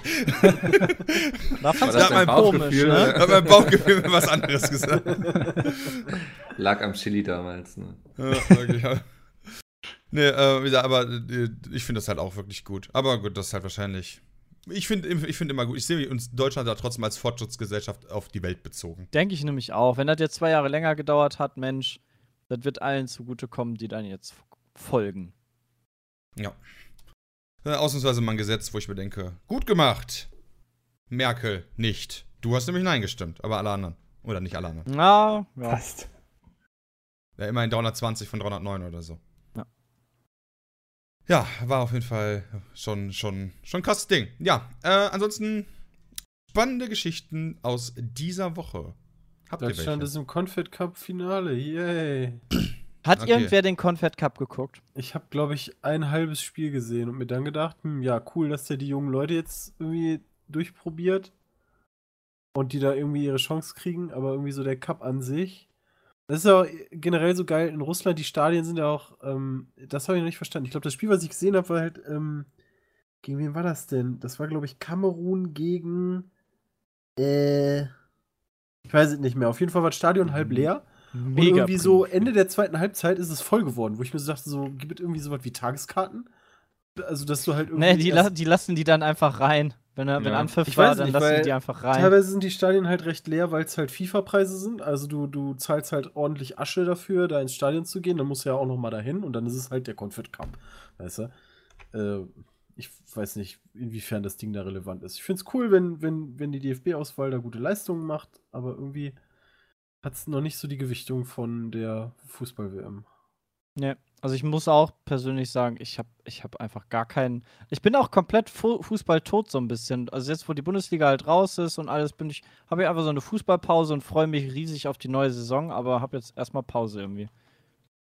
Speaker 3: Da fand ich mein Bauchgefühl,
Speaker 2: ne? Da hat mein Bauchgefühl mir was anderes gesagt.
Speaker 4: Lag am Chili damals. Ne?
Speaker 2: Ja, wirklich. Nee, äh, aber äh, ich finde das halt auch wirklich gut. Aber gut, das ist halt wahrscheinlich. Ich finde ich find immer gut. Ich sehe uns Deutschland da trotzdem als Fortschrittsgesellschaft auf die Welt bezogen.
Speaker 3: Denke ich nämlich auch. Wenn das jetzt zwei Jahre länger gedauert hat, Mensch, das wird allen zugutekommen, die dann jetzt folgen.
Speaker 2: Ja. Äh, ausnahmsweise mal ein Gesetz, wo ich mir denke, gut gemacht. Merkel nicht. Du hast nämlich Nein gestimmt, aber alle anderen. Oder nicht alle anderen.
Speaker 3: Ja, ja. Passt.
Speaker 2: Ja, immerhin 320 von 309 oder so.
Speaker 3: Ja.
Speaker 2: War auf jeden Fall schon, schon, schon ein krasses Ding. Ja, äh, ansonsten spannende Geschichten aus dieser Woche.
Speaker 6: Habt Deutschland ist im Confed Cup Finale. Yay.
Speaker 3: Hat okay. irgendwer den Confed Cup geguckt?
Speaker 6: Ich habe, glaube ich, ein halbes Spiel gesehen und mir dann gedacht, hm, ja, cool, dass der die jungen Leute jetzt irgendwie durchprobiert und die da irgendwie ihre Chance kriegen, aber irgendwie so der Cup an sich. Das ist ja generell so geil. In Russland, die Stadien sind ja auch, ähm, das habe ich noch nicht verstanden. Ich glaube, das Spiel, was ich gesehen habe, war halt, ähm, gegen wen war das denn? Das war, glaube ich, Kamerun gegen, äh, ich weiß es nicht mehr. Auf jeden Fall war das Stadion halb leer. Mega und irgendwie so Ende der zweiten Halbzeit ist es voll geworden, wo ich mir so dachte, so, gibt es irgendwie so was wie Tageskarten? Also, dass du halt irgendwie.
Speaker 3: Nee, die, la die lassen die dann einfach rein. Wenn, er, ja. wenn Anpfiff war, dann nicht, lassen die einfach rein.
Speaker 6: Teilweise sind die Stadien halt recht leer, weil es halt FIFA-Preise sind. Also du, du zahlst halt ordentlich Asche dafür, da ins Stadion zu gehen. Dann musst du ja auch noch mal dahin und dann ist es halt der Confed Cup. Weißt du? Äh, ich weiß nicht, inwiefern das Ding da relevant ist. Ich finde es cool, wenn, wenn, wenn die DFB-Auswahl da gute Leistungen macht, aber irgendwie hat es noch nicht so die Gewichtung von der Fußball-WM.
Speaker 3: Ne, also ich muss auch persönlich sagen, ich habe ich hab einfach gar keinen. Ich bin auch komplett Fu Fußball tot so ein bisschen. Also jetzt, wo die Bundesliga halt raus ist und alles, bin ich, habe ich einfach so eine Fußballpause und freue mich riesig auf die neue Saison, aber habe jetzt erstmal Pause irgendwie.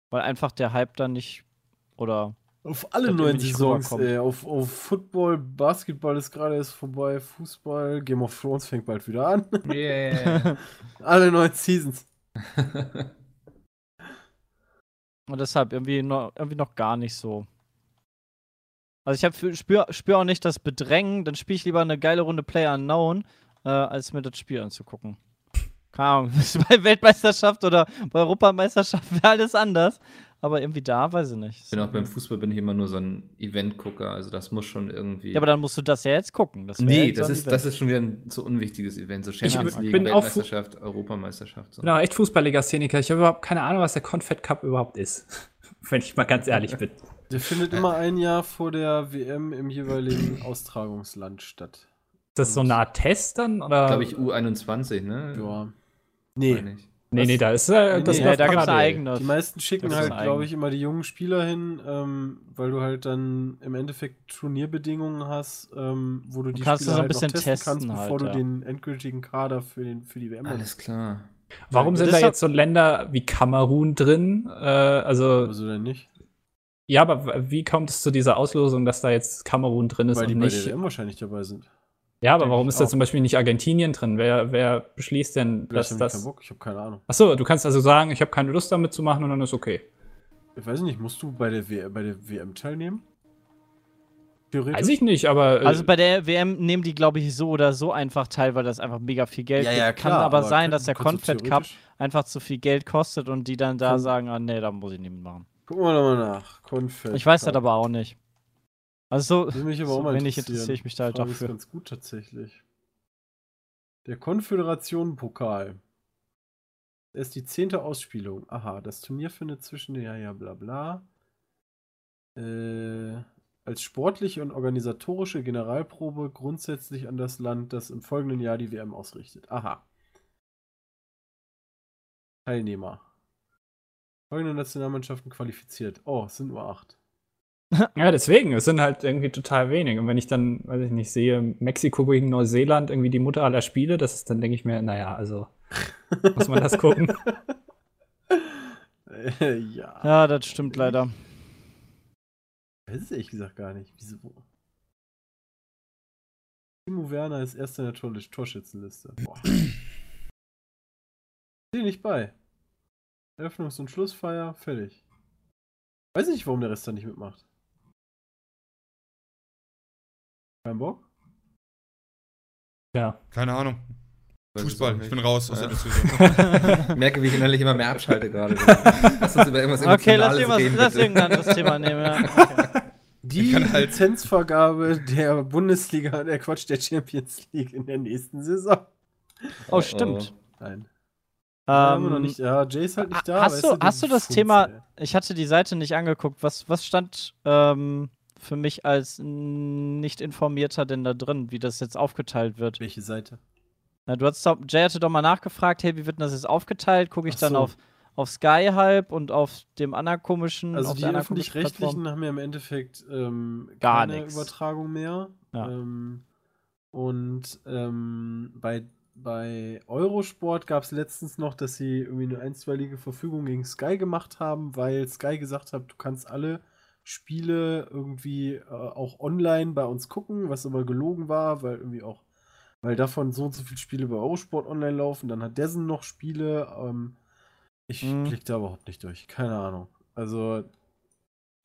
Speaker 3: Weil einfach der Hype dann nicht oder
Speaker 6: auf alle neuen Saisons, ey. Auf, auf Football, Basketball ist gerade erst vorbei, Fußball, Game of Thrones fängt bald wieder an. Yeah. alle neuen Seasons.
Speaker 3: Und deshalb irgendwie noch, irgendwie noch gar nicht so. Also ich spüre spür auch nicht das Bedrängen, dann spiele ich lieber eine geile Runde Player Unknown, äh, als mir das Spiel anzugucken. Keine Ahnung, bei Weltmeisterschaft oder bei Europameisterschaft wäre alles anders. Aber irgendwie da, weiß ich nicht.
Speaker 4: Ich bin auch beim Fußball bin ich immer nur so ein Event-Gucker, also das muss schon irgendwie.
Speaker 3: Ja, aber dann musst du das ja jetzt gucken. Das
Speaker 4: nee, das, so ist, das ist schon wieder ein so unwichtiges Event. So Champions League, Weltmeisterschaft, Europameisterschaft. So.
Speaker 5: Genau, echt Fußballliga-Szeniker. Ich habe überhaupt keine Ahnung, was der Confed Cup überhaupt ist. Wenn ich mal ganz ehrlich bin.
Speaker 6: Der findet immer ein Jahr vor der WM im jeweiligen Austragungsland statt.
Speaker 5: Ist das so eine Art Test dann?
Speaker 4: Glaube ich, U21, ne?
Speaker 6: Ja. Nee.
Speaker 5: Nee, nee, da ist äh,
Speaker 3: das nee, da gibt's eigene.
Speaker 6: Die meisten schicken halt, glaube ich, immer die jungen Spieler hin, ähm, weil du halt dann im Endeffekt Turnierbedingungen hast, ähm, wo du,
Speaker 3: du
Speaker 6: die
Speaker 3: kannst
Speaker 6: Spieler
Speaker 3: halt noch testen,
Speaker 6: testen kannst,
Speaker 3: bevor
Speaker 6: halt, du ja. den endgültigen Kader für, den, für die WM
Speaker 4: hast. Alles klar.
Speaker 5: Warum sind da jetzt so Länder wie Kamerun drin? Äh, also,
Speaker 6: also denn nicht?
Speaker 5: Ja, aber wie kommt es zu dieser Auslosung, dass da jetzt Kamerun drin ist
Speaker 6: weil
Speaker 5: und
Speaker 6: die
Speaker 5: nicht?
Speaker 6: Bei der WM wahrscheinlich dabei sind.
Speaker 5: Ja, aber warum ist da zum Beispiel nicht Argentinien drin? Wer, wer beschließt denn,
Speaker 6: dass das. Keinen Bock, ich habe keine Ahnung.
Speaker 5: Achso, du kannst also sagen, ich habe keine Lust damit zu machen und dann ist okay.
Speaker 6: Ich weiß nicht, musst du bei der, w bei der WM teilnehmen?
Speaker 5: Theoretisch? Weiß ich nicht, aber.
Speaker 3: Äh also bei der WM nehmen die, glaube ich, so oder so einfach teil, weil das einfach mega viel Geld
Speaker 6: ja, ja,
Speaker 3: Kann aber, aber sein, dass der Confed Cup einfach zu viel Geld kostet und die dann da sagen, ah nee, da muss ich nicht mitmachen.
Speaker 6: Gucken wir nochmal nach. Confed
Speaker 3: ich weiß das aber auch nicht. Also so,
Speaker 6: mich aber so auch
Speaker 3: wenig interessiere ich mich da halt
Speaker 6: auch für. ganz gut tatsächlich. Der Konföderation-Pokal. Das ist die zehnte Ausspielung. Aha, das Turnier findet zwischen, ja, ja, bla bla. Äh, als sportliche und organisatorische Generalprobe grundsätzlich an das Land, das im folgenden Jahr die WM ausrichtet. Aha. Teilnehmer. Folgende Nationalmannschaften qualifiziert. Oh, es sind nur acht.
Speaker 5: Ja, deswegen, es sind halt irgendwie total wenig. Und wenn ich dann, weiß ich nicht, sehe, Mexiko gegen Neuseeland, irgendwie die Mutter aller Spiele, das ist, dann denke ich mir, naja, also muss man das gucken.
Speaker 6: ja.
Speaker 3: Ja, das stimmt leider.
Speaker 6: Das ist ehrlich gesagt gar nicht. Wieso? Timo Werner ist erster in der Tor Torschützenliste. Boah. Sehe nicht bei. Eröffnungs- und Schlussfeier, fertig. Weiß ich nicht, warum der Rest da nicht mitmacht. Kein Bock?
Speaker 5: Ja.
Speaker 2: Keine Ahnung. Fußball, ich bin raus aus
Speaker 4: Ja.
Speaker 2: der Diskussion.
Speaker 4: Ich merke, wie ich innerlich immer mehr abschalte gerade. Lass uns über irgendwas
Speaker 3: Okay, lass irgendwas,
Speaker 4: reden,
Speaker 3: lass irgendein anderes Thema nehmen, ja. Okay.
Speaker 6: Die
Speaker 2: halt-
Speaker 6: Lizenzvergabe der Bundesliga, der Quatsch, der Champions League in der nächsten Saison.
Speaker 3: Oh, stimmt.
Speaker 6: Nein. haben wir noch
Speaker 3: Ähm,
Speaker 6: nicht. Ja, Jay ist halt nicht da.
Speaker 3: hast
Speaker 6: weißt
Speaker 3: du- hast du das
Speaker 6: Funzel.
Speaker 3: Thema- Ich hatte die Seite nicht angeguckt. Was, was stand ähm, für mich als nicht informierter denn da drin, wie das jetzt aufgeteilt wird?
Speaker 6: Welche Seite?
Speaker 3: Na, du hast doch, Jay hatte doch mal nachgefragt, hey, wie wird denn das jetzt aufgeteilt? Gucke ich
Speaker 6: Ach
Speaker 3: dann
Speaker 6: so.
Speaker 3: auf, auf Sky halb und auf dem anderen komischen.
Speaker 6: Also die öffentlich-rechtlichen haben ja im Endeffekt ähm,
Speaker 3: Gar
Speaker 6: keine
Speaker 3: nix.
Speaker 6: Übertragung mehr.
Speaker 3: Ja.
Speaker 6: Ähm, und ähm, bei, bei Eurosport gab es letztens noch, dass sie irgendwie eine einstweilige Verfügung gegen Sky gemacht haben, weil Sky gesagt hat, du kannst alle Spiele irgendwie äh, auch online bei uns gucken, was aber gelogen war, weil irgendwie auch, weil davon so und so viele Spiele bei Eurosport online laufen. Dann hat Dessen noch Spiele. Ähm, ich
Speaker 3: Mhm.
Speaker 6: blick da überhaupt nicht durch. Keine Ahnung. Also.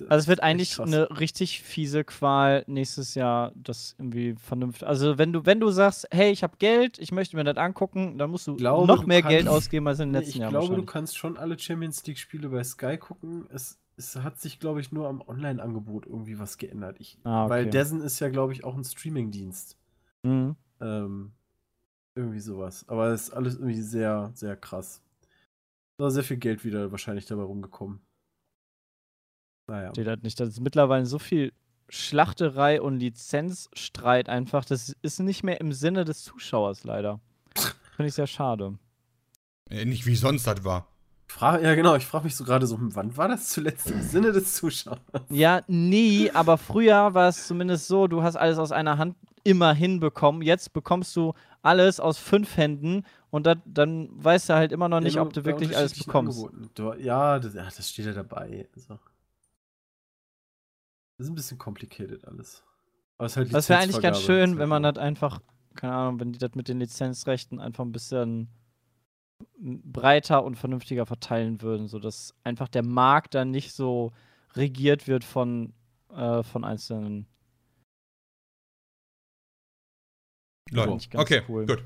Speaker 3: Also es wird eigentlich eine richtig fiese Qual nächstes Jahr, das irgendwie vernünftig. Also wenn du, wenn du sagst, hey, ich habe Geld, ich möchte mir das angucken, dann musst du
Speaker 6: glaube,
Speaker 3: noch
Speaker 6: du
Speaker 3: mehr
Speaker 6: kannst-
Speaker 3: Geld ausgeben als in den letzten
Speaker 6: ich
Speaker 3: Jahren.
Speaker 6: glaube, du kannst schon alle Champions League-Spiele bei Sky gucken. Es, es hat sich, glaube ich, nur am Online-Angebot irgendwie was geändert. Ich,
Speaker 3: Ah, okay.
Speaker 6: Weil Dessen ist ja, glaube ich, auch ein Streaming-Dienst.
Speaker 3: Mhm.
Speaker 6: Ähm, irgendwie sowas. Aber es ist alles irgendwie sehr, sehr krass. Da ist sehr viel Geld wieder wahrscheinlich dabei rumgekommen. Naja.
Speaker 3: Steht halt nicht. Das ist mittlerweile so viel Schlachterei und Lizenzstreit einfach. Das ist nicht mehr im Sinne des Zuschauers leider. Finde ich sehr schade.
Speaker 2: Äh, Nicht wie sonst das war.
Speaker 6: Frage, ja, genau. Ich frage mich so gerade so, hm, wann war das zuletzt im Sinne des Zuschauers?
Speaker 3: Ja, nie, aber früher war es zumindest so, du hast alles aus einer Hand immer hinbekommen. Jetzt bekommst du alles aus fünf Händen und dat, dann weißt du halt immer noch nicht,
Speaker 6: Ja,
Speaker 3: ob du wirklich alles bekommst.
Speaker 6: Du, ja, das, ja, das steht ja dabei. Also. Das ist ein bisschen complicated alles. Aber halt
Speaker 3: Das wäre eigentlich ganz schön, wenn man das einfach, keine Ahnung, wenn die das mit den Lizenzrechten einfach ein bisschen breiter und vernünftiger verteilen würden, sodass einfach der Markt dann nicht so regiert wird von, äh, von einzelnen.
Speaker 2: Leute.
Speaker 3: Nicht ganz
Speaker 2: Okay,
Speaker 3: cool.
Speaker 2: gut.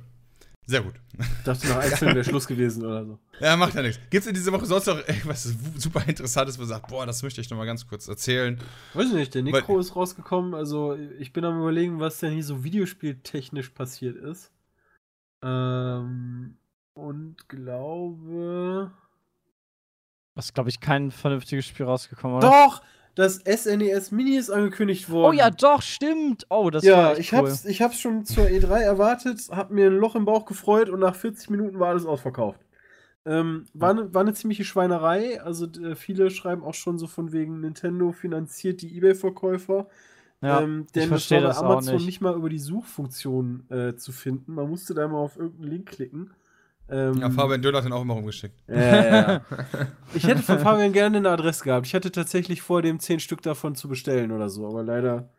Speaker 2: Sehr gut.
Speaker 6: Ich dachte, nach einzeln wäre Schluss gewesen oder so.
Speaker 2: Ja, macht ja nichts. Gibt es in dieser Woche sonst noch irgendwas super Interessantes, wo ihr sagt, boah, das möchte ich noch mal ganz kurz erzählen?
Speaker 6: Weiß ich nicht, der
Speaker 2: Weil-
Speaker 6: Necro ist rausgekommen. Also, ich bin am überlegen, was denn hier so videospieltechnisch passiert ist. Ähm, und glaube.
Speaker 3: Was, glaube ich, kein vernünftiges Spiel rausgekommen, oder?
Speaker 6: Doch! Das SNES Mini ist angekündigt worden.
Speaker 3: Oh ja, doch, stimmt. Oh, das
Speaker 6: ja, ich,
Speaker 3: cool.
Speaker 6: hab's, ich hab's schon zur E3 erwartet, hab mir ein Loch im Bauch gefreut und nach 40 Minuten war alles ausverkauft. Ähm, war, ne, war eine ziemliche Schweinerei. Also d- viele schreiben auch schon so von wegen Nintendo finanziert die Ebay-Verkäufer.
Speaker 3: Ja,
Speaker 6: ähm,
Speaker 3: ich
Speaker 6: denn das war bei Amazon
Speaker 3: nicht.
Speaker 6: nicht. mal über die Suchfunktion äh, zu finden. Man musste da mal auf irgendeinen Link klicken. Ähm,
Speaker 2: Ja, Fabian Döller hat den auch immer rumgeschickt.
Speaker 6: ja, ja. Ich hätte von Fabian gerne eine Adresse gehabt. Ich hatte tatsächlich vor, dem 10 Stück davon zu bestellen oder so, aber leider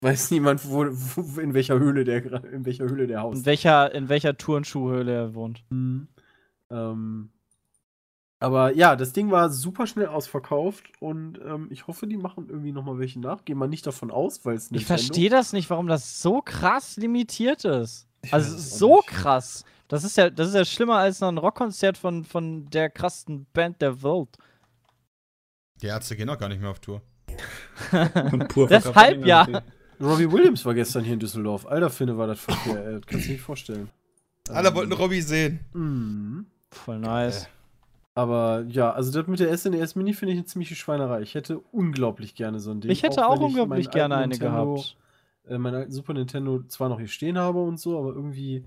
Speaker 6: weiß niemand, wo, wo, in welcher Höhle der in welcher Höhle der Haus.
Speaker 3: in welcher, in welcher Turnschuhhöhle er wohnt.
Speaker 6: Mhm. Ähm, aber ja, das Ding war super schnell ausverkauft und ähm, ich hoffe, die machen irgendwie noch mal welche nach. Gehen wir nicht davon aus, weil es
Speaker 3: Ich verstehe das nicht, warum das so krass limitiert ist. Also
Speaker 6: es auch
Speaker 3: so
Speaker 6: nicht.
Speaker 3: krass. Das ist ja, das ist ja schlimmer als noch ein Rockkonzert von, von der krassesten Band der Welt.
Speaker 2: Die Ärzte gehen auch gar nicht mehr auf Tour.
Speaker 3: Deshalb ja.
Speaker 6: Robbie Williams war gestern hier in Düsseldorf. Alter Finne war das verkehr, ey. Das kannst du dir nicht vorstellen.
Speaker 2: Alle
Speaker 6: Ähm,
Speaker 2: wollten Robbie sehen.
Speaker 6: Mhm.
Speaker 3: Voll nice.
Speaker 6: Aber ja, also das mit der SNES Mini finde ich eine ziemliche Schweinerei. Ich hätte unglaublich gerne so ein Ding.
Speaker 3: Ich hätte auch
Speaker 6: ich
Speaker 3: unglaublich gerne eine
Speaker 6: Nintendo,
Speaker 3: gehabt.
Speaker 6: Äh, meinen alten Super Nintendo zwar noch hier stehen habe und so, aber irgendwie.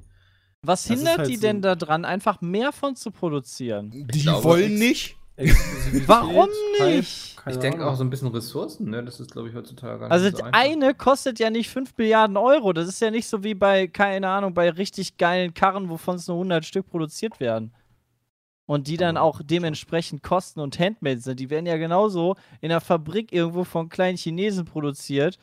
Speaker 3: Was
Speaker 6: das
Speaker 3: hindert
Speaker 6: halt
Speaker 3: die
Speaker 6: so-
Speaker 3: denn daran, einfach mehr von zu produzieren?
Speaker 2: Die
Speaker 4: glaube,
Speaker 2: wollen nicht.
Speaker 6: Exklusivität,
Speaker 3: Warum nicht?
Speaker 6: keine
Speaker 4: Ich denke auch so ein bisschen Ressourcen, ne? Das ist, glaube ich, heutzutage gar
Speaker 3: Also
Speaker 4: nicht so
Speaker 3: eine kostet ja nicht 5 Milliarden Euro. Das ist ja nicht so wie bei, keine Ahnung, bei richtig geilen Karren, wovon es nur 100 Stück produziert werden. Und die dann auch dementsprechend kosten und handmade sind. Die werden ja genauso in der Fabrik irgendwo von kleinen Chinesen produziert.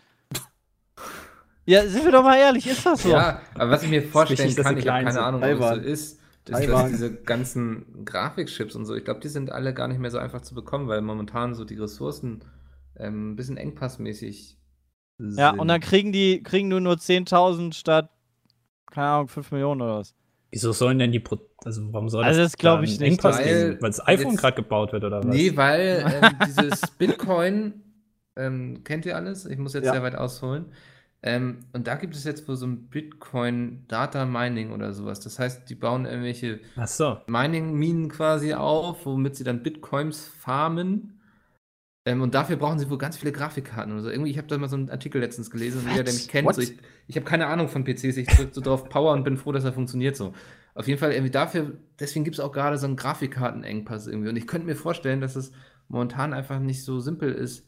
Speaker 3: Ja, sind wir doch mal ehrlich, ist das so?
Speaker 4: Ja, aber was ich mir vorstellen
Speaker 5: wichtig, dass
Speaker 4: kann, ich habe keine. Ahnung, ob es so ist, Das, das diese ganzen Grafikchips und so, ich glaube, die sind alle gar nicht mehr so einfach zu bekommen, weil momentan so die Ressourcen ähm, ein bisschen engpassmäßig
Speaker 3: sind. Ja, und dann kriegen die kriegen nur nur 10.000 statt, keine Ahnung, 5 Millionen oder was.
Speaker 5: Wieso sollen denn die Pro also warum soll
Speaker 3: also das, das glaube ich nicht,
Speaker 5: weil, weil das iPhone gerade gebaut wird oder was?
Speaker 4: Nee, weil ähm, dieses Bitcoin ähm, kennt ihr alles? Ich muss jetzt ja. sehr weit ausholen. Ähm, und da gibt es jetzt wohl so ein Bitcoin Data Mining oder sowas. Das heißt, die bauen irgendwelche
Speaker 5: so.
Speaker 4: Mining-Minen quasi auf, womit sie dann Bitcoins farmen. Ähm, und dafür brauchen sie wohl ganz viele Grafikkarten oder so. Irgendwie, ich habe da mal so einen Artikel letztens gelesen und jeder, der mich kennt, so, ich, ich habe keine Ahnung von PCs, ich drücke so drauf Power und bin froh, dass er funktioniert so. Auf jeden Fall irgendwie dafür, deswegen gibt es auch gerade so einen Grafikkartenengpass irgendwie. Und ich könnte mir vorstellen, dass es momentan einfach nicht so simpel ist,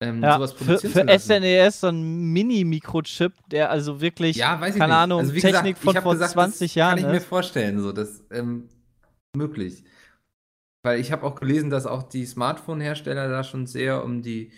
Speaker 3: ähm, ja, sowas produzieren für, für SNES so ein Mini-Mikrochip, der also wirklich,
Speaker 4: ja,
Speaker 3: keine nicht. Ahnung, also, Technik gesagt, von vor gesagt, 20 Jahren
Speaker 4: Kann ich mir vorstellen, so, das ähm, möglich. Weil ich habe auch gelesen, dass auch die Smartphone-Hersteller da schon sehr um die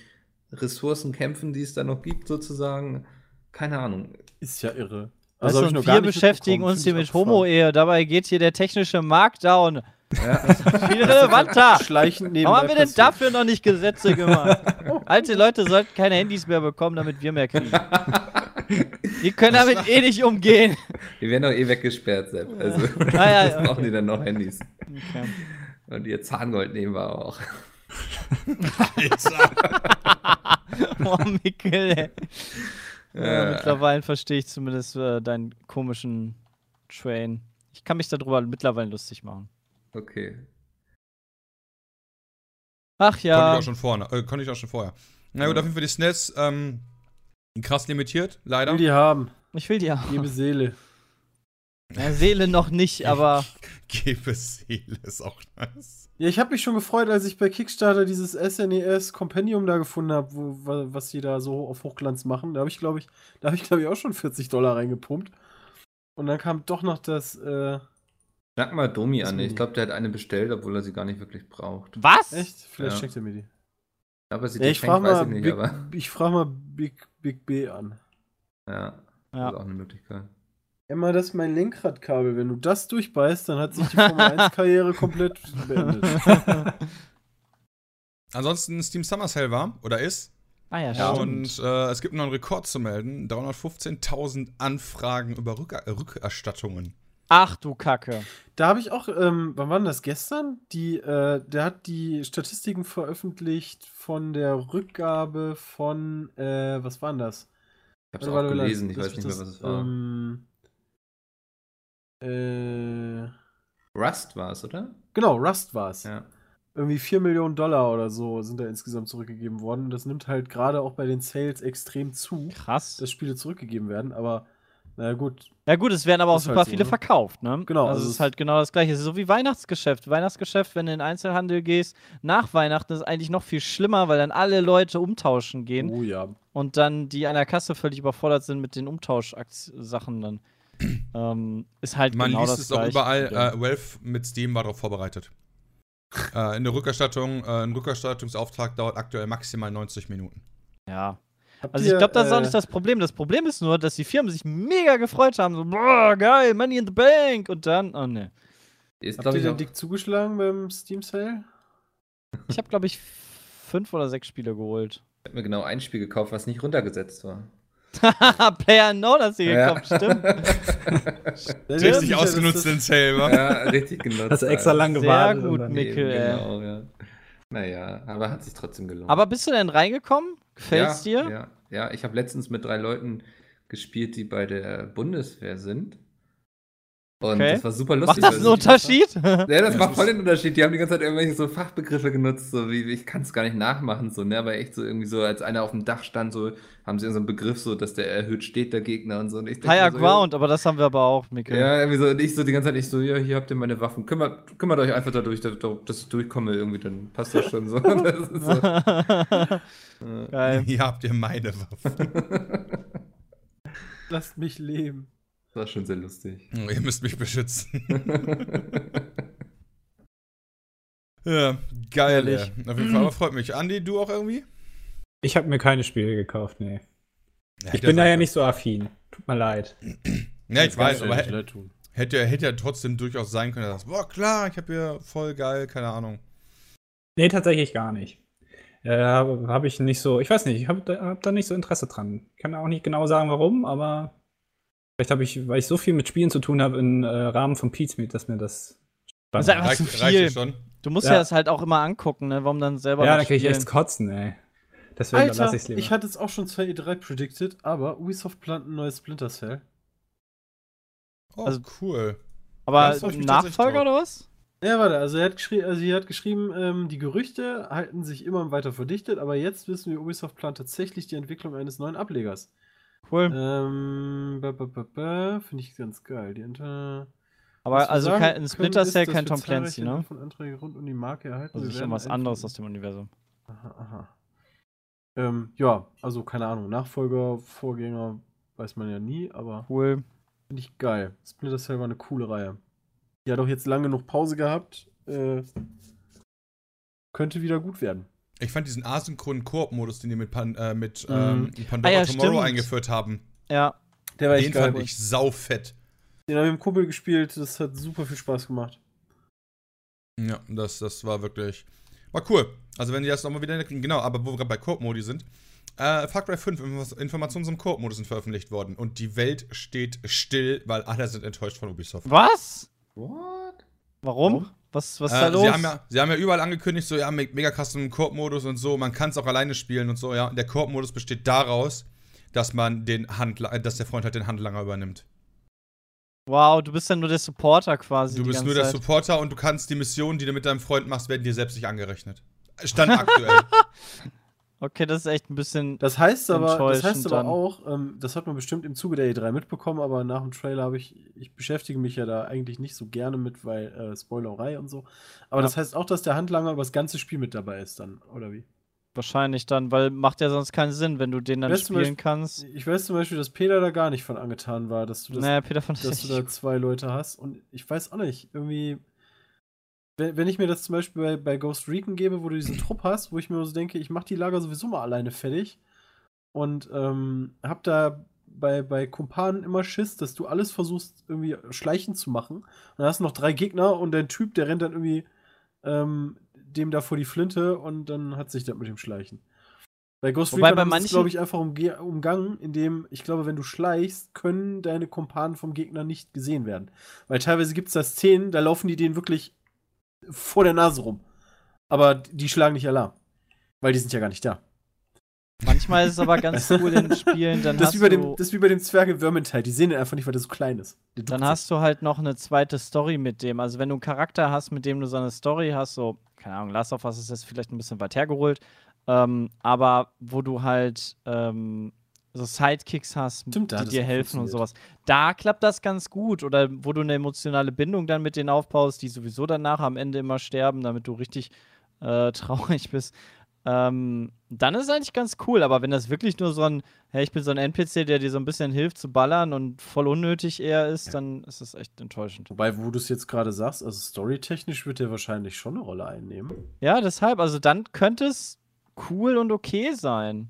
Speaker 4: Ressourcen kämpfen, die es da noch gibt, sozusagen. Keine Ahnung.
Speaker 6: Ist ja irre.
Speaker 3: Also, also wir beschäftigen uns hier mit Homo-Ehe, dabei geht hier der technische Markt down. Ja. viel relevanter.
Speaker 6: Schleichend
Speaker 3: Warum haben wir denn dafür noch nicht Gesetze gemacht? Alte Leute sollten keine Handys mehr bekommen, damit wir mehr kriegen. Die können damit eh nicht umgehen.
Speaker 4: Die werden doch eh weggesperrt, Sepp. Also, ah, ja, okay. brauchen die dann noch Handys. Okay. Und ihr Zahngold nehmen wir auch.
Speaker 3: Alter. oh, Mikkel, ey. Ja, mittlerweile verstehe ich zumindest äh, deinen komischen Train. Ich kann mich darüber mittlerweile lustig machen.
Speaker 4: Okay.
Speaker 3: Ach ja.
Speaker 2: Konnte ich auch schon, vorne, äh, konnte ich auch schon vorher. Na gut, ja. auf jeden Fall die SNES ähm, krass limitiert, leider.
Speaker 6: Ich will die haben.
Speaker 3: Ich will die haben.
Speaker 6: Gebe Seele.
Speaker 3: Ja, Seele noch nicht, aber.
Speaker 2: Gebe Seele ist auch nice.
Speaker 6: Ja, ich habe mich schon gefreut, als ich bei Kickstarter dieses SNES Compendium da gefunden habe, was sie da so auf Hochglanz machen. Da habe ich, glaube ich, da habe ich, glaube ich, auch schon 40 Dollar reingepumpt. Und dann kam doch noch das, äh,
Speaker 4: Schnack mal Domi an. Ich glaube, der hat eine bestellt, obwohl er sie gar nicht wirklich braucht.
Speaker 3: Was?
Speaker 6: Echt? Vielleicht ja. checkt er mir die.
Speaker 4: Aber sie
Speaker 6: ja, ich frage mal, ich, nicht, Big, ich frage mal Big, Big B an.
Speaker 4: Ja, ja, das ist auch eine Möglichkeit.
Speaker 6: Emma, das ist mein Lenkradkabel. Wenn du das durchbeißt, dann hat sich die Formel 1-Karriere komplett beendet.
Speaker 2: Ansonsten Steam Summer Sale war oder ist.
Speaker 3: Ah ja, stimmt.
Speaker 2: Und äh, es gibt noch einen Rekord zu melden: 315.000 Anfragen über Rück Rückerstattungen.
Speaker 3: Ach du Kacke.
Speaker 6: Da habe ich auch, ähm, wann war denn das gestern? Die, äh, der hat die Statistiken veröffentlicht von der Rückgabe von, äh, was war denn das?
Speaker 4: Ich habe es auch gelesen, ich weiß nicht mehr, was es war. Ähm,
Speaker 6: äh,
Speaker 4: Rust war es, oder?
Speaker 6: Genau, Rust war es.
Speaker 4: Ja.
Speaker 6: Irgendwie 4 Millionen Dollar oder so sind da insgesamt zurückgegeben worden. Das nimmt halt gerade auch bei den Sales extrem zu,
Speaker 3: Krass.
Speaker 6: dass Spiele zurückgegeben werden, aber na gut.
Speaker 3: Ja gut, es werden aber auch super halt so, viele ne? verkauft, ne?
Speaker 6: Genau.
Speaker 3: Also, also es ist halt genau das gleiche. Es ist so wie Weihnachtsgeschäft. Weihnachtsgeschäft, wenn du in den Einzelhandel gehst, nach Weihnachten ist eigentlich noch viel schlimmer, weil dann alle Leute umtauschen gehen.
Speaker 6: Oh ja.
Speaker 3: Und dann die an der Kasse völlig überfordert sind mit den Umtauschsachen dann. ähm, ist halt
Speaker 2: Man
Speaker 3: genau
Speaker 2: liest
Speaker 3: das
Speaker 2: es auch überall, äh, Valve mit Steam war darauf vorbereitet. äh, in der Rückerstattung, äh, ein Rückerstattungsauftrag dauert aktuell maximal 90 Minuten.
Speaker 3: Ja, Habt also ich glaube, das ist auch nicht äh, das Problem. Das Problem ist nur, dass die Firmen sich mega gefreut haben. So, boah, geil, Money in the Bank. Und dann, oh ne.
Speaker 6: Ist, Habt ihr denn dick zugeschlagen beim Steam Sale?
Speaker 3: Ich habe, glaube ich, fünf oder sechs Spiele geholt.
Speaker 4: Ich habe mir genau ein Spiel gekauft, was nicht runtergesetzt war.
Speaker 3: Player No, dass sie ja. gekauft, stimmt.
Speaker 2: richtig ausgenutzt den Sale, wa?
Speaker 4: Ja, richtig genutzt.
Speaker 5: Hast du extra lang gewartet.
Speaker 3: Sehr gut, Mikkel.
Speaker 4: Genau, ja. Naja, aber hat sich trotzdem gelohnt.
Speaker 3: Aber bist du denn reingekommen? Gefällt's
Speaker 4: ja,
Speaker 3: dir?
Speaker 4: Ja, ja. Ich habe letztens mit drei Leuten gespielt, die bei der Bundeswehr sind. Und okay. das war super lustig.
Speaker 3: Macht das einen Unterschied?
Speaker 4: Ja, das macht voll den Unterschied. Die haben die ganze Zeit irgendwelche so Fachbegriffe genutzt, so wie, ich kann es gar nicht nachmachen, so, ne, aber echt so irgendwie so, als einer auf dem Dach stand, so, haben sie so einen Begriff, so, dass der erhöht steht, der Gegner und so. Und ich
Speaker 3: Higher so, Ground, ja, aber das haben wir aber auch, Mikkel.
Speaker 4: Ja, irgendwie so, und ich so die ganze Zeit, ich so, ja, hier habt ihr meine Waffen, kümmert, kümmert euch einfach dadurch, dass, dass ich durchkomme irgendwie, dann passt das schon so. Das so.
Speaker 2: Geil. Hier habt ihr meine Waffen.
Speaker 6: Lasst mich leben.
Speaker 4: Das war schon sehr lustig.
Speaker 2: Oh, ihr müsst mich beschützen. ja, geil. Ey. Auf jeden Fall, freut mich. Andi, du auch irgendwie?
Speaker 5: Ich habe mir keine Spiele gekauft, nee. Ja, ich bin da ja nicht so affin. Tut mir leid.
Speaker 2: Ja, ich weiß, aber Hätte, hätte ja trotzdem durchaus sein können, dass, boah, klar, ich habe hier voll geil, keine Ahnung.
Speaker 5: Nee, tatsächlich gar nicht. Äh, habe ich nicht so, ich weiß nicht, ich habe da, hab da nicht so Interesse dran. Ich kann auch nicht genau sagen, warum, aber vielleicht habe ich, weil ich so viel mit Spielen zu tun habe im äh, Rahmen von Pizmeet, dass mir das.
Speaker 3: Das ist einfach reicht, zu viel. Schon? Du musst ja. ja das halt auch immer angucken, ne? Warum dann selber.
Speaker 5: Ja, da kann ich echt kotzen, ey.
Speaker 6: Deswegen Alter, lasse ich lieber. Ich hatte es auch schon 2 E3 predicted, aber Ubisoft plant ein neues Splinter Cell.
Speaker 2: Oh, also, cool.
Speaker 3: Aber Nachfolger oder was?
Speaker 6: Ja, warte, also er hat, geschri also er hat geschrieben, ähm, die Gerüchte halten sich immer weiter verdichtet, aber jetzt wissen wir, Ubisoft plant tatsächlich die Entwicklung eines neuen Ablegers.
Speaker 3: Cool.
Speaker 6: Ähm, Finde ich ganz geil. Die Inter
Speaker 3: aber also kein, ein Splinter Cell, kein Tom Clancy, ne?
Speaker 6: Von Anträge rund um die Marke erhalten.
Speaker 3: Also schon was anderes aus dem Universum.
Speaker 6: Aha, aha. Ähm, ja, also keine Ahnung, Nachfolger, Vorgänger, weiß man ja nie, aber
Speaker 3: cool.
Speaker 6: Finde ich geil. Splinter Cell war eine coole Reihe. Die hat auch jetzt lange noch Pause gehabt. Äh, könnte wieder gut werden.
Speaker 2: Ich fand diesen asynchronen Koop-Modus, den die mit, Pan, äh, mit mhm. ähm, Pandora ah, ja, Tomorrow stimmt. eingeführt haben.
Speaker 3: Ja.
Speaker 2: Der war Den fand ich saufett.
Speaker 6: Den habe ich mit dem Kumpel gespielt, das hat super viel Spaß gemacht.
Speaker 2: Ja, das, das war wirklich. War cool. Also, wenn die das nochmal wieder kriegen, genau, aber wo wir gerade bei Koop-Modi sind. Äh, Far Cry 5 Informationen zum Koop-Modus sind veröffentlicht worden und die Welt steht still, weil alle sind enttäuscht von Ubisoft.
Speaker 3: Was?
Speaker 2: What?
Speaker 3: Warum? Warum? Was, was ist da äh, los?
Speaker 2: Sie haben, ja, sie haben ja überall angekündigt, so, ja, mega krassen Koop-Modus und so, man kann es auch alleine spielen und so, ja. Und der Koop-Modus besteht daraus, dass man den Handler, dass der Freund halt den Handlanger übernimmt.
Speaker 3: Wow, du bist dann nur der Supporter quasi.
Speaker 2: Du bist nur der Zeit. Supporter und du kannst die Missionen, die du mit deinem Freund machst, werden dir selbst nicht angerechnet. Stand aktuell.
Speaker 3: Okay, das ist echt ein bisschen.
Speaker 6: Das heißt aber, das heißt aber auch, ähm, das hat man bestimmt im Zuge der E3 mitbekommen, aber nach dem Trailer habe ich, ich beschäftige mich ja da eigentlich nicht so gerne mit, weil äh, Spoilerei und so. Aber ja. das heißt auch, dass der Handlanger über das ganze Spiel mit dabei ist dann, oder wie?
Speaker 3: Wahrscheinlich dann, weil macht ja sonst keinen Sinn, wenn du den dann spielen Beispiel, kannst.
Speaker 6: Ich weiß zum Beispiel, dass Peter da gar nicht von angetan war, dass du das,
Speaker 3: naja, Peter fand
Speaker 6: dass du da zwei Leute hast. Und ich weiß auch nicht, irgendwie wenn, wenn ich mir das zum Beispiel bei, bei Ghost Recon gebe, wo du diesen Trupp hast, wo ich mir so denke, ich mache die Lager sowieso mal alleine fertig und ähm, hab da bei, bei Kumpanen immer Schiss, dass du alles versuchst, irgendwie schleichend zu machen. Und dann hast du noch drei Gegner und der Typ, der rennt dann irgendwie ähm, dem da vor die Flinte und dann hat sich das mit dem Schleichen. Bei Ghost Wobei Recon ist es, glaube ich, einfach umge umgangen, indem, ich glaube, wenn du schleichst, können deine Kumpanen vom Gegner nicht gesehen werden. Weil teilweise gibt es da Szenen, da laufen die denen wirklich vor der Nase rum. Aber die schlagen nicht Alarm. Weil die sind ja gar nicht da.
Speaker 3: Manchmal ist es aber ganz cool in Spielen, dann
Speaker 6: das
Speaker 3: hast
Speaker 6: wie bei dem, Das ist wie bei dem Zwerg in Vermintide. Die sehen den einfach nicht, weil der so klein ist.
Speaker 3: Dann hast du halt noch eine zweite Story mit dem. Also wenn du einen Charakter hast, mit dem du so eine Story hast, so, keine Ahnung, Last of Us ist jetzt vielleicht ein bisschen weit hergeholt, ähm, aber wo du halt ähm, so Sidekicks hast, Stimmt, die dir helfen und sowas. Da klappt das ganz gut. Oder wo du eine emotionale Bindung dann mit denen aufbaust, die sowieso danach am Ende immer sterben, damit du richtig äh, traurig bist. Ähm, dann ist es eigentlich ganz cool, aber wenn das wirklich nur so ein, hey, ich bin so ein NPC, der dir so ein bisschen hilft zu ballern und voll unnötig eher ist, dann ist das echt enttäuschend.
Speaker 6: Wobei, wo du es jetzt gerade sagst, also storytechnisch wird der wahrscheinlich schon eine Rolle einnehmen.
Speaker 3: Ja, deshalb, also dann könnte es cool und okay sein.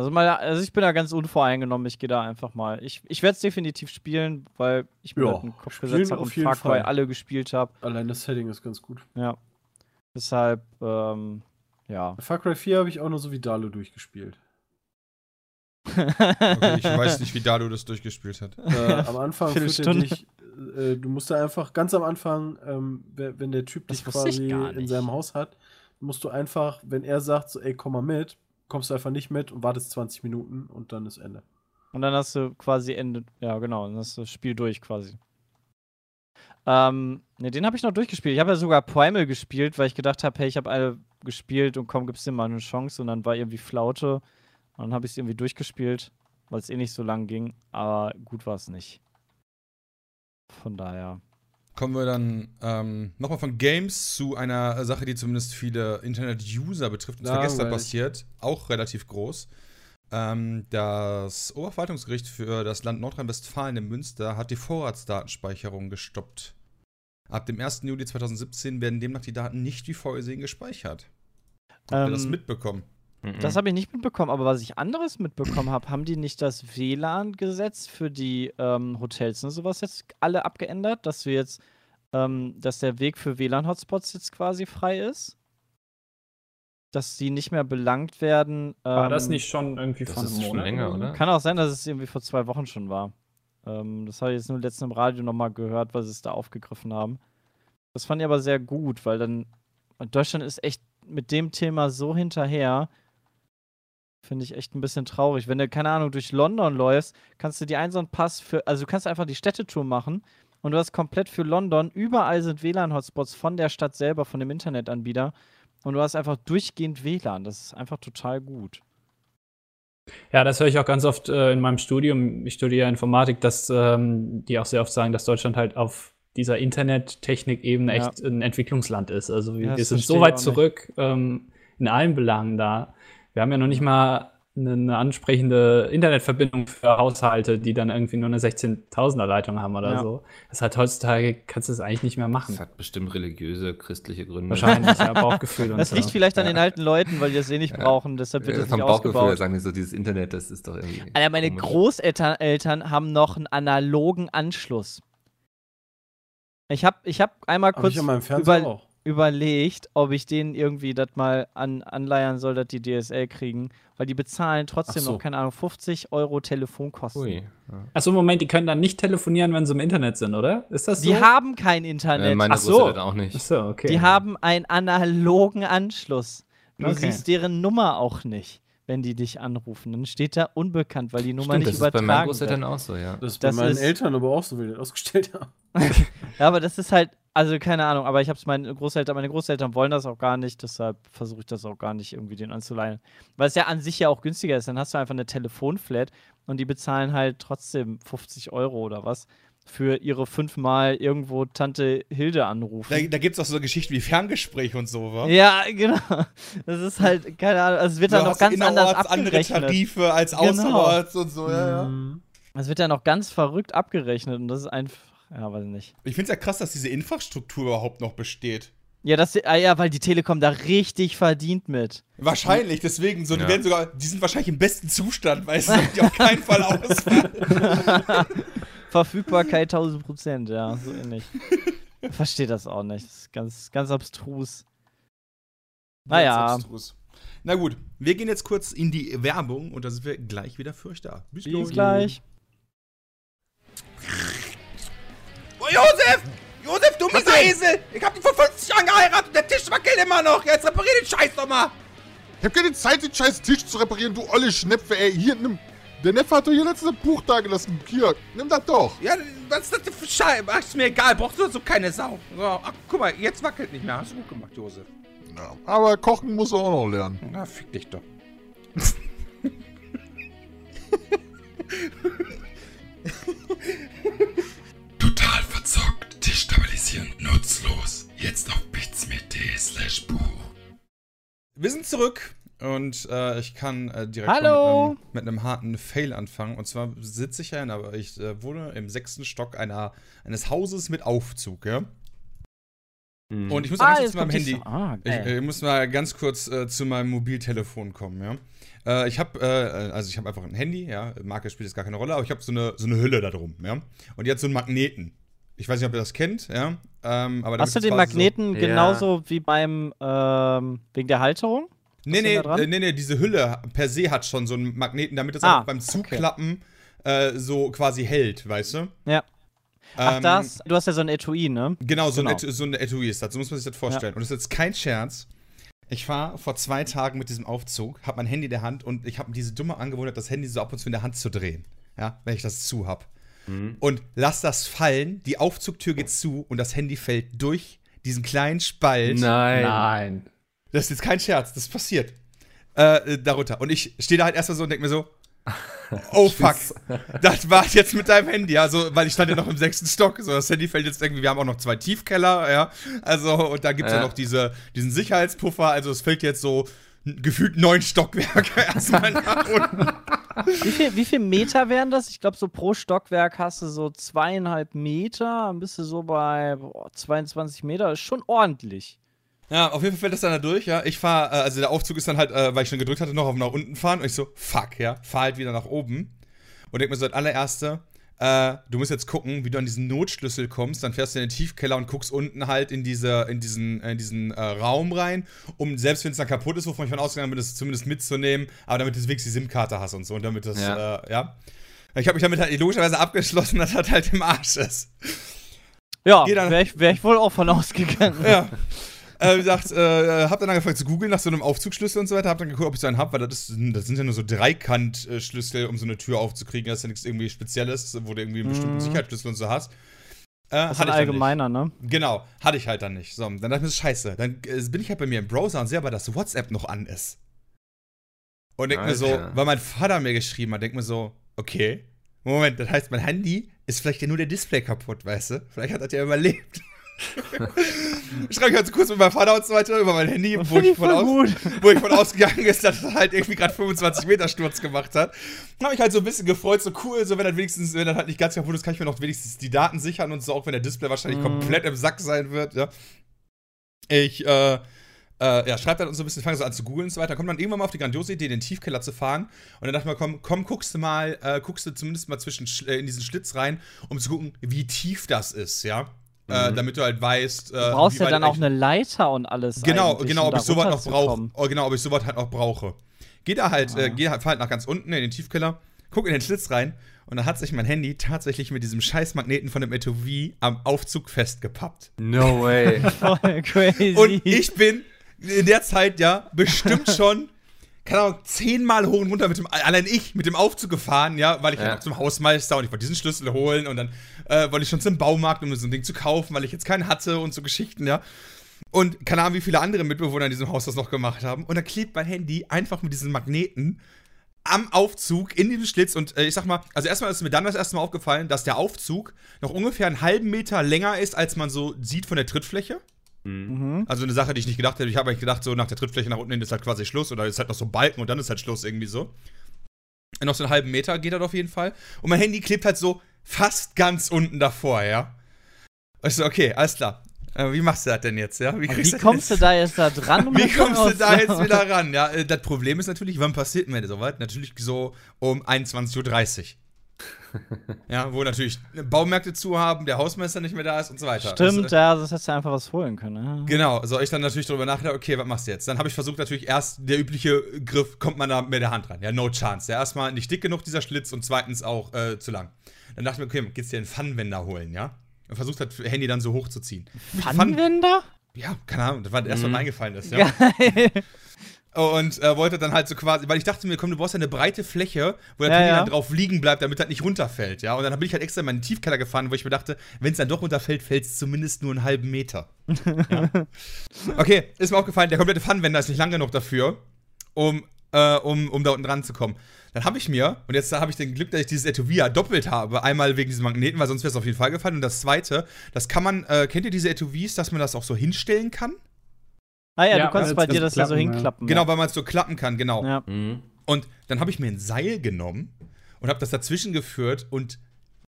Speaker 3: Also, mal, also ich bin da ganz unvoreingenommen. Ich gehe da einfach mal. Ich, ich werde es definitiv spielen, weil ich mir ja, halt einen Kopf gesetzt habe und Far Cry alle gespielt habe.
Speaker 6: Allein das Setting ist ganz gut.
Speaker 3: Ja. Deshalb, ähm, ja.
Speaker 6: Far Cry 4 habe ich auch nur so wie Dalo durchgespielt.
Speaker 2: okay, ich weiß nicht, wie Dalo das durchgespielt hat.
Speaker 6: Äh, am Anfang führt er dich, äh, du musst da einfach, ganz am Anfang, ähm, wenn der Typ dich quasi in seinem Haus hat, musst du einfach, wenn er sagt, so, ey, komm mal mit, kommst du einfach nicht mit und wartest 20 Minuten und dann ist Ende.
Speaker 3: Und dann hast du quasi Ende, ja genau, dann hast du das Spiel durch quasi. Ähm, ne, den habe ich noch durchgespielt. Ich habe ja sogar Primal gespielt, weil ich gedacht habe, hey, ich habe alle gespielt und komm, gib's dir mal eine Chance und dann war irgendwie Flaute und dann habe ich es irgendwie durchgespielt, weil es eh nicht so lang ging, aber gut war es nicht. Von daher
Speaker 2: kommen wir dann ähm, nochmal von Games zu einer Sache, die zumindest viele Internet-User betrifft. Und zwar gestern passiert, auch relativ groß. Ähm, das Oberverwaltungsgericht für das Land Nordrhein-Westfalen in Münster hat die Vorratsdatenspeicherung gestoppt. Ab dem 1. Juli 2017 werden demnach die Daten nicht wie vorgesehen gespeichert. Habt ihr das ähm, mitbekommen?
Speaker 3: Das habe ich nicht mitbekommen, aber was ich anderes mitbekommen habe, haben die nicht das WLAN-Gesetz für die ähm, Hotels und sowas jetzt alle abgeändert, dass wir jetzt, ähm, dass der Weg für WLAN-Hotspots jetzt quasi frei ist? Dass sie nicht mehr belangt werden.
Speaker 5: Ähm, war das nicht schon irgendwie
Speaker 4: von einem Monat? länger, oder?
Speaker 3: Kann auch sein, dass es irgendwie vor zwei Wochen schon war. Ähm, das habe ich jetzt nur letztens im Radio nochmal gehört, was sie es da aufgegriffen haben. Das fand ich aber sehr gut, weil dann Deutschland ist echt mit dem Thema so hinterher. Finde ich echt ein bisschen traurig. Wenn du, keine Ahnung, durch London läufst, kannst du dir einen so einen Pass für, also du kannst einfach die Städtetour machen und du hast komplett für London, überall sind WLAN-Hotspots von der Stadt selber, von dem Internetanbieter und du hast einfach durchgehend WLAN. Das ist einfach total gut.
Speaker 5: Ja, das höre ich auch ganz oft äh, in meinem Studium. Ich studiere Informatik, dass ähm, die auch sehr oft sagen, dass Deutschland halt auf dieser Internettechnik-Ebene ja. echt ein Entwicklungsland ist. Also wir, ja, wir sind so weit zurück ähm, in allen Belangen da. Wir haben ja noch nicht mal eine, eine, ansprechende Internetverbindung für Haushalte, die dann irgendwie nur eine 16.000er Leitung haben oder ja. so. Das hat heutzutage, kannst du es eigentlich nicht mehr machen. Das
Speaker 4: hat bestimmt religiöse, christliche Gründe.
Speaker 5: Wahrscheinlich, ja, Bauchgefühl
Speaker 3: und Das liegt vielleicht an den alten Leuten, weil die das eh nicht brauchen, deshalb wird ja, das nicht Bauchgefühl ausgebaut.
Speaker 4: sagen die so, dieses Internet, das ist doch irgendwie
Speaker 3: Alter, meine komisch. Großeltern Eltern haben noch einen analogen Anschluss. Ich habe ich hab einmal kurz über, überlegt, ob ich denen irgendwie das mal an, anleiern soll, dass die DSL kriegen, weil die bezahlen trotzdem so. noch, keine Ahnung, 50 Euro Telefonkosten. Ui.
Speaker 5: Ja. Achso, Moment, die können dann nicht telefonieren, wenn sie im Internet sind, oder? Ist das so?
Speaker 3: Die haben kein Internet. Äh,
Speaker 4: meine Ach so. auch nicht. Ach
Speaker 3: so, okay. Die haben einen analogen Anschluss. Du okay. siehst deren Nummer auch nicht wenn die dich anrufen. Dann steht da unbekannt, weil die Nummer Stimmt, nicht übertragen wird. Das ist bei meinen
Speaker 4: Großeltern auch so, ja.
Speaker 6: Das ist bei das meinen ist Eltern aber auch so, wie die das ausgestellt haben.
Speaker 3: ja, aber das ist halt, also keine Ahnung, aber ich habe es meinen Großeltern, meine Großeltern wollen das auch gar nicht, deshalb versuche ich das auch gar nicht irgendwie den anzuleihen. Weil es ja an sich ja auch günstiger ist. Dann hast du einfach eine Telefonflat und die bezahlen halt trotzdem 50 Euro oder was für ihre fünfmal irgendwo Tante Hilde anrufen.
Speaker 2: Da, da gibt es auch so Geschichten wie Ferngespräch und so, wa?
Speaker 3: Ja, genau. Das ist halt, keine Ahnung, also es wird dann noch ganz anders abgerechnet.
Speaker 2: andere Tarife als genau. außerorts und so, ja, ja.
Speaker 3: Mhm. Es wird dann noch ganz verrückt abgerechnet und das ist einfach, ja, weiß ich nicht.
Speaker 2: Ich finde es ja krass, dass diese Infrastruktur überhaupt noch besteht.
Speaker 3: Ja, das, ah ja, weil die Telekom da richtig verdient mit.
Speaker 2: Wahrscheinlich, deswegen, so, ja. die werden sogar, die sind wahrscheinlich im besten Zustand, weil es die auf keinen Fall ausfallen.
Speaker 3: Verfügbarkeit 1000 Prozent, ja, so ähnlich. Verstehe das auch nicht. Das ist ganz, ganz abstrus. Naja. Abstrus.
Speaker 2: Na gut, wir gehen jetzt kurz in die Werbung und da sind wir gleich wieder für euch da.
Speaker 3: Bis, Bis gleich.
Speaker 2: Josef! Josef, du mieser Esel! Ich hab dich vor 50 Jahren geheiratet und der Tisch wackelt immer noch! Jetzt reparier den Scheiß doch mal!
Speaker 7: Ich hab keine Zeit, den scheiß Tisch zu reparieren, du olle Schnepfe, ey. Hier, nimm, der Neffe hat doch hier letztes Buch da gelassen. Hier, nimm das doch.
Speaker 2: Ja, was ist das denn für Scheiße? Ach, ist mir egal. Brauchst du so keine Sau. So, ach, guck mal, jetzt wackelt nicht mehr. Hast du gut gemacht, Josef.
Speaker 7: Ja, aber kochen muss er auch noch lernen.
Speaker 2: Na, fick dich doch.
Speaker 8: destabilisierend, nutzlos. Jetzt auf bitsme.de slash Buch.
Speaker 2: Wir sind zurück und äh, ich kann äh, direkt
Speaker 3: mit einem,
Speaker 2: mit, einem, harten Fail anfangen. Und zwar sitze ich ja in, aber ich äh, wohne im sechsten Stock einer, eines Hauses mit Aufzug, ja. Mhm. Und ich muss ah, ganz kurz zu meinem Handy. So. Ah, ich, ich, muss mal ganz kurz äh, zu meinem Mobiltelefon kommen, ja. Äh, ich habe, äh, also ich habe einfach ein Handy, ja. Marke spielt jetzt gar keine Rolle, aber ich habe so eine, so eine Hülle da drum, ja. Und die hat so einen Magneten. Ich weiß nicht, ob ihr das kennt, ja. Ähm,
Speaker 3: Hast du den Magneten so, genauso ja. wie beim ähm, wegen der Halterung?
Speaker 2: Nee, nee, äh, nee, nee, diese Hülle per se hat schon so einen Magneten, damit es ah, beim Zuklappen okay. äh, so quasi hält, weißt du?
Speaker 3: Ja. Ach, ähm, das? Du hast ja so ein Etui, ne?
Speaker 2: Genau, so, genau. Ein, so ein Etui ist das. So muss man sich das vorstellen. Ja. Und das ist jetzt kein Scherz. Ich war vor zwei Tagen mit diesem Aufzug, habe mein Handy in der Hand und ich habe diese dumme Angewohnheit, das Handy so ab und zu in der Hand zu drehen. Ja, wenn ich das zu habe. Mhm. Und lass das fallen, die Aufzugtür geht zu und das Handy fällt durch diesen kleinen Spalt.
Speaker 4: Nein. Nein.
Speaker 2: Das ist jetzt kein Scherz, das passiert. Äh, darunter. Und ich stehe da halt erstmal so und denke mir so, oh fuck, das war jetzt mit deinem Handy, also, weil ich stand ja noch im sechsten Stock, so, das Handy fällt jetzt irgendwie, wir haben auch noch zwei Tiefkeller, ja, also, und da gibt es ja. ja noch diese, diesen Sicherheitspuffer, also es fällt jetzt so gefühlt neun Stockwerke erstmal nach unten.
Speaker 3: Wie viel, wie viel Meter wären das? Ich glaube, so pro Stockwerk hast du so zweieinhalb Meter, dann bist du so bei boah, 22 Meter, das ist schon ordentlich.
Speaker 2: Ja, auf jeden Fall fällt das dann da durch, ja. Ich fahre, äh, also der Aufzug ist dann halt, äh, weil ich schon gedrückt hatte, noch auf nach unten fahren und ich so, fuck, ja, fahr halt wieder nach oben. Und denk mir so, als allererste, äh, du musst jetzt gucken, wie du an diesen Notschlüssel kommst. Dann fährst du in den Tiefkeller und guckst unten halt in, diese, in diesen, in diesen äh, Raum rein, um selbst wenn es dann kaputt ist, wovon ich von ausgegangen bin, das zumindest mitzunehmen, aber damit du wenigstens die SIM-Karte hast und so und damit das, ja. Äh, ja. Ich habe mich damit halt logischerweise abgeschlossen, dass das halt im Arsch ist.
Speaker 3: Ja, wäre ich, wär ich wohl auch von ausgegangen.
Speaker 2: Ja. Äh, gesagt, äh, hab dann angefangen zu googeln nach so einem Aufzugschlüssel und so weiter, hab dann geguckt, ob ich so einen hab, weil das, ist, das sind ja nur so Dreikant-Schlüssel, um so eine Tür aufzukriegen. Das ist ja nichts irgendwie Spezielles, wo du irgendwie einen bestimmten mhm. Sicherheitsschlüssel und so hast.
Speaker 3: Äh, das ist ein allgemeiner, ne?
Speaker 2: Genau, hatte ich halt dann nicht. So, dann dachte ich mir, scheiße. Dann äh, bin ich halt bei mir im Browser und sehe aber, dass WhatsApp noch an ist. Und denk Alter. mir so, weil mein Vater mir geschrieben hat, denk mir so, okay, Moment, das heißt, mein Handy ist vielleicht ja nur der Display kaputt, weißt du? Vielleicht hat das ja überlebt. ich schreibe halt so kurz mit meinem Vater und so weiter über mein Handy, wo ich, von aus, wo ich, von ausgegangen ist, dass er halt irgendwie gerade 25 Meter Sturz gemacht hat. Habe ich halt so ein bisschen gefreut, so cool, so wenn er wenigstens, wenn er halt nicht ganz kaputt ist, kann ich mir noch wenigstens die Daten sichern und so, auch wenn der Display wahrscheinlich mm. komplett im Sack sein wird, ja. Ich, äh, äh, ja, schreibt dann so ein bisschen, fangen so an zu googeln und so weiter. Kommt dann irgendwann mal auf die grandiose Idee, den Tiefkeller zu fahren. Und dann dachte ich mir, komm, komm, guckst du mal, äh, guckst du zumindest mal zwischen äh, in diesen Schlitz rein, um zu gucken, wie tief das ist, ja. Äh, mhm. damit du halt weißt.
Speaker 3: du äh, brauchst ja dann auch eine Leiter und alles.
Speaker 2: Genau, genau, ob ich sowas noch brauche. Oh, genau, ob ich sowas halt noch brauche. Geh da halt, äh, ah. geh halt, fahr halt nach ganz unten in den Tiefkeller, guck in den Schlitz rein und dann hat sich mein Handy tatsächlich mit diesem Scheißmagneten von dem Etui am Aufzug festgepappt.
Speaker 4: No way.
Speaker 3: Voll crazy.
Speaker 2: Und ich bin in der Zeit ja bestimmt schon keine Ahnung, zehnmal hoch und runter mit dem, allein ich mit dem Aufzug gefahren, ja, weil ich ja. noch zum Hausmeister und ich wollte diesen Schlüssel holen und dann äh, wollte ich schon zum Baumarkt, um so ein Ding zu kaufen, weil ich jetzt keinen hatte und so Geschichten, ja. Und keine Ahnung, wie viele andere Mitbewohner in diesem Haus das noch gemacht haben. Und dann klebt mein Handy einfach mit diesen Magneten am Aufzug in diesem Schlitz und äh, ich sag mal, also erstmal ist mir dann das erste Mal aufgefallen, dass der Aufzug noch ungefähr einen halben Meter länger ist, als man so sieht von der Trittfläche. Mhm. Also eine Sache, die ich nicht gedacht hätte. Ich habe eigentlich gedacht, so nach der Trittfläche nach unten hin ist halt quasi Schluss oder ist halt noch so Balken und dann ist halt Schluss irgendwie so. Noch so einen halben Meter geht das auf jeden Fall. Und mein Handy klebt halt so fast ganz unten davor, ja. ich so, okay, alles klar. Äh, wie machst du das denn jetzt, ja?
Speaker 3: Wie, wie kommst du da jetzt da dran?
Speaker 2: Um wie kommst du da jetzt wieder ran? Ja, äh, das Problem ist natürlich, wann passiert mir das soweit? Natürlich so um 21.30 Uhr ja, wo natürlich Baumärkte zu haben, der Hausmeister nicht mehr da ist und so weiter.
Speaker 3: Stimmt, das, äh, ja, sonst hättest du einfach was holen können. Ja.
Speaker 2: Genau, so ich dann natürlich darüber nachgedacht, okay, was machst du jetzt? Dann habe ich versucht, natürlich erst der übliche Griff, kommt man da mit der Hand ran. Ja, no chance. Ja, erstmal nicht dick genug, dieser Schlitz, und zweitens auch äh, zu lang. Dann dachte ich mir, okay, geht's dir einen Pfannenwender holen, ja? Und versucht das Handy dann so hochzuziehen.
Speaker 3: Pfannenwender?
Speaker 2: Ja, keine Ahnung, das war das erste, was mir eingefallen ist, ja. Geil. Und äh, wollte dann halt so quasi, weil ich dachte mir, komm, du brauchst ja eine breite Fläche, wo der ja, Handy ja. dann drauf liegen bleibt, damit das nicht runterfällt, ja. Und dann bin ich halt extra in meinen Tiefkeller gefahren, wo ich mir dachte, wenn es dann doch runterfällt, fällt es zumindest nur einen halben Meter. ja. Okay, ist mir aufgefallen, der komplette Pfannenwender ist nicht lang genug dafür, um, äh, um, um da unten dran zu kommen. Dann habe ich mir, und jetzt habe ich den Glück, dass ich dieses Etuvia doppelt habe, einmal wegen diesem Magneten, weil sonst wäre es auf jeden Fall gefallen. Und das zweite, das kann man, äh, kennt ihr diese Etuvis, dass man das auch so hinstellen kann?
Speaker 3: Ah ja, ja du konntest bei dir das ja so hinklappen.
Speaker 2: Genau, weil man es so klappen kann, genau. Ja. Mhm. Und dann habe ich mir ein Seil genommen und habe das dazwischen geführt und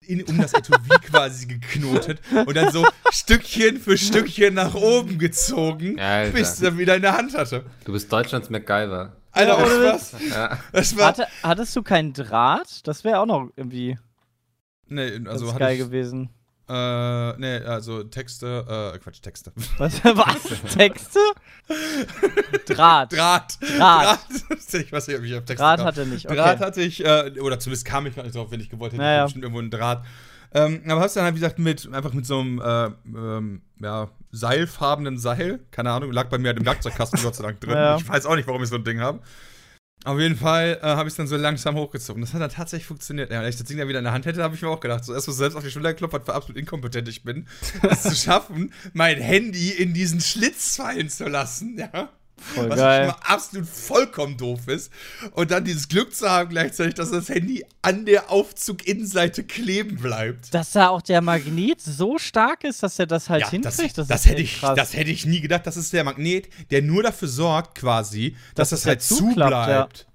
Speaker 2: in, um das Etui quasi geknotet und dann so Stückchen für Stückchen nach oben gezogen, Alter. bis ich dann wieder in der Hand hatte.
Speaker 4: Du bist Deutschlands MacGyver.
Speaker 2: Alter, was was?
Speaker 3: Ja. Das war Hatte, hattest du keinen Draht? Das wäre auch noch irgendwie.
Speaker 2: Nee, also
Speaker 3: das ist geil ich, gewesen.
Speaker 2: Äh, nee, also Texte, äh, Quatsch, Texte.
Speaker 3: Was? Was? Texte? Draht.
Speaker 2: Draht.
Speaker 3: Draht. Draht.
Speaker 2: ich weiß nicht, ob ich auf Texte
Speaker 3: Draht kam. hatte nicht, okay.
Speaker 2: Draht hatte ich, äh, oder zumindest kam ich gar nicht drauf, wenn ich gewollt hätte, naja. bestimmt irgendwo einen Draht. Ähm, aber hast dann halt, wie gesagt, mit, einfach mit so einem, äh, ähm, ja, seilfarbenen Seil, keine Ahnung, lag bei mir halt im Werkzeugkasten Gott sei Dank drin. Ja. Ich weiß auch nicht, warum ich so ein Ding habe. Auf jeden Fall äh, habe ich es dann so langsam hochgezogen. Das hat dann tatsächlich funktioniert. Ja, wenn ich das Ding dann wieder in der Hand hätte, habe ich mir auch gedacht, so erstmal selbst auf die Schulter geklopft, für absolut inkompetent ich bin, es zu schaffen, mein Handy in diesen Schlitz fallen zu lassen, ja. Voll was geil. absolut vollkommen doof ist. Und dann dieses Glück zu haben gleichzeitig, dass das Handy an der Aufzuginnenseite kleben bleibt.
Speaker 3: Dass da auch der Magnet so stark ist, dass er das halt ja, hinkriegt.
Speaker 2: Das, das, das hätte ich, das hätte ich nie gedacht. Das ist der Magnet, der nur dafür sorgt, quasi, dass das, das halt, halt zubleibt. Ja.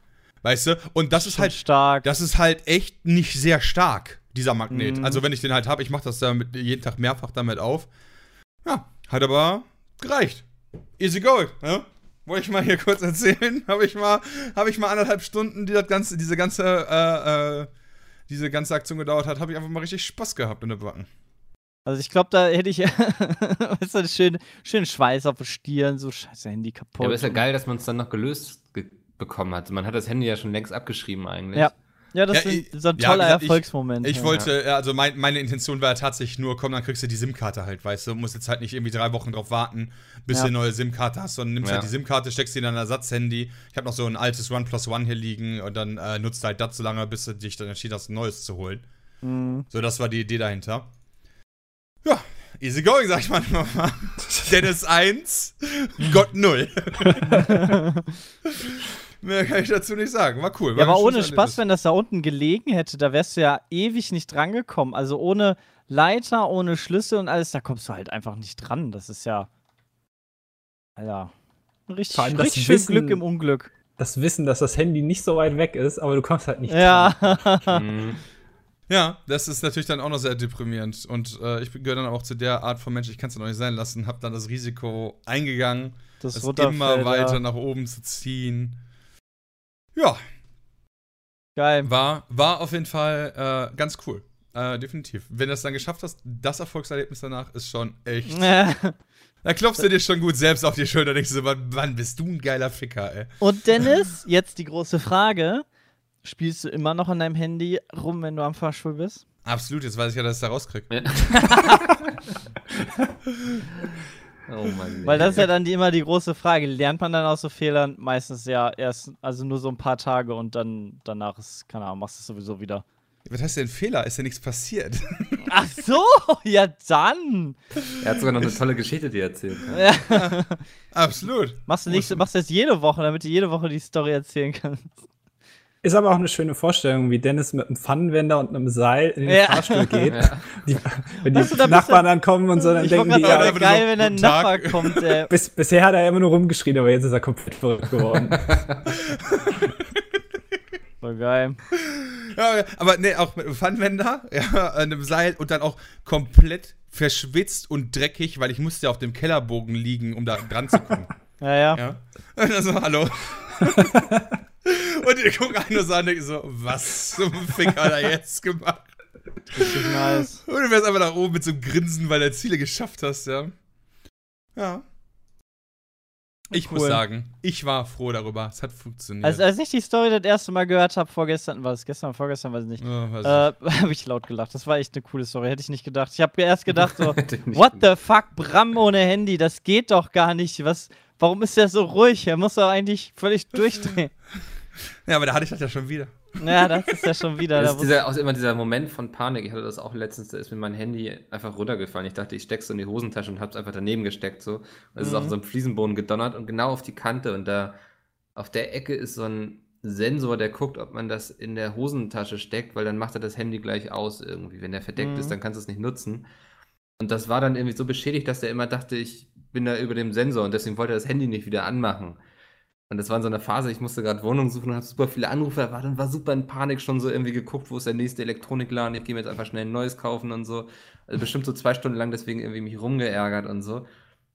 Speaker 2: Weißt du? Und das, ist halt
Speaker 3: stark.
Speaker 2: Das ist halt echt nicht sehr stark, dieser Magnet. Mhm. Also, wenn ich den halt habe, ich mache das damit jeden Tag mehrfach damit auf. Ja, hat aber gereicht. easy going, ne? Wollte ich mal hier kurz erzählen. Habe ich mal, habe ich mal anderthalb Stunden, die das ganze, diese ganze, äh, äh, diese ganze Aktion gedauert hat, habe ich einfach mal richtig Spaß gehabt in der Backen.
Speaker 3: Also ich glaube, da hätte ich weißt du, schön, schön Schweiß auf den Stirn, so scheiße Handy kaputt. Ja,
Speaker 4: aber ist ja geil, dass man es dann noch gelöst bekommen hat. Man hat das Handy ja schon längst abgeschrieben eigentlich.
Speaker 3: Ja. Ja, das ja, ist so ein toller ja, Erfolgsmoment.
Speaker 2: Ich, ich ja. wollte, also mein, meine Intention war tatsächlich nur, komm, dann kriegst du die SIM-Karte halt, weißt du. Du musst jetzt halt nicht irgendwie drei Wochen drauf warten, bis du eine neue SIM-Karte hast, sondern nimmst halt die SIM-Karte, steckst sie in dein Ersatzhandy. Ich habe noch so ein altes OnePlus One hier liegen und dann äh, nutzt halt das so lange, bis du dich dann entschieden hast, ein neues zu holen. Mhm. So, das war die Idee dahinter. Ja, easy going, sag ich mal. Dennis 1, Gott 0. Mehr kann ich dazu nicht sagen. War cool. War
Speaker 3: ja, aber ohne Spaß, wenn das da unten gelegen hätte, da wärst du ja ewig nicht drangekommen. Also ohne Leiter, ohne Schlüssel und alles, da kommst du halt einfach nicht dran. Das ist ja. Alter. Richtig, richtig schön Wissen, Glück im Unglück.
Speaker 5: Das Wissen, dass das Handy nicht so weit weg ist, aber du kommst halt nicht
Speaker 3: ja. dran.
Speaker 2: mhm. Ja, das ist natürlich dann auch noch sehr deprimierend. Und äh, ich gehöre dann auch zu der Art von Mensch, ich kann es ja noch nicht sein lassen, habe dann das Risiko eingegangen, das, das immer weiter ja. nach oben zu ziehen. Ja.
Speaker 3: Geil.
Speaker 2: War, war auf jeden Fall äh, ganz cool. Äh, definitiv. Wenn du das dann geschafft hast, das Erfolgserlebnis danach ist schon echt. Da klopfst du dir schon gut selbst auf die Schulter und denkst du, wann bist du ein geiler Ficker, ey.
Speaker 3: Und Dennis, jetzt die große Frage. Spielst du immer noch an deinem Handy rum, wenn du am Fahrstuhl bist?
Speaker 2: Absolut, jetzt weiß ich ja, dass ich da rauskriege. Ja.
Speaker 3: Oh Mann. Weil das ist ja dann die, immer die große Frage. Lernt man dann aus so Fehlern? Meistens ja erst, also nur so ein paar Tage und dann danach ist, keine Ahnung, machst du es sowieso wieder.
Speaker 2: Was heißt denn Fehler? Ist ja nichts passiert.
Speaker 3: Ach so, ja dann.
Speaker 4: Er hat sogar noch eine tolle Geschichte, die er erzählt.
Speaker 2: Ja. Absolut.
Speaker 3: Machst du, nicht, machst du das jede Woche, damit du jede Woche die Story erzählen kannst.
Speaker 5: Ist aber auch eine schöne Vorstellung, wie Dennis mit einem Pfannenwender und einem Seil in den ja. Fahrstuhl geht. Ja. Die, wenn die du, Nachbarn dann kommen und so, dann denken die,
Speaker 3: ja, geil, wenn ein Nachbar kommt. Ey.
Speaker 5: Bis, bisher hat er immer nur rumgeschrien, aber jetzt ist er komplett verrückt geworden.
Speaker 3: Voll geil.
Speaker 2: Ja, aber nee, auch mit einem Pfannenwender, ja, einem Seil und dann auch komplett verschwitzt und dreckig, weil ich musste ja auf dem Kellerbogen liegen, um da dran zu kommen.
Speaker 3: Ja, ja. ja.
Speaker 2: Also, hallo. Und ihr guckt einen nur so an und denkt so, was zum Fick hat er jetzt gemacht?
Speaker 3: Richtig nice.
Speaker 2: Und du wärst einfach nach oben mit so einem Grinsen, weil du Ziele geschafft hast, ja. Ja. Ich cool. muss sagen, ich war froh darüber. Es hat funktioniert.
Speaker 3: Also, als ich die Story das erste Mal gehört habe, vorgestern, war es gestern oder vorgestern, weiß ich nicht, oh, äh, habe ich laut gelacht. Das war echt eine coole Story. Hätte ich nicht gedacht. Ich habe erst gedacht, so, what the fuck, Bram ohne Handy, das geht doch gar nicht. Was, warum ist der so ruhig? Er muss doch eigentlich völlig durchdrehen.
Speaker 2: Ja, aber da hatte ich das ja schon wieder.
Speaker 3: Ja, das ist ja schon wieder.
Speaker 4: Das ist dieser, auch immer dieser Moment von Panik. Ich hatte das auch letztens, da ist mir mein Handy einfach runtergefallen. Ich dachte, ich steck's in die Hosentasche und hab's einfach daneben gesteckt. So. Und es mhm. ist auf so einem Fliesenboden gedonnert und genau auf die Kante. Und da auf der Ecke ist so ein Sensor, der guckt, ob man das in der Hosentasche steckt, weil dann macht er das Handy gleich aus irgendwie. Wenn der verdeckt mhm. ist, dann kannst du es nicht nutzen. Und das war dann irgendwie so beschädigt, dass der immer dachte, ich bin da über dem Sensor und deswegen wollte er das Handy nicht wieder anmachen. Und das war in so einer Phase, ich musste gerade Wohnung suchen und habe super viele Anrufe war dann war super in Panik schon so irgendwie geguckt, wo ist der nächste Elektronikladen, ich gehe mir jetzt einfach schnell ein neues kaufen und so. Also bestimmt so zwei Stunden lang deswegen irgendwie mich rumgeärgert und so.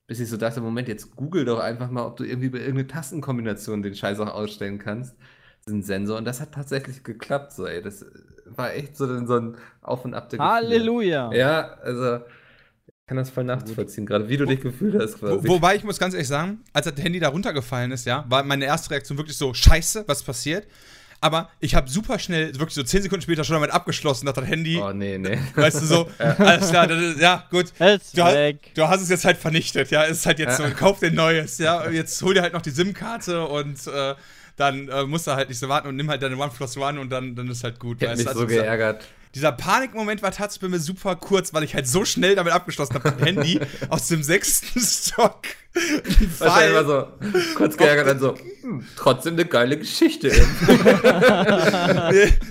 Speaker 4: Bis ich so dachte, Moment, jetzt google doch einfach mal, ob du irgendwie bei irgendeine Tastenkombination den Scheiß auch ausstellen kannst. Ein Sensor und das hat tatsächlich geklappt, so ey. Das war echt so, so ein Auf und Ab
Speaker 3: der Halleluja!
Speaker 4: Ja, also kann das voll nachvollziehen, gerade wie du dich gefühlt hast
Speaker 2: quasi. Wo, wobei ich muss ganz ehrlich sagen, als das Handy da runtergefallen ist, ja, war meine erste Reaktion wirklich so, scheiße, was passiert? Aber ich habe super schnell, wirklich so 10 Sekunden später schon damit abgeschlossen, dass das Handy.
Speaker 4: Oh, nee, nee.
Speaker 2: Weißt du so, ja. alles klar, ist, ja, gut.
Speaker 3: Du, weg.
Speaker 2: du, hast es jetzt halt vernichtet, ja. Es ist halt jetzt so, kauf dir neues, ja. Jetzt hol dir halt noch die SIM-Karte und äh, dann äh, musst du halt nicht so warten und nimm halt deine OnePlus One und dann, dann ist halt gut.
Speaker 4: Ich hab mich also, so geärgert
Speaker 2: dieser Panikmoment war tatsächlich bei mir super kurz, weil ich halt so schnell damit abgeschlossen habe, mit dem Handy aus dem sechsten Stock.
Speaker 4: Wahrscheinlich immer so kurz geärgert dann so, hm, trotzdem eine geile Geschichte.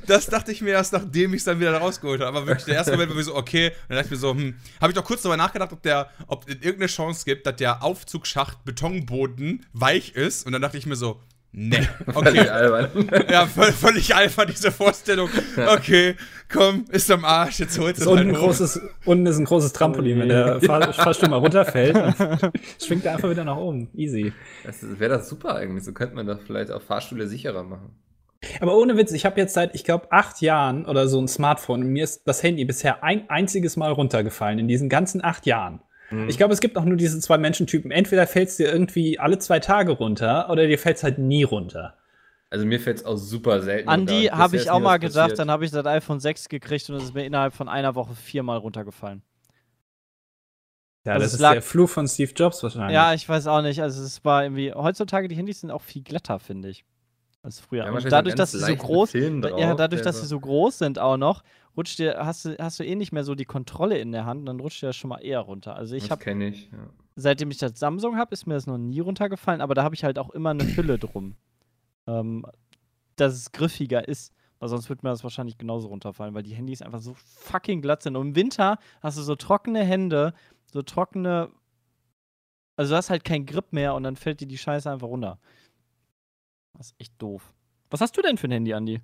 Speaker 2: das dachte ich mir erst, nachdem ich es dann wieder rausgeholt habe. Aber wirklich, der erste Moment war mir so, okay. dann dachte ich mir so, hm, habe ich doch kurz darüber nachgedacht, ob der, ob es irgendeine Chance gibt, dass der Aufzugsschacht Betonboden weich ist. Und dann dachte ich mir so, Nee, okay. albern. ja, völlig albern, diese Vorstellung. Okay, komm, ist am Arsch, jetzt holst
Speaker 5: du es halt großes, Unten ist ein großes Trampolin, wenn der Fahr Fahrstuhl mal runterfällt, schwingt er einfach wieder nach oben. Easy.
Speaker 4: Das wäre das super eigentlich. So könnte man das vielleicht auch Fahrstühle sicherer machen.
Speaker 5: Aber ohne Witz, ich habe jetzt seit, ich glaube, acht Jahren oder so ein Smartphone und mir ist das Handy bisher ein einziges Mal runtergefallen in diesen ganzen acht Jahren. Mhm. Ich glaube, es gibt auch nur diese zwei Menschentypen. Entweder fällt es dir irgendwie alle zwei Tage runter oder dir fällt es halt nie runter.
Speaker 4: Also mir fällt es auch super selten.
Speaker 3: An die habe ich auch mal gedacht, dann habe ich das iPhone 6 gekriegt und es ist mir innerhalb von einer Woche viermal runtergefallen.
Speaker 5: Ja, also das ist der Fluch von Steve Jobs wahrscheinlich.
Speaker 3: Ja, ich weiß auch nicht. Also es war irgendwie, heutzutage die Handys sind auch viel glatter, finde ich. Als früher. Ja, und dadurch, dass sie so groß, drauf, ja, dadurch, dass sie so groß sind auch noch, rutscht dir, hast du, hast du eh nicht mehr so die Kontrolle in der Hand, dann rutscht dir das schon mal eher runter. Also ich habe,
Speaker 4: ich, ja.
Speaker 3: seitdem ich das Samsung habe, ist mir das noch nie runtergefallen, aber da habe ich halt auch immer eine Hülle drum, ähm, dass es griffiger ist. Weil sonst würde mir das wahrscheinlich genauso runterfallen, weil die Handys einfach so fucking glatt sind. Und im Winter hast du so trockene Hände, so trockene. Also du hast halt keinen Grip mehr und dann fällt dir die Scheiße einfach runter. Das ist echt doof. Was hast du denn für ein Handy, Andi?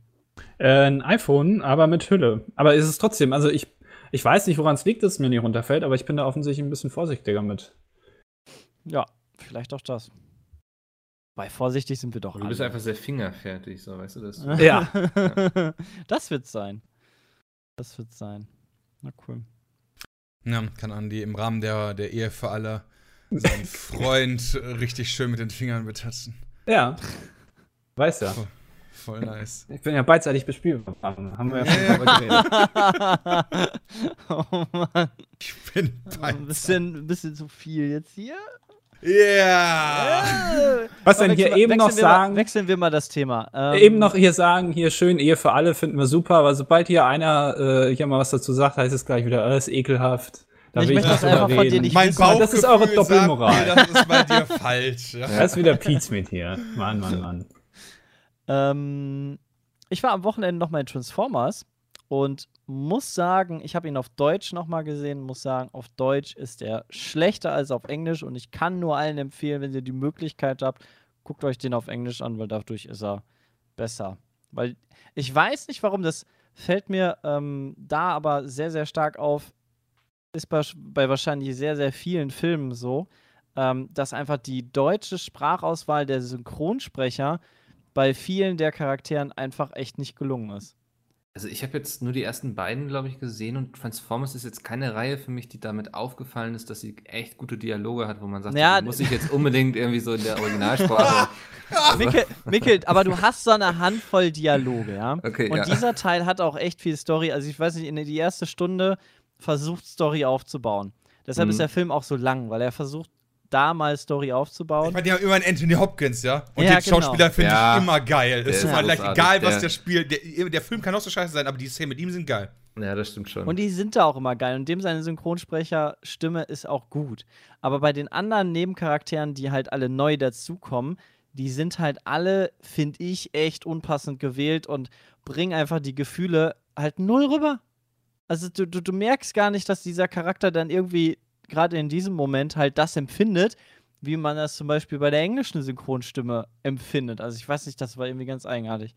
Speaker 5: Äh, ein iPhone, aber mit Hülle. Aber ist es trotzdem, also ich, ich weiß nicht, woran es liegt, dass es mir nicht runterfällt, aber ich bin da offensichtlich ein bisschen vorsichtiger mit.
Speaker 3: Ja, vielleicht auch das. Weil vorsichtig sind wir doch.
Speaker 4: Du alle. bist einfach sehr fingerfertig, so weißt du das?
Speaker 3: ja. ja. das wird sein. Das wird sein. Na cool.
Speaker 2: Ja, kann Andi im Rahmen der, der Ehe für alle seinen Freund richtig schön mit den Fingern betatzen.
Speaker 5: Ja. Weiß ja.
Speaker 2: Voll, voll, nice.
Speaker 5: Ich bin ja beidseitig bespielbar. Haben wir ja schon darüber
Speaker 3: geredet. oh Mann. Ich bin beidseitig. Ein bisschen, ein bisschen zu viel jetzt hier.
Speaker 2: Yeah.
Speaker 5: Yeah! Was denn hier eben noch sagen?
Speaker 3: Mal, wechseln wir mal das Thema.
Speaker 5: Ähm, eben noch hier sagen, hier schön Ehe für alle finden wir super, aber sobald hier einer äh, hier mal was dazu sagt, heißt es gleich wieder, alles ekelhaft.
Speaker 3: Da ich will ich das einfach reden. von dir
Speaker 2: nicht mein wissen. Das ist eure Doppelmoral. Mir, das ist bei dir falsch.
Speaker 5: Ja. Das ist wieder Pietz mit hier. Mann, Mann, Mann.
Speaker 3: Ähm, ich war am Wochenende noch mal in Transformers und muss sagen, ich habe ihn auf Deutsch noch mal gesehen, muss sagen, auf Deutsch ist er schlechter als auf Englisch und ich kann nur allen empfehlen, wenn ihr die Möglichkeit habt, guckt euch den auf Englisch an, weil dadurch ist er besser. Weil ich weiß nicht, warum das fällt mir ähm, da aber sehr, sehr stark auf, ist bei, bei wahrscheinlich sehr, sehr vielen Filmen so, ähm, dass einfach die deutsche Sprachauswahl der Synchronsprecher bei vielen der Charakteren einfach echt nicht gelungen ist.
Speaker 4: Also ich habe jetzt nur die ersten beiden, glaube ich, gesehen und Transformers ist jetzt keine Reihe für mich, die damit aufgefallen ist, dass sie echt gute Dialoge hat, wo man sagt, ja, muss ich jetzt unbedingt irgendwie so in der Originalsprache.
Speaker 3: Mikkel, Mikkel, aber du hast so eine Handvoll Dialoge, ja. Okay, und ja. dieser Teil hat auch echt viel Story. Also ich weiß nicht, in die erste Stunde versucht Story aufzubauen. Deshalb mhm. ist der Film auch so lang, weil er versucht da mal Story aufzubauen. Ich
Speaker 2: meine, die haben immer einen Anthony Hopkins, ja? Und ja, den genau. Schauspieler finde ja. ich immer geil. Das ist immer leicht, egal was der spielt. Der, der, Film kann auch so scheiße sein, aber die Szenen mit ihm sind geil.
Speaker 4: Ja, das stimmt schon.
Speaker 3: Und die sind da auch immer geil. Und dem seine Synchronsprecherstimme ist auch gut. Aber bei den anderen Nebencharakteren, die halt alle neu dazukommen, die sind halt alle, finde ich, echt unpassend gewählt und bringen einfach die Gefühle halt null rüber. Also du, du, du merkst gar nicht, dass dieser Charakter dann irgendwie gerade in diesem Moment halt das empfindet, wie man das zum Beispiel bei der englischen Synchronstimme empfindet. Also ich weiß nicht, das war irgendwie ganz eigenartig.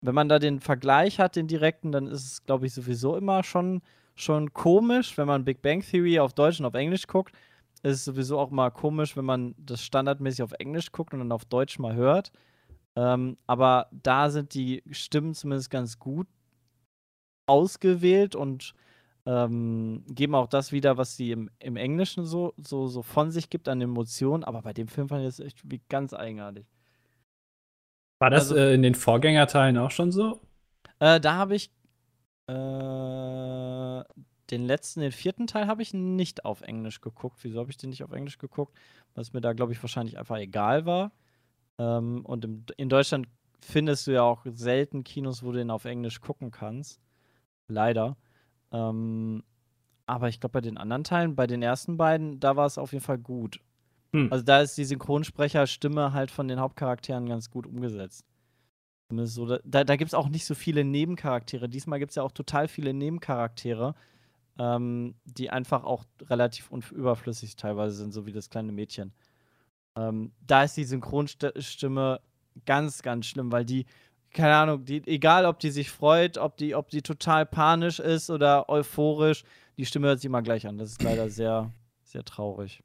Speaker 3: Wenn man da den Vergleich hat, den direkten, dann ist es, glaube ich, sowieso immer schon, schon komisch, wenn man Big Bang Theory auf Deutsch und auf Englisch guckt. Ist es sowieso auch mal komisch, wenn man das standardmäßig auf Englisch guckt und dann auf Deutsch mal hört. Ähm, aber da sind die Stimmen zumindest ganz gut ausgewählt und ähm, geben auch das wieder, was sie im, im Englischen so, so, so von sich gibt an Emotionen, aber bei dem Film fand ich das echt wie ganz eigenartig.
Speaker 5: War das also, äh, in den Vorgängerteilen auch schon so?
Speaker 3: Äh, da habe ich äh, den letzten, den vierten Teil habe ich nicht auf Englisch geguckt. Wieso habe ich den nicht auf Englisch geguckt? Es mir da, glaube ich, wahrscheinlich einfach egal war. Ähm, und im, in Deutschland findest du ja auch selten Kinos, wo du den auf Englisch gucken kannst. Leider. Ähm, aber ich glaube, bei den anderen Teilen, bei den ersten beiden, da war es auf jeden Fall gut. Hm. Also da ist die Synchronsprecherstimme halt von den Hauptcharakteren ganz gut umgesetzt. So, da da gibt es auch nicht so viele Nebencharaktere. Diesmal gibt es ja auch total viele Nebencharaktere, ähm, die einfach auch relativ überflüssig teilweise sind, so wie das kleine Mädchen. Ähm, da ist die Synchronstimme ganz, ganz schlimm, weil die, keine Ahnung, die, egal ob die sich freut, ob die, ob die total panisch ist oder euphorisch, die Stimme hört sich immer gleich an. Das ist leider sehr, sehr traurig.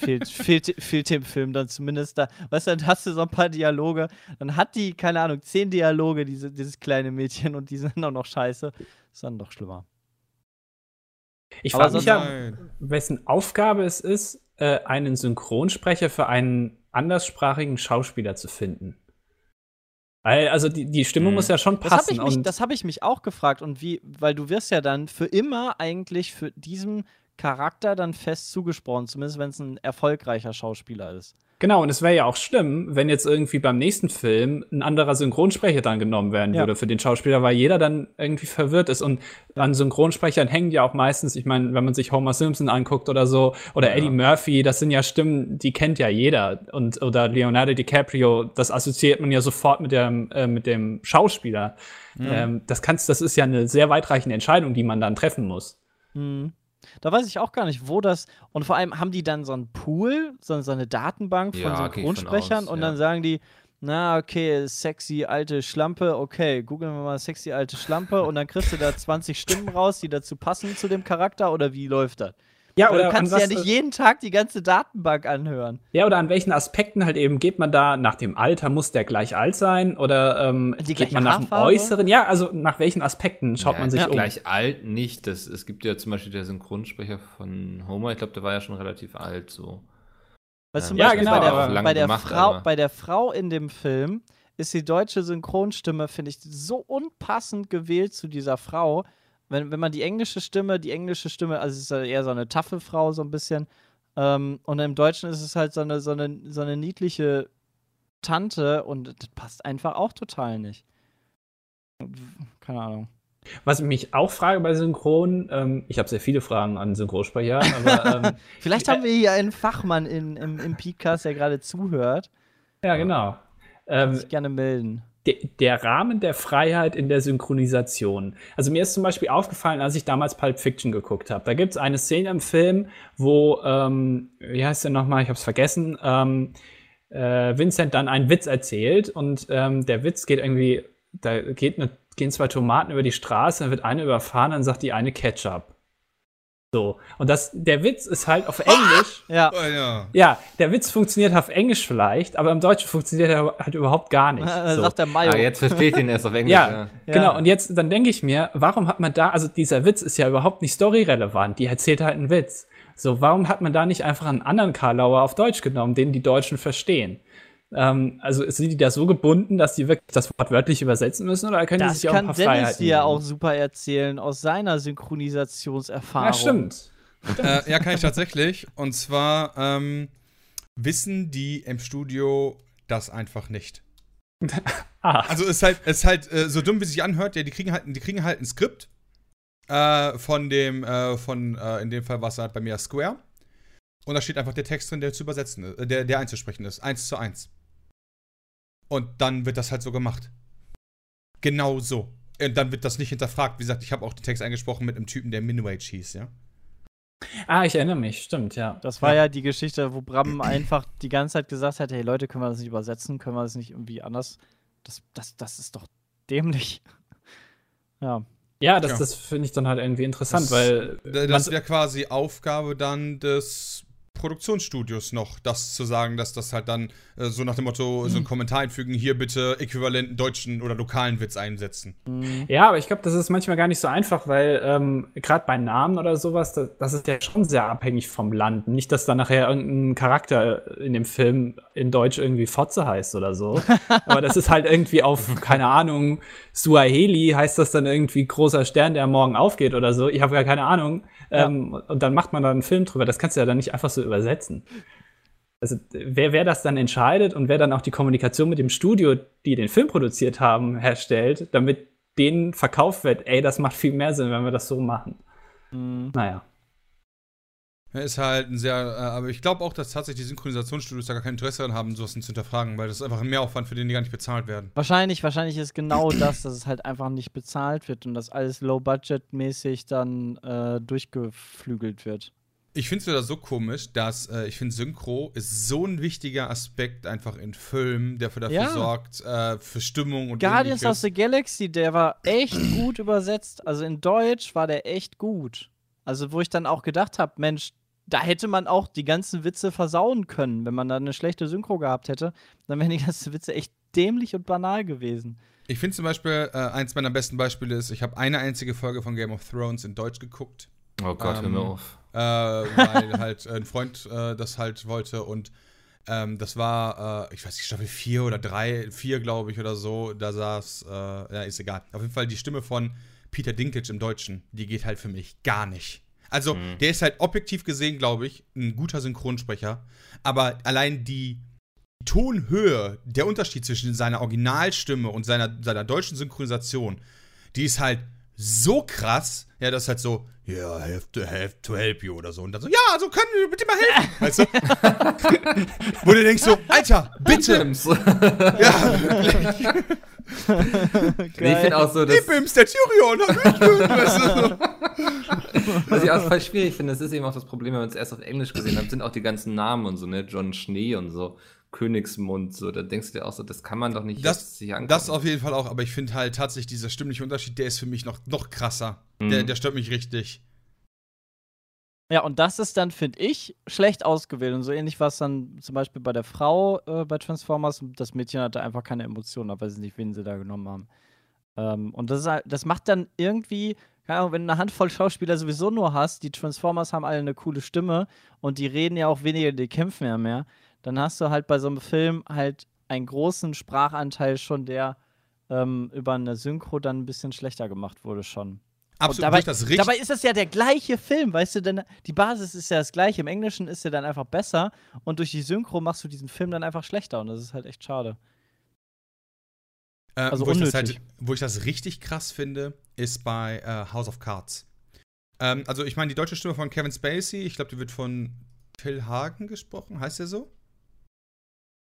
Speaker 3: fehlt, fehlt, fehlt dem Film dann zumindest da. Weißt du, dann hast du so ein paar Dialoge, dann hat die, keine Ahnung, zehn Dialoge, diese, dieses kleine Mädchen, und die sind auch noch scheiße. Ist dann doch schlimmer.
Speaker 5: Ich frage mich ja, wessen Aufgabe es ist, äh, einen Synchronsprecher für einen anderssprachigen Schauspieler zu finden. Also die, die Stimme mhm. muss ja schon passen.
Speaker 3: Das habe ich, mich, hab ich mich auch gefragt. Und wie, weil du wirst ja dann für immer eigentlich für diesen Charakter dann fest zugesprochen, zumindest wenn es ein erfolgreicher Schauspieler ist.
Speaker 5: Genau, und es wäre ja auch schlimm, wenn jetzt irgendwie beim nächsten Film ein anderer Synchronsprecher dann genommen werden ja. würde für den Schauspieler, weil jeder dann irgendwie verwirrt ist. Und an Synchronsprechern hängen ja auch meistens, ich meine, wenn man sich Homer Simpson anguckt oder so, oder ja. Eddie Murphy, das sind ja Stimmen, die kennt ja jeder. Und, oder Leonardo DiCaprio, das assoziiert man ja sofort mit dem, äh, mit dem Schauspieler. Mhm. Ähm, das, kannst, das ist ja eine sehr weitreichende Entscheidung, die man dann treffen muss.
Speaker 3: Mhm. Da weiß ich auch gar nicht, wo das. Und vor allem haben die dann so einen Pool, so, so eine Datenbank von ja, Synchronsprechern aus, und ja. dann sagen die, na, okay, sexy alte Schlampe, okay, googeln wir mal sexy alte Schlampe und dann kriegst du da 20 Stimmen raus, die dazu passen zu dem Charakter oder wie läuft das? Ja, oder du kannst ja nicht jeden Tag die ganze Datenbank anhören.
Speaker 5: Ja, oder an welchen Aspekten halt eben geht man da nach dem Alter, muss der gleich alt sein oder ähm, geht man nach dem Äußeren? Ja, also nach welchen Aspekten schaut ja, man sich ja. um?
Speaker 4: Gleich alt nicht. Das, es gibt ja zum Beispiel der Synchronsprecher von Homer, ich glaube, der war ja schon relativ alt so.
Speaker 3: Weißt du, ja, genau, bei der, bei, der gemacht, Frau, bei der Frau in dem Film ist die deutsche Synchronstimme, finde ich, so unpassend gewählt zu dieser Frau wenn, wenn man die englische Stimme, die englische Stimme, also es ist eher so eine taffe Frau, so ein bisschen. Ähm, und im Deutschen ist es halt so eine, so eine, so eine niedliche Tante und das passt einfach auch total nicht. Keine Ahnung.
Speaker 5: Was ich mich auch frage bei Synchron, ähm, ich habe sehr viele Fragen an Synchronsprecher, aber. Ähm,
Speaker 3: Vielleicht haben wir hier einen Fachmann in, im, im Podcast, der gerade zuhört.
Speaker 5: Ja, genau.
Speaker 3: Ähm, sich gerne melden
Speaker 5: der Rahmen der Freiheit in der Synchronisation. Also mir ist zum Beispiel aufgefallen, als ich damals Pulp Fiction geguckt habe. Da gibt es eine Szene im Film, wo, ähm, wie heißt der nochmal, ich habe es vergessen, ähm, äh, Vincent dann einen Witz erzählt und ähm, der Witz geht irgendwie, da geht eine, gehen zwei Tomaten über die Straße, dann wird eine überfahren, dann sagt die eine Ketchup. So. Und das, der Witz ist halt auf Englisch.
Speaker 3: ja.
Speaker 2: Oh, ja.
Speaker 5: ja. der Witz funktioniert auf Englisch vielleicht, aber im Deutschen funktioniert er halt überhaupt gar nicht.
Speaker 3: so. sagt der Mayo.
Speaker 4: Ah, jetzt versteht ihn erst auf Englisch.
Speaker 5: Ja, ja, genau. Und jetzt, dann denke ich mir, warum hat man da, also dieser Witz ist ja überhaupt nicht storyrelevant, die erzählt halt einen Witz. So, warum hat man da nicht einfach einen anderen Karlauer auf Deutsch genommen, den die Deutschen verstehen? Ähm, also sind die da so gebunden, dass die wirklich das Wort wörtlich übersetzen müssen oder können das die sich auch ein paar Dennis Freiheiten
Speaker 3: Das kann Dennis dir auch super erzählen aus seiner Synchronisationserfahrung.
Speaker 5: Ja, stimmt.
Speaker 2: äh, ja, kann ich tatsächlich. Und zwar ähm, wissen die im Studio das einfach nicht. ah. Also es ist halt, es ist halt äh, so dumm, wie es sich anhört, ja, die kriegen halt, die kriegen halt ein Skript äh, von dem, äh, von, äh, in dem Fall war es halt bei mir Square. Und da steht einfach der Text drin, der zu übersetzen ist, äh, der, der einzusprechen ist. Eins zu eins. Und dann wird das halt so gemacht. Genau so. Und dann wird das nicht hinterfragt. Wie gesagt, ich habe auch den Text eingesprochen mit einem Typen, der Minwage hieß, ja.
Speaker 5: Ah, ich erinnere mich, stimmt, ja.
Speaker 3: Das war ja, ja die Geschichte, wo Bram einfach die ganze Zeit gesagt hat: hey Leute, können wir das nicht übersetzen? Können wir das nicht irgendwie anders? Das, das, das ist doch dämlich.
Speaker 5: ja. Ja, das, ja. das finde ich dann halt irgendwie interessant, das, weil.
Speaker 2: Das wäre quasi Aufgabe dann des Produktionsstudios noch, das zu sagen, dass das halt dann äh, so nach dem Motto, mhm. so ein Kommentar einfügen, hier bitte äquivalenten deutschen oder lokalen Witz einsetzen.
Speaker 5: Mhm. Ja, aber ich glaube, das ist manchmal gar nicht so einfach, weil ähm, gerade bei Namen oder sowas, das, das, ist ja schon sehr abhängig vom Land. Nicht, dass da nachher irgendein Charakter in dem Film in Deutsch irgendwie Fotze heißt oder so. aber das ist halt irgendwie auf, keine Ahnung, Suaheli heißt das dann irgendwie großer Stern, der morgen aufgeht oder so. Ich habe ja keine Ahnung. Ähm, und dann macht man da einen Film drüber. Das kannst du ja dann nicht einfach so übersetzen. Also wer, wer das dann entscheidet und wer dann auch die Kommunikation mit dem Studio, die den Film produziert haben, herstellt, damit denen verkauft wird, ey, das macht viel mehr Sinn, wenn wir das so machen. Mhm. Naja.
Speaker 2: Ist halt ein sehr, äh, aber ich glaube auch, dass tatsächlich die Synchronisationsstudios da gar kein Interesse daran haben, sowas zu hinterfragen, weil das ist einfach ein Mehraufwand, für den die gar nicht bezahlt werden.
Speaker 3: Wahrscheinlich, wahrscheinlich ist genau das, dass es halt einfach nicht bezahlt wird und dass alles low-budget-mäßig dann äh, durchgeflügelt wird.
Speaker 2: Ich finde es wieder so komisch, dass äh, ich finde, Synchro ist so ein wichtiger Aspekt einfach in Filmen, der für dafür
Speaker 3: Ja.
Speaker 2: sorgt, äh, für Stimmung und
Speaker 3: Guardians of the Galaxy, der war echt gut übersetzt. Also in Deutsch war der echt gut. Also wo ich dann auch gedacht habe, Mensch, da hätte man auch die ganzen Witze versauen können, wenn man da eine schlechte Synchro gehabt hätte. Dann wären die ganzen Witze echt dämlich und banal gewesen.
Speaker 2: Ich finde zum Beispiel, äh, eins meiner besten Beispiele ist, ich habe eine einzige Folge von Game of Thrones in Deutsch geguckt.
Speaker 4: Oh Gott, hör mir
Speaker 2: Ähm,
Speaker 4: auf.
Speaker 2: äh, weil halt ein Freund äh, das halt wollte und ähm, das war, äh, ich weiß nicht, Staffel 4 oder 3, 4 glaube ich oder so, da saß, äh, ja, ist egal. Auf jeden Fall die Stimme von Peter Dinklage im Deutschen, die geht halt für mich gar nicht. Also, der ist halt objektiv gesehen, glaube ich, ein guter Synchronsprecher, aber allein die Tonhöhe, der Unterschied zwischen seiner Originalstimme und seiner, seiner deutschen Synchronisation, die ist halt so krass, ja, das ist halt so, ja, have to, have to help you oder so. Und dann so, ja, so können wir bitte mal helfen. Weißt du? Wo du denkst so, Alter, bitte.
Speaker 4: Bims.
Speaker 2: Ja.
Speaker 4: Nee, ich finde auch so, dass,
Speaker 2: Bims, der Tyrion, hab ich weißt du?
Speaker 4: was ich auch voll schwierig finde, das ist eben auch das Problem, wenn man es erst auf Englisch gesehen hat, sind auch die ganzen Namen und so, ne, John Schnee und so, Königsmund, so, da denkst du dir auch so, das kann man doch nicht
Speaker 2: Das,
Speaker 4: sich angucken.
Speaker 2: das auf jeden Fall auch, aber ich finde halt tatsächlich dieser stimmliche Unterschied, der ist für mich noch, noch krasser. Der,
Speaker 4: Mhm.
Speaker 2: der stört mich richtig.
Speaker 3: Ja, und das ist dann, finde ich, schlecht ausgewählt. Und so ähnlich war es dann zum Beispiel bei der Frau äh, bei Transformers. Das Mädchen hatte einfach keine Emotionen, aber weiß nicht, wen sie da genommen haben. Ähm, und das, ist halt, das macht dann irgendwie, keine Ahnung, wenn du eine Handvoll Schauspieler sowieso nur hast, die Transformers haben alle eine coole Stimme und die reden ja auch weniger, die kämpfen ja mehr, dann hast du halt bei so einem Film halt einen großen Sprachanteil schon, der ähm, über eine Synchro dann ein bisschen schlechter gemacht wurde schon.
Speaker 2: Absolut,
Speaker 3: dabei,
Speaker 2: das richtig.
Speaker 3: dabei ist das ja der gleiche Film, weißt du, denn die Basis ist ja das gleiche. Im Englischen ist er dann einfach besser und durch die Synchro machst du diesen Film dann einfach schlechter und das ist halt echt schade.
Speaker 2: Äh,
Speaker 3: Also
Speaker 2: wo, ich das
Speaker 3: unnötig.
Speaker 2: halt, wo ich das richtig krass finde, ist bei äh, House of Cards. Ähm, also ich meine, die deutsche Stimme von Kevin Spacey, ich glaube, die wird von Phil Hagen gesprochen, heißt der so?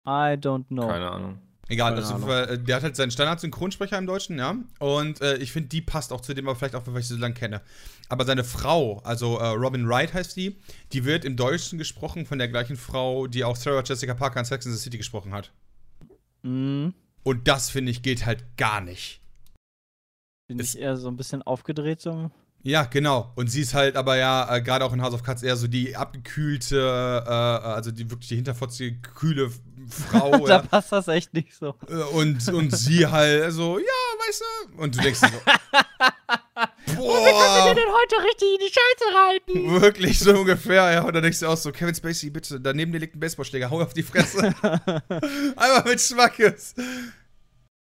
Speaker 3: I don't know.
Speaker 4: Keine Ahnung.
Speaker 2: Egal,
Speaker 6: Keine
Speaker 2: also,
Speaker 6: Ahnung.
Speaker 2: äh, der hat halt seinen Standard-Synchronsprecher im Deutschen, ja. Und äh, ich finde, die passt auch zu dem, aber vielleicht auch, weil ich sie so lange kenne. Aber seine Frau, also äh, Robin Wright heißt die, die wird im Deutschen gesprochen von der gleichen Frau, die auch Sarah Jessica Parker in Sex in the City gesprochen hat.
Speaker 3: Mhm.
Speaker 2: Und das, finde ich, geht halt gar nicht.
Speaker 3: Bin
Speaker 2: Ist-
Speaker 3: ich eher so ein bisschen aufgedreht so.
Speaker 2: Ja, genau. Und sie ist halt aber ja, äh, gerade auch in House of Cards, eher so die abgekühlte, äh, also die wirklich die hinterfotzige, kühle Frau.
Speaker 3: da passt das echt nicht so.
Speaker 2: Äh, und, und sie halt so, ja, weißt du? Und du denkst so, boah,
Speaker 3: denn heute richtig in die Scheiße reiten?
Speaker 2: wirklich so ungefähr, ja. Und dann denkst du auch so, Kevin Spacey, bitte, daneben dir liegt ein Baseballschläger, hau auf die Fresse. Einfach mit Schmackes.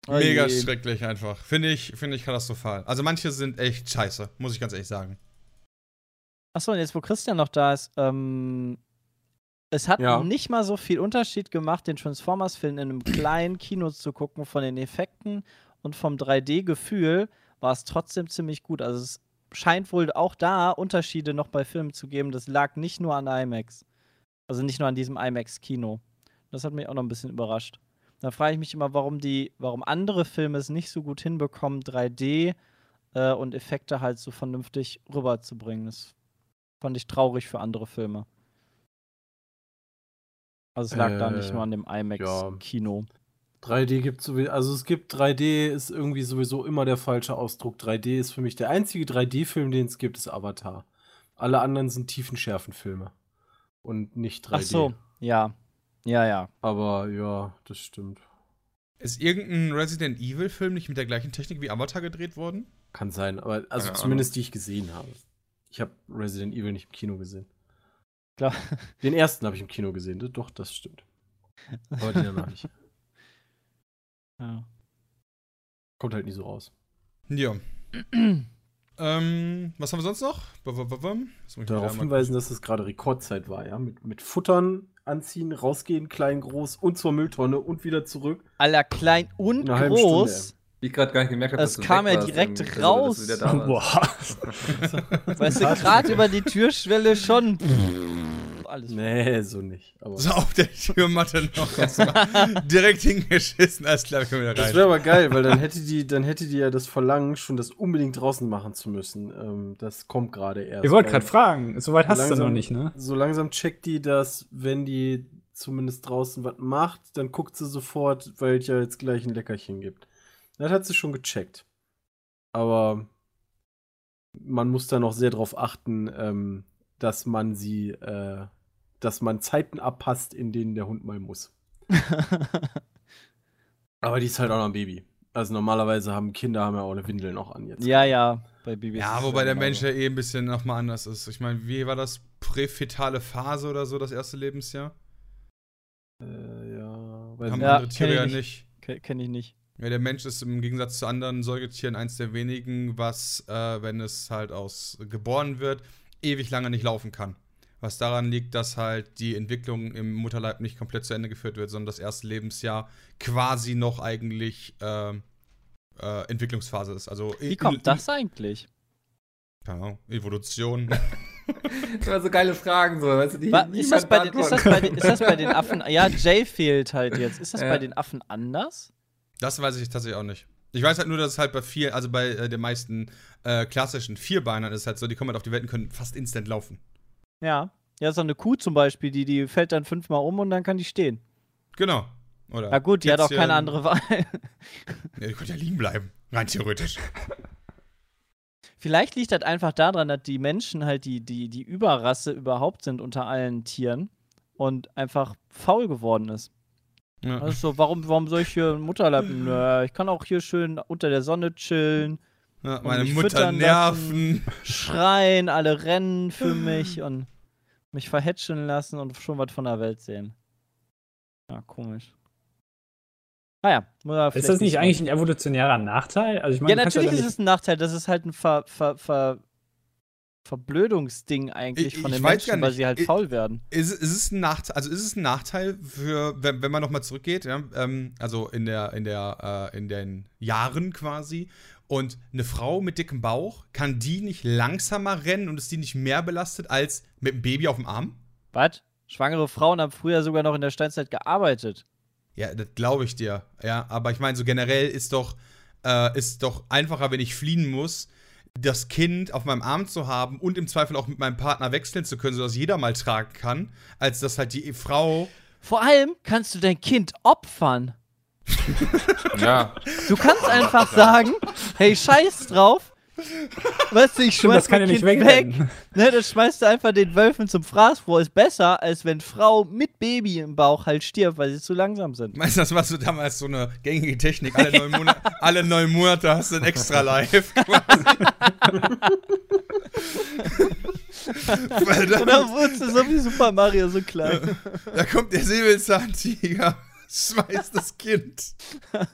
Speaker 2: Mega schrecklich einfach. Finde ich, finde ich katastrophal. Also manche sind echt scheiße, muss ich ganz ehrlich sagen.
Speaker 3: Achso, und jetzt, wo Christian noch da ist, ähm, es hat
Speaker 6: Ja.
Speaker 3: nicht mal so viel Unterschied gemacht, den Transformers-Film in einem kleinen Kino zu gucken, von den Effekten und vom 3D-Gefühl war es trotzdem ziemlich gut. Also es scheint wohl auch da Unterschiede noch bei Filmen zu geben. Das lag nicht nur an IMAX. Also nicht nur an diesem IMAX-Kino. Das hat mich auch noch ein bisschen überrascht. Da frage ich mich immer, warum die, warum andere Filme es nicht so gut hinbekommen, 3D äh, und Effekte halt so vernünftig rüberzubringen. Das fand ich traurig für andere Filme. Also es lag da nicht
Speaker 6: Äh,
Speaker 3: nur an dem
Speaker 6: ja.
Speaker 3: IMAX-Kino.
Speaker 6: 3D gibt sowieso, also es gibt 3D ist irgendwie sowieso immer der falsche Ausdruck. 3D ist für mich der einzige 3D-Film, den es gibt, ist Avatar. Alle anderen sind Tiefenschärfenfilme und nicht 3D.
Speaker 3: Ach so, ja. Ja, ja.
Speaker 6: Aber ja, das stimmt.
Speaker 2: Ist irgendein Resident Evil-Film nicht mit der gleichen Technik wie Avatar gedreht worden?
Speaker 6: Kann sein, aber also
Speaker 4: Keine
Speaker 6: zumindest die ich gesehen habe. Ich habe Resident Evil nicht im Kino gesehen.
Speaker 3: Klar.
Speaker 6: Den ersten habe ich im Kino gesehen, doch, das stimmt. Aber den danach nicht.
Speaker 3: ja.
Speaker 6: Kommt halt nie so raus.
Speaker 2: Ja. ähm, was haben wir sonst noch? B -b -b
Speaker 6: Darauf hinweisen, dass es gerade Rekordzeit war, ja. Mit, mit Futtern, anziehen, rausgehen, klein, groß und zur Mülltonne und wieder zurück.
Speaker 3: Aller klein und
Speaker 6: In einer halben
Speaker 3: groß.
Speaker 4: Wie ich gerade gar nicht gemerkt habe,
Speaker 3: Es
Speaker 4: dass du
Speaker 3: kam ja direkt raus.
Speaker 4: du wieder da warst.
Speaker 5: Boah.
Speaker 3: Weißt du, gerade über die Türschwelle schon alles.
Speaker 6: Nee, so nicht.
Speaker 2: Aber so auf der Türmatte noch erstmal direkt hingeschissen. Alles klar,
Speaker 6: können wir rein. Das wäre aber geil, weil dann hätte die, dann hätte die ja das Verlangen, schon das unbedingt draußen machen zu müssen. Ähm, das kommt gerade erst.
Speaker 5: Ihr wollt gerade fragen, soweit hast du noch nicht, ne?
Speaker 6: So langsam checkt die, dass, wenn die zumindest draußen was macht, dann guckt sie sofort, weil es ja jetzt gleich ein Leckerchen gibt. Das hat sie schon gecheckt. Aber man muss da noch sehr drauf achten, ähm, dass man sie, äh, dass man Zeiten abpasst, in denen der Hund mal muss. Aber die ist halt auch noch ein Baby. Also normalerweise haben Kinder haben ja auch eine Windel noch an jetzt.
Speaker 3: Ja, ja, bei Babys.
Speaker 2: Ja, wobei der Mensch ja eh ein bisschen nochmal anders ist. Ich meine, wie war das? Präfetale Phase oder so, das erste Lebensjahr?
Speaker 6: Äh, ja.
Speaker 2: Haben ja, andere Tiere ja nicht.
Speaker 3: nicht. Kenne ich nicht.
Speaker 2: Ja, der Mensch ist im Gegensatz zu anderen Säugetieren eins der wenigen, was, äh, wenn es halt aus geboren wird, ewig lange nicht laufen kann. Was daran liegt, dass halt die Entwicklung im Mutterleib nicht komplett zu Ende geführt wird, sondern das erste Lebensjahr quasi noch eigentlich äh, äh, Entwicklungsphase ist. Also
Speaker 3: Wie kommt das eigentlich?
Speaker 2: Keine Ahnung, Evolution.
Speaker 4: das waren so geile Fragen, so. Weißt du, die
Speaker 3: ist, das bei den, ist, das bei den, ist das bei den Affen. Ja, Jay fehlt halt jetzt. Ist das ja. bei den Affen anders?
Speaker 2: Das weiß ich tatsächlich auch nicht. Ich weiß halt nur, dass es halt bei vielen, also bei äh, den meisten äh, klassischen Vierbeinern ist halt so, die kommen halt auf die Welt und können fast instant laufen.
Speaker 3: Ja. Ja, so eine Kuh zum Beispiel, die, die fällt dann fünfmal um und dann kann die stehen.
Speaker 2: Genau. Oder
Speaker 3: Na gut, die hat auch keine andere Wahl.
Speaker 2: ja, die könnte ja liegen bleiben, rein theoretisch.
Speaker 3: Vielleicht liegt das einfach daran, dass die Menschen halt die, die, die Überrasse überhaupt sind unter allen Tieren und einfach faul geworden ist. Ja. Also, warum, warum soll ich hier Mutterleib? ich kann auch hier schön unter der Sonne chillen.
Speaker 2: Ja, meine Mutter nerven.
Speaker 3: Lassen, schreien, alle rennen für mich und mich verhätscheln lassen und schon was von der Welt sehen. Ja, komisch. Naja,
Speaker 5: ist das nicht eigentlich ein evolutionärer Nachteil?
Speaker 3: Also ich meine, ja, natürlich ja ist es ein Nachteil. Das ist halt ein Ver, Ver, Ver, Verblödungsding eigentlich ich, von den Menschen, weil sie halt ich, faul werden.
Speaker 2: Ist, ist, es ein Nachteil, also ist es ein Nachteil für, wenn, wenn man nochmal zurückgeht, ja, ähm, also in der, in der, äh, in den Jahren quasi, und eine Frau mit dickem Bauch, kann die nicht langsamer rennen und ist die nicht mehr belastet als mit einem Baby auf dem Arm?
Speaker 3: Was? Schwangere Frauen haben früher sogar noch in der Steinzeit gearbeitet.
Speaker 2: Ja, das glaube ich dir. Ja, aber ich meine, so generell ist doch, äh, ist doch einfacher, wenn ich fliehen muss, das Kind auf meinem Arm zu haben und im Zweifel auch mit meinem Partner wechseln zu können, sodass jeder mal tragen kann, als dass halt die Frau.
Speaker 3: Vor allem kannst du dein Kind opfern.
Speaker 2: Ja.
Speaker 3: Du kannst einfach sagen, hey, scheiß drauf, Weißt du, ich schmeiß
Speaker 5: das kann ja nicht weg.
Speaker 3: Ne, das schmeißt du einfach den Wölfen zum Fraßrohr. Ist besser, als wenn Frau mit Baby im Bauch halt stirbt, weil sie zu langsam sind.
Speaker 2: Meinst du, das warst du damals so eine gängige Technik? Alle neun, Monate, alle neun Monate hast du ein extra Live quasi.
Speaker 3: Und dann wurdest du so wie Super Mario so klein.
Speaker 2: Da kommt der Säbelzahntiger schmeißt das Kind.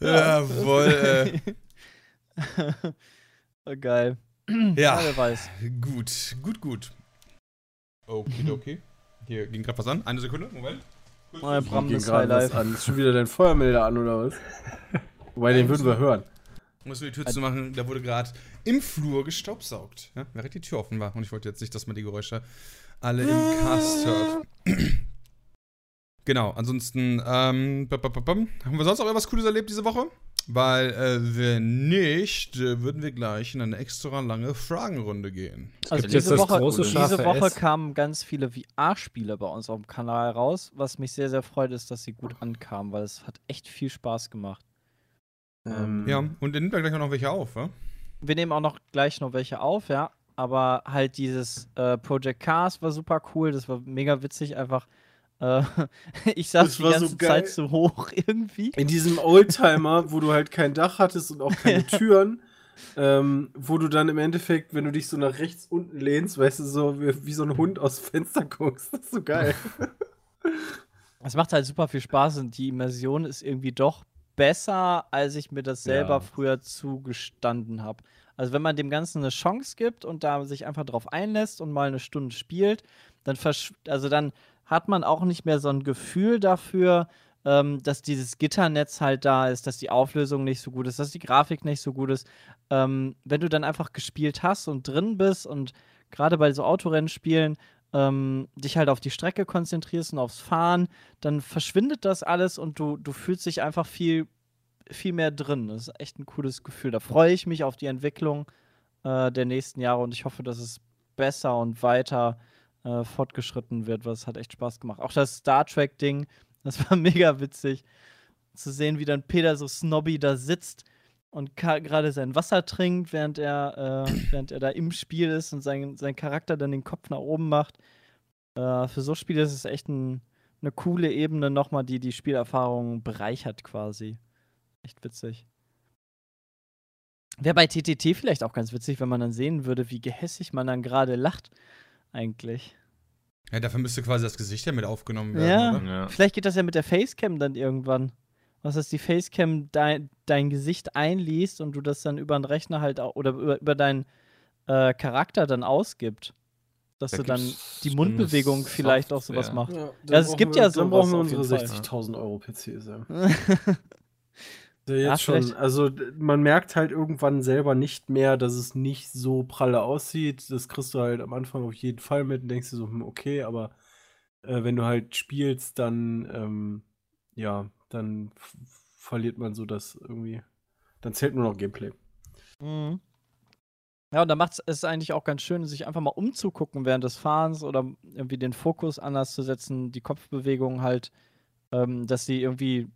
Speaker 2: Jawohl, ey.
Speaker 3: oh, geil.
Speaker 2: Ja, wer weiß. Gut, gut, gut. Okay, okay. Hier ging gerade was an. Eine Sekunde, Moment.
Speaker 6: Oh, Bram ging gerade was an. Ist schon wieder dein Feuermelder an, oder was? Wobei, den würden wir hören.
Speaker 2: Muss die Tür zu machen, da wurde gerade im Flur gestaubsaugt. Ja, während die Tür offen war. Und ich wollte jetzt nicht, dass man die Geräusche alle im Cast hört. Genau, ansonsten, ähm, haben wir sonst noch irgendwas Cooles erlebt diese Woche? Weil, äh, wenn nicht, äh, würden wir gleich in eine extra lange Fragenrunde gehen.
Speaker 3: Also diese Woche, diese Woche kamen ganz viele VR-Spiele bei uns auf dem Kanal raus. Was mich sehr, sehr freut, ist, dass sie gut ankamen, weil es hat echt viel Spaß gemacht.
Speaker 2: Ähm, ja, und ihr nehmt ja gleich auch noch welche auf, wa?
Speaker 3: Wir nehmen auch noch gleich noch welche auf, ja. Aber halt dieses äh, Project Cars war super cool, das war mega witzig, einfach äh, ich saß die ganze so Zeit zu hoch irgendwie.
Speaker 6: In diesem Oldtimer, wo du halt kein Dach hattest und auch keine Türen, ähm, wo du dann im Endeffekt, wenn du dich so nach rechts unten lehnst, weißt du, so wie, wie so ein Hund aus Fenster guckst. Das ist so geil.
Speaker 3: Es macht halt super viel Spaß und die Immersion ist irgendwie doch besser, als ich mir das selber ja. früher zugestanden habe. Also wenn man dem Ganzen eine Chance gibt und da sich einfach drauf einlässt und mal eine Stunde spielt, dann also dann hat man auch nicht mehr so ein Gefühl dafür, ähm, dass dieses Gitternetz halt da ist, dass die Auflösung nicht so gut ist, dass die Grafik nicht so gut ist. Ähm, wenn du dann einfach gespielt hast und drin bist und gerade bei so Autorennspielen, ähm, dich halt auf die Strecke konzentrierst und aufs Fahren, dann verschwindet das alles und du, du fühlst dich einfach viel, viel mehr drin. Das ist echt ein cooles Gefühl. Da freue ich mich auf die Entwicklung äh, der nächsten Jahre und ich hoffe, dass es besser und weiter äh, fortgeschritten wird, was hat echt Spaß gemacht. Auch das Star Trek-Ding, das war mega witzig zu sehen, wie dann Peter so snobby da sitzt und gerade sein Wasser trinkt, während er, äh, während er da im Spiel ist und sein, sein Charakter dann den Kopf nach oben macht. Äh, für so Spiele ist es echt ein, eine coole Ebene nochmal, die die Spielerfahrung bereichert quasi. Echt witzig. Wäre bei TTT vielleicht auch ganz witzig, wenn man dann sehen würde, wie gehässig man dann gerade lacht, eigentlich.
Speaker 2: Ja, dafür müsste quasi das Gesicht ja mit aufgenommen werden.
Speaker 3: Ja, ja. vielleicht geht das ja mit der Facecam dann irgendwann was ist die Facecam dein, dein Gesicht einliest und du das dann über den Rechner halt auch, oder über, über deinen äh, Charakter dann ausgibt. Dass da du dann die Mundbewegung vielleicht auch sowas machst. Ja, ja es gibt wir, ja so.
Speaker 6: Dann brauchen wir unsere 60.000 Euro PCs. Ja. ja, jetzt ja, schon. Also man merkt halt irgendwann selber nicht mehr, dass es nicht so pralle aussieht. Das kriegst du halt am Anfang auf jeden Fall mit und denkst dir so, hm, okay, aber äh, wenn du halt spielst, dann ähm, ja, dann verliert man so das irgendwie. Dann zählt nur noch Gameplay.
Speaker 3: Mhm. Ja, und da macht es eigentlich auch ganz schön, sich einfach mal umzugucken während des Fahrens oder irgendwie den Fokus anders zu setzen, die Kopfbewegung halt, ähm, dass sie irgendwie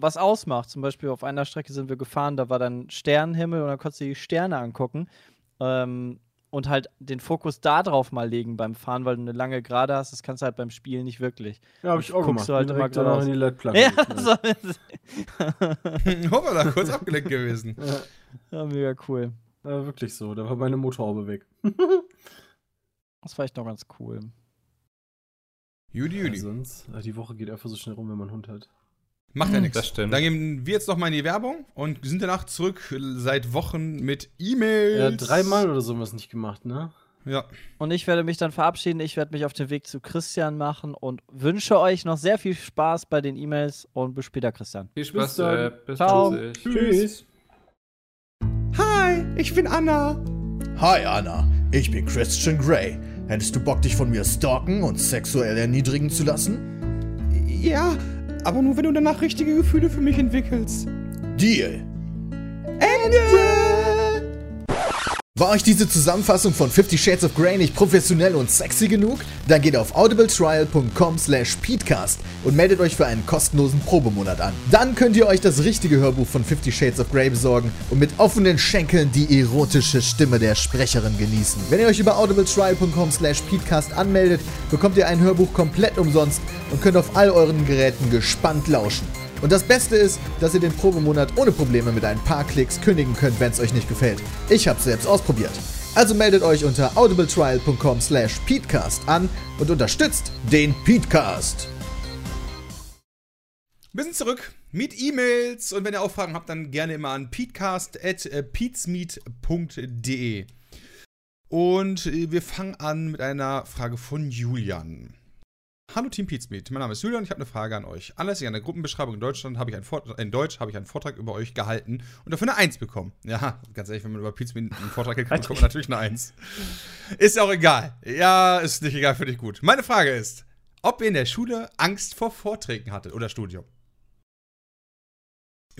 Speaker 3: was ausmacht. Zum Beispiel auf einer Strecke sind wir gefahren, da war dann Sternenhimmel und dann konntest du die Sterne angucken. Ähm, und halt den Fokus da drauf mal legen beim Fahren, weil du eine lange Gerade hast, das kannst du halt beim Spielen nicht wirklich.
Speaker 6: Ja, hab ich auch gemacht. Du halt
Speaker 3: immer
Speaker 6: danach in die LED-Platte. Ja, so
Speaker 2: Hoppala, kurz abgelenkt gewesen.
Speaker 3: Ja. ja, mega cool.
Speaker 6: Ja, wirklich so. Da war meine Motorhaube weg.
Speaker 3: das war echt noch ganz cool.
Speaker 2: Judy, Judy.
Speaker 6: Ja, sonst, die Woche geht einfach so schnell rum, wenn man einen Hund hat.
Speaker 2: Macht ja hm, nichts. Das stimmt. Dann gehen wir jetzt noch mal in die Werbung und sind danach zurück seit Wochen mit E-Mails.
Speaker 6: Ja, dreimal oder so haben wir es nicht gemacht, ne?
Speaker 2: Ja.
Speaker 3: Und ich werde mich dann verabschieden. Ich werde mich auf den Weg zu Christian machen und wünsche euch noch sehr viel Spaß bei den E-Mails und bis später, Christian.
Speaker 4: Viel Spaß. Bis, äh,
Speaker 3: bis Ciao.
Speaker 6: Tschüss.
Speaker 2: Hi, ich bin Anna.
Speaker 9: Hi, Anna. Ich bin Christian Grey. Hättest du Bock, dich von mir stalken und sexuell erniedrigen zu lassen?
Speaker 2: Ja, aber nur wenn du danach richtige Gefühle für mich entwickelst.
Speaker 9: Deal.
Speaker 2: Ende!
Speaker 9: War euch diese Zusammenfassung von 50 Shades of Grey nicht professionell und sexy genug? Dann geht auf audibletrial.com slash peatcast und meldet euch für einen kostenlosen Probemonat an. Dann könnt ihr euch das richtige Hörbuch von 50 Shades of Grey besorgen und mit offenen Schenkeln die erotische Stimme der Sprecherin genießen. Wenn ihr euch über audibletrial.com slash peatcast anmeldet, bekommt ihr ein Hörbuch komplett umsonst und könnt auf all euren Geräten gespannt lauschen. Und das Beste ist, dass ihr den Probemonat ohne Probleme mit ein paar Klicks kündigen könnt, wenn es euch nicht gefällt. Ich hab's selbst ausprobiert. Also meldet euch unter audibletrial.com slash peatcast an und unterstützt den Peatcast.
Speaker 2: Wir sind zurück mit E-Mails und wenn ihr auch Fragen habt, dann gerne immer an peatcast.peatsmeet.de. Und wir fangen an mit einer Frage von Julian. Hallo Team Pizmeet, mein Name ist Julian und ich habe eine Frage an euch. Anlässlich einer Gruppenbeschreibung in Deutschland habe ich einen in Deutsch habe ich einen Vortrag über euch gehalten und dafür eine 1 bekommen. Ja, ganz ehrlich, wenn man über Pizmeet einen Vortrag hält, bekommt man natürlich eine 1. Ist auch egal. Ja, ist nicht egal, für dich gut. Meine Frage ist, ob ihr in der Schule Angst vor Vorträgen hattet oder Studium.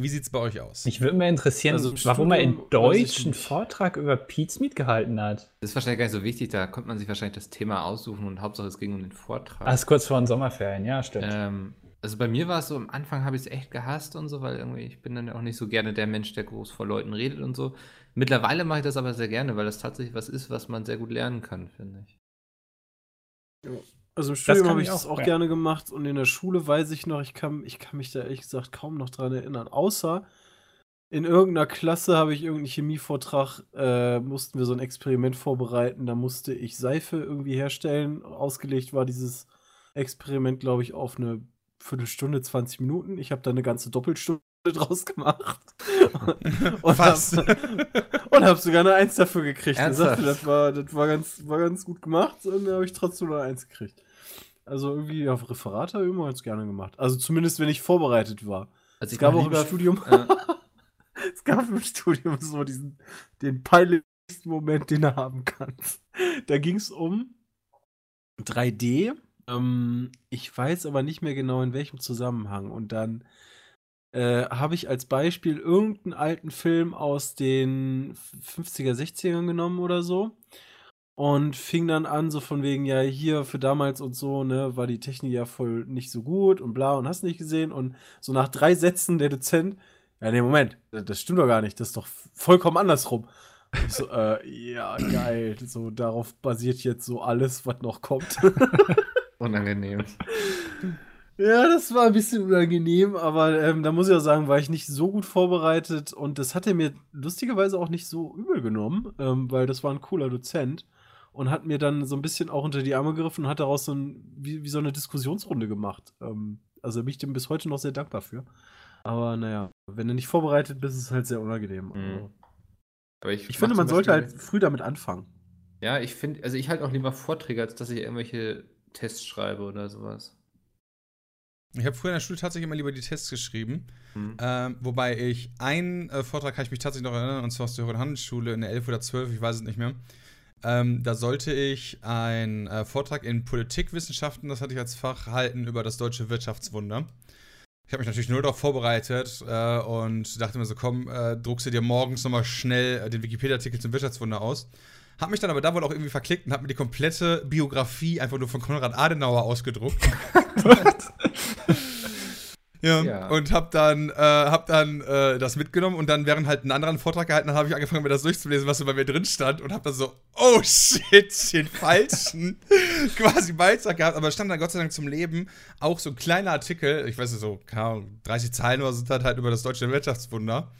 Speaker 2: Wie sieht es bei euch aus?
Speaker 5: Mich würde mal interessieren, also warum er in Deutsch einen Vortrag über Pizmeet gehalten hat.
Speaker 4: Das ist wahrscheinlich gar nicht so wichtig, da konnte man sich wahrscheinlich das Thema aussuchen und Hauptsache es ging um den Vortrag.
Speaker 5: Ah, ist kurz vor den Sommerferien, ja, stimmt.
Speaker 4: Ähm, also bei mir war es so, am Anfang habe ich es echt gehasst und so, weil irgendwie ich bin dann auch nicht so gerne der Mensch, der groß vor Leuten redet und so. Mittlerweile mache ich das aber sehr gerne, weil das tatsächlich was ist, was man sehr gut lernen kann, finde ich.
Speaker 6: Also im Studium habe ich das auch, auch ja. gerne gemacht und in der Schule weiß ich noch, ich kann, ich kann mich da ehrlich gesagt kaum noch dran erinnern. Außer in irgendeiner Klasse habe ich irgendeinen Chemievortrag, äh, mussten wir so ein Experiment vorbereiten, da musste ich Seife irgendwie herstellen. Ausgelegt war dieses Experiment, glaube ich, auf eine Viertelstunde, 20 Minuten. Ich habe da eine ganze Doppelstunde draus gemacht. und
Speaker 2: Was?
Speaker 6: Hab, und habe sogar eine Eins dafür gekriegt. Sagte, das, war, das war, ganz, war ganz gut gemacht und da habe ich trotzdem nur eine Eins gekriegt. Also irgendwie auf Referat habe ich immer ganz gerne gemacht. Also zumindest, wenn ich vorbereitet war.
Speaker 4: Also es gab auch im Studium. Äh,
Speaker 6: es gab im Studium so diesen, den peinlichen Moment, den du haben kannst. Da ging es um 3D. Ähm, ich weiß aber nicht mehr genau in welchem Zusammenhang. Und dann äh, habe ich als Beispiel irgendeinen alten Film aus den 50er, 60ern genommen oder so. Und fing dann an, so von wegen, ja, hier für damals und so, ne, war die Technik ja voll nicht so gut und bla und hast nicht gesehen. Und so nach drei Sätzen der Dozent, ja, nee, Moment, das stimmt doch gar nicht, das ist doch vollkommen andersrum. So, äh, ja, geil. So, darauf basiert jetzt so alles, was noch kommt.
Speaker 4: Unangenehm.
Speaker 6: Ja, das war ein bisschen unangenehm, aber ähm, da muss ich auch sagen, war ich nicht so gut vorbereitet und das hat er mir lustigerweise auch nicht so übel genommen, ähm, weil das war ein cooler Dozent und hat mir dann so ein bisschen auch unter die Arme gegriffen und hat daraus so ein, wie, wie so eine Diskussionsrunde gemacht. Ähm, also bin ich dem bis heute noch sehr dankbar für. Aber naja, wenn du nicht vorbereitet bist, ist es halt sehr unangenehm. Mhm. Also ich, ich finde, man sollte halt früh damit anfangen.
Speaker 4: Ja, ich finde, also ich halt auch lieber Vorträge, als dass ich irgendwelche Tests schreibe oder sowas.
Speaker 2: Ich habe früher in der Schule tatsächlich immer lieber die Tests geschrieben. Mhm. Ähm, wobei ich einen äh, Vortrag kann ich mich tatsächlich noch erinnern, und zwar aus der Höheren Handelsschule in der 11 oder 12, ich weiß es nicht mehr. Ähm, da sollte ich einen äh, Vortrag in Politikwissenschaften, das hatte ich als Fach, halten über das deutsche Wirtschaftswunder. Ich habe mich natürlich nur darauf vorbereitet äh, und dachte mir so, komm, äh, druckst du dir morgens nochmal schnell äh, den Wikipedia-Artikel zum Wirtschaftswunder aus. Hab mich dann aber da wohl auch irgendwie verklickt und hab mir die komplette Biografie einfach nur von Konrad Adenauer ausgedruckt. Ja, ja, und hab dann, äh, hab dann äh, das mitgenommen und dann während halt einen anderen Vortrag gehalten, dann habe ich angefangen, mir das durchzulesen, was so bei mir drin stand und hab dann so, oh shit, den falschen quasi Beitrag gehabt, aber stand dann Gott sei Dank zum Leben. Auch so ein kleiner Artikel, ich weiß nicht, so, keine Ahnung, 30 Zeilen oder so, halt über das deutsche Wirtschaftswunder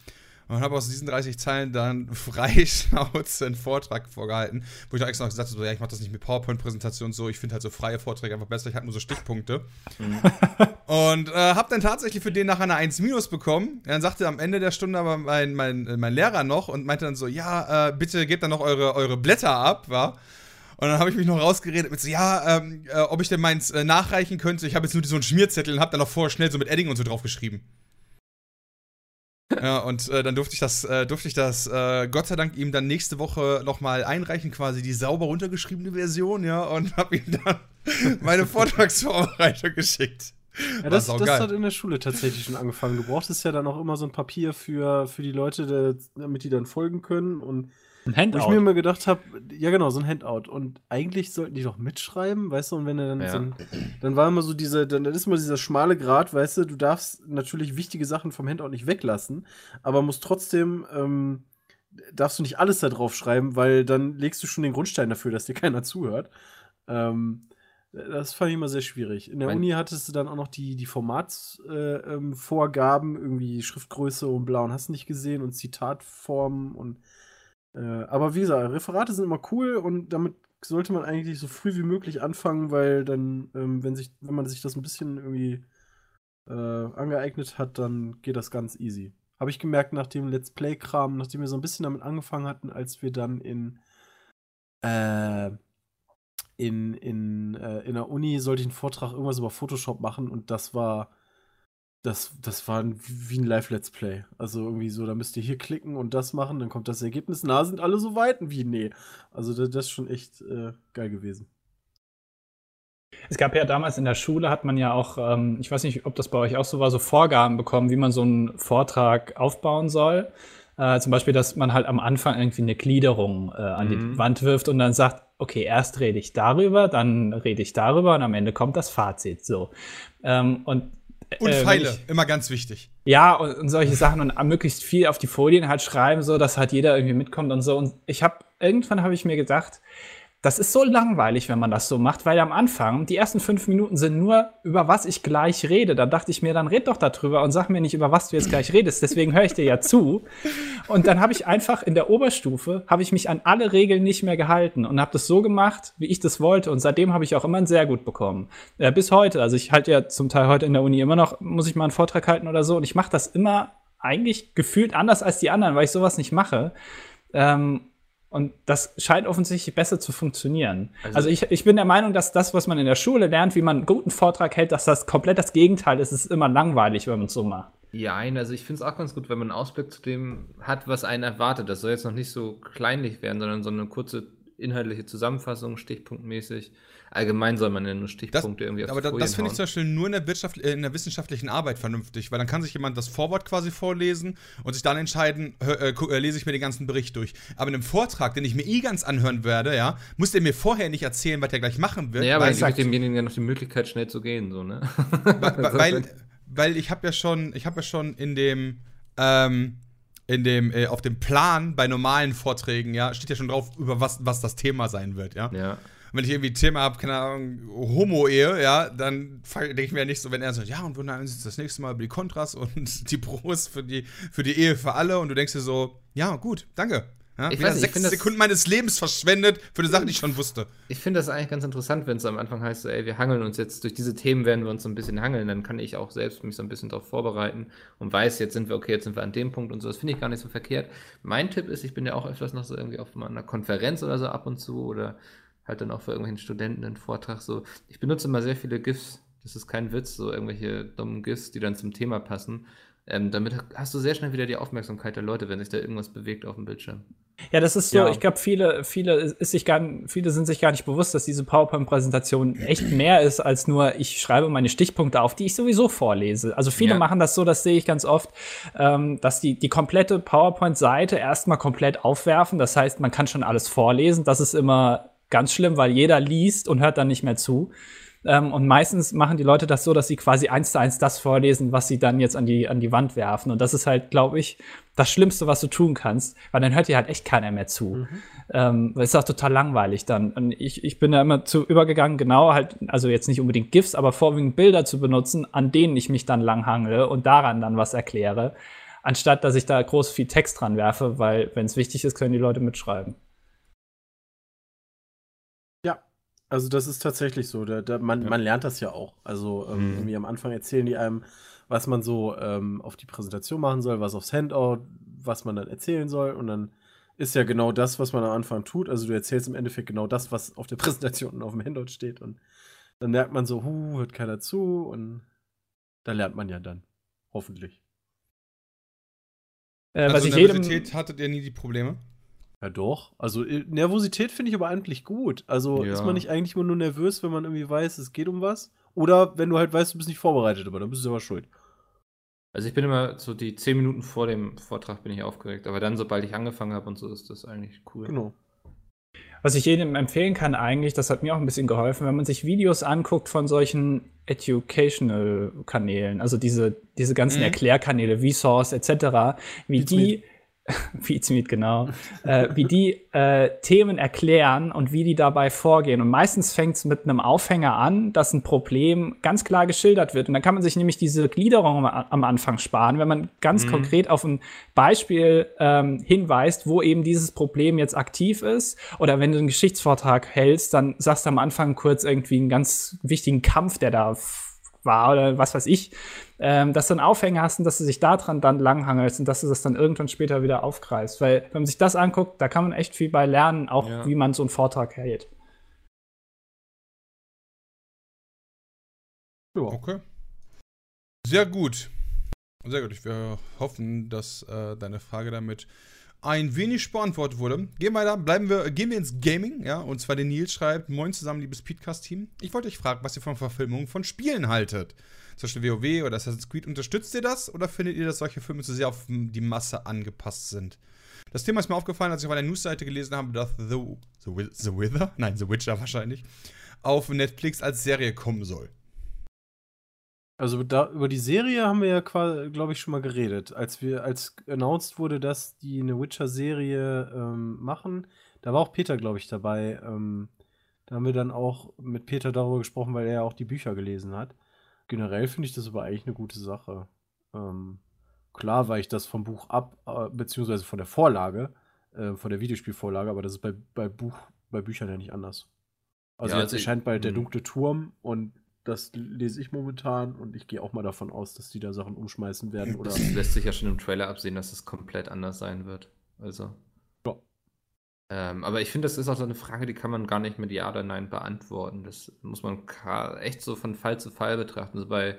Speaker 2: und habe aus diesen 30 Zeilen dann frei Schnauze einen Vortrag vorgehalten, wo ich auch extra noch gesagt habe, so, ja, ich mache das nicht mit PowerPoint-Präsentationen so, ich finde halt so freie Vorträge einfach besser, ich habe nur so Stichpunkte. Mhm. und äh, habe dann tatsächlich für den nachher eine 1 minus bekommen. Dann sagte am Ende der Stunde aber mein, mein, mein Lehrer noch und meinte dann so, ja, äh, bitte gebt dann noch eure, eure Blätter ab, wa? Und dann habe ich mich noch rausgeredet mit so, ja, ähm, äh, ob ich denn meins äh, nachreichen könnte. Ich habe jetzt nur so einen Schmierzettel und habe dann noch vorher schnell so mit Edding und so draufgeschrieben. Ja, und äh, dann durfte ich das, äh, durfte ich das äh, Gott sei Dank ihm dann nächste Woche nochmal einreichen, quasi die sauber runtergeschriebene Version, ja, und habe ihm dann meine Vortragsvorbereitung geschickt.
Speaker 6: Ja, das, das hat in der Schule tatsächlich schon angefangen. Du brauchtest ja dann auch immer so ein Papier für, für die Leute, damit die dann folgen können und ein Handout. Wo ich mir immer gedacht habe, ja genau, so ein Handout. Und eigentlich sollten die doch mitschreiben, weißt du, und wenn er dann ja. so ein, dann war immer so diese, dann, dann ist immer dieser schmale Grat, weißt du, du darfst natürlich wichtige Sachen vom Handout nicht weglassen, aber musst trotzdem, ähm, darfst du nicht alles da drauf schreiben, weil dann legst du schon den Grundstein dafür, dass dir keiner zuhört. Ähm, das fand ich immer sehr schwierig. In der mein Uni hattest du dann auch noch die, die Formatsvorgaben, äh, ähm, irgendwie Schriftgröße und blau und hast nicht gesehen und Zitatformen und äh, aber wie gesagt, Referate sind immer cool und damit sollte man eigentlich so früh wie möglich anfangen, weil dann, ähm, wenn, sich, wenn man sich das ein bisschen irgendwie äh, angeeignet hat, dann geht das ganz easy. Habe ich gemerkt nach dem Let's Play-Kram, nachdem wir so ein bisschen damit angefangen hatten, als wir dann in äh, in, in, äh, in der Uni sollte ich einen Vortrag irgendwas über Photoshop machen und das war das, das war wie ein Live-Let's Play. Also irgendwie so, da müsst ihr hier klicken und das machen, dann kommt das Ergebnis. Na, sind alle so weit? Wie? Nee. Also das, das ist schon echt äh, geil gewesen.
Speaker 5: Es gab ja damals in der Schule, hat man ja auch, ähm, ich weiß nicht, ob das bei euch auch so war, so Vorgaben bekommen, wie man so einen Vortrag aufbauen soll. Äh, zum Beispiel, dass man halt am Anfang irgendwie eine Gliederung äh, an mhm. die Wand wirft und dann sagt, okay, erst rede ich darüber, dann rede ich darüber und am Ende kommt das Fazit. So. Ähm, und
Speaker 2: und äh, Pfeile, ich, immer ganz wichtig.
Speaker 5: Ja, und, und, solche Sachen und möglichst viel auf die Folien halt schreiben, so dass halt jeder irgendwie mitkommt und so. Und ich habe irgendwann habe ich mir gedacht, das ist so langweilig, wenn man das so macht, weil am Anfang, die ersten fünf Minuten sind nur, über was ich gleich rede. Da dachte ich mir, dann red doch darüber und sag mir nicht, über was du jetzt gleich redest. Deswegen höre ich dir ja zu. Und dann habe ich einfach in der Oberstufe, habe ich mich an alle Regeln nicht mehr gehalten und habe das so gemacht, wie ich das wollte. Und seitdem habe ich auch immer ein sehr gut bekommen. Äh, bis heute. Also ich halte ja zum Teil heute in der Uni immer noch, muss ich mal einen Vortrag halten oder so. Und ich mache das immer eigentlich gefühlt anders als die anderen, weil ich sowas nicht mache. Ähm, und das scheint offensichtlich besser zu funktionieren. Also, also, ich, ich bin der Meinung, dass das, was man in der Schule lernt, wie man einen guten Vortrag hält, dass das komplett das Gegenteil ist. Es ist immer langweilig, wenn man es so macht.
Speaker 4: Ja, also ich finde es auch ganz gut, wenn man einen Ausblick zu dem hat, was einen erwartet. Das soll jetzt noch nicht so kleinlich werden, sondern so eine kurze inhaltliche Zusammenfassung, stichpunktmäßig. Allgemein soll man ja nur Stichpunkte
Speaker 2: das,
Speaker 4: irgendwie auf
Speaker 2: Aber da, das finde ich zum Beispiel nur in der, Wirtschaft, äh, in der wissenschaftlichen Arbeit vernünftig, weil dann kann sich jemand das Vorwort quasi vorlesen und sich dann entscheiden, hör, äh, äh, lese ich mir den ganzen Bericht durch. Aber in einem Vortrag, den ich mir eh ganz anhören werde, ja, muss der mir vorher nicht erzählen, was der gleich machen wird.
Speaker 4: Ja, aber ich gebe demjenigen ja noch die Möglichkeit, schnell zu gehen, so, ne?
Speaker 2: weil, weil, weil ich habe ja schon, ich habe ja schon in dem, ähm, in dem, äh, auf dem Plan bei normalen Vorträgen, ja, steht ja schon drauf, über was, was das Thema sein wird, ja.
Speaker 4: Ja
Speaker 2: wenn ich irgendwie ein Thema habe, keine Ahnung, Homo-Ehe, ja, dann denke ich mir ja nicht so, wenn er sagt, ja, und unterhalten uns das nächste Mal über die Kontras und die Pros für die, für die Ehe für alle und du denkst dir so, ja, gut, danke. Ja, ich weiß, sechs ich Sekunden meines Lebens verschwendet für eine Sache, die ich schon wusste.
Speaker 4: Ich finde das eigentlich ganz interessant, wenn es am Anfang heißt, so, ey, wir hangeln uns jetzt, durch diese Themen werden wir uns so ein bisschen hangeln, dann kann ich auch selbst mich so ein bisschen darauf vorbereiten und weiß, jetzt sind wir, okay, jetzt sind wir an dem Punkt und so. Das finde ich gar nicht so verkehrt. Mein Tipp ist, ich bin ja auch öfters noch so irgendwie auf einer Konferenz oder so ab und zu oder halt dann auch für irgendwelchen Studenten einen Vortrag so. Ich benutze immer sehr viele GIFs. Das ist kein Witz, so irgendwelche dummen GIFs, die dann zum Thema passen. Ähm, damit hast du sehr schnell wieder die Aufmerksamkeit der Leute, wenn sich da irgendwas bewegt auf dem Bildschirm.
Speaker 5: Ja, das ist so, ja. ich glaube, viele, viele, ist sich gar, viele sind sich gar nicht bewusst, dass diese PowerPoint-Präsentation echt mehr ist als nur, ich schreibe meine Stichpunkte auf, die ich sowieso vorlese. Also viele ja. machen das so, das sehe ich ganz oft, ähm, dass die, die komplette PowerPoint-Seite erstmal komplett aufwerfen. Das heißt, man kann schon alles vorlesen. Das ist immer ganz schlimm, weil jeder liest und hört dann nicht mehr zu. Ähm, und meistens machen die Leute das so, dass sie quasi eins zu eins das vorlesen, was sie dann jetzt an die, an die Wand werfen. Und das ist halt, glaube ich, das Schlimmste, was du tun kannst, weil dann hört dir halt echt keiner mehr zu. Mhm. Ähm, ist auch total langweilig dann. Und ich, ich bin da immer zu übergegangen, genau halt, also jetzt nicht unbedingt GIFs, aber vorwiegend Bilder zu benutzen, an denen ich mich dann langhangle und daran dann was erkläre, anstatt dass ich da groß viel Text dran werfe, weil wenn es wichtig ist, können die Leute mitschreiben.
Speaker 6: Also das ist tatsächlich so. Da, da, man, ja. man lernt das ja auch. Also ähm, mhm. irgendwie am Anfang erzählen die einem, was man so ähm, auf die Präsentation machen soll, was aufs Handout, was man dann erzählen soll. Und dann ist ja genau das, was man am Anfang tut. Also du erzählst im Endeffekt genau das, was auf der Präsentation und auf dem Handout steht. Und dann merkt man so, huh, hört keiner zu. Und da lernt man ja dann. Hoffentlich.
Speaker 2: Äh, also was ich jedem... hattet ihr nie die Probleme?
Speaker 6: Ja, doch. Also äh, Nervosität finde ich aber eigentlich gut. Also ja. ist man nicht eigentlich immer nur nervös, wenn man irgendwie weiß, es geht um was? Oder wenn du halt weißt, du bist nicht vorbereitet, aber dann bist du selber schuld.
Speaker 4: Also ich bin immer so die zehn Minuten vor dem Vortrag bin ich aufgeregt, aber dann, sobald ich angefangen habe und so, ist das eigentlich cool. Genau.
Speaker 5: Was ich jedem empfehlen kann eigentlich, das hat mir auch ein bisschen geholfen, wenn man sich Videos anguckt von solchen Educational-Kanälen, also diese, diese ganzen mhm. Erklärkanäle, Vsauce etc., wie die Pizmeet, genau, äh, wie die äh, Themen erklären und wie die dabei vorgehen. Und meistens fängt es mit einem Aufhänger an, dass ein Problem ganz klar geschildert wird. Und dann kann man sich nämlich diese Gliederung am Anfang sparen, wenn man ganz mhm. konkret auf ein Beispiel ähm, hinweist, wo eben dieses Problem jetzt aktiv ist. Oder wenn du einen Geschichtsvortrag hältst, dann sagst du am Anfang kurz irgendwie einen ganz wichtigen Kampf, der da war oder was weiß ich, ähm, dass du einen Aufhänger hast und dass du sich daran dann langhangelst und dass du das dann irgendwann später wieder aufgreifst. Weil, wenn man sich das anguckt, da kann man echt viel bei lernen, auch ja. wie man so einen Vortrag hält.
Speaker 2: Ja. Okay. Sehr gut. Sehr gut. Wir hoffen, dass äh, deine Frage damit ein wenig beantwortet wurde. Gehen wir weiter, bleiben wir, gehen wir ins Gaming, ja, und zwar der Nils schreibt, moin zusammen, liebes Podcast-Team. Ich wollte euch fragen, was ihr von Verfilmungen von Spielen haltet. Zum Beispiel WoW oder Assassin's Creed, unterstützt ihr das oder findet ihr, dass solche Filme zu sehr auf die Masse angepasst sind? Das Thema ist mir aufgefallen, als ich auf einer Newsseite gelesen habe, dass The, The, The Wither, nein, The Witcher wahrscheinlich, auf Netflix als Serie kommen soll.
Speaker 6: Also da, über die Serie haben wir ja glaube ich, schon mal geredet. Als wir, als announced wurde, dass die eine Witcher-Serie ähm, machen, da war auch Peter, glaube ich, dabei. Ähm, da haben wir dann auch mit Peter darüber gesprochen, weil er ja auch die Bücher gelesen hat. Generell finde ich das aber eigentlich eine gute Sache. Ähm, klar weicht das vom Buch ab, äh, beziehungsweise von der Vorlage, äh, von der Videospielvorlage, aber das ist bei, bei Buch, bei Büchern ja nicht anders. Also ja, jetzt also erscheint bald der mhm. dunkle Turm und das lese ich momentan und ich gehe auch mal davon aus, dass die da Sachen umschmeißen werden. Oder
Speaker 4: das lässt sich ja schon im Trailer absehen, dass es komplett anders sein wird. Also. Ja. Ähm, aber ich finde, das ist auch so eine Frage, die kann man gar nicht mit Ja oder Nein beantworten. Das muss man echt so von Fall zu Fall betrachten. Also bei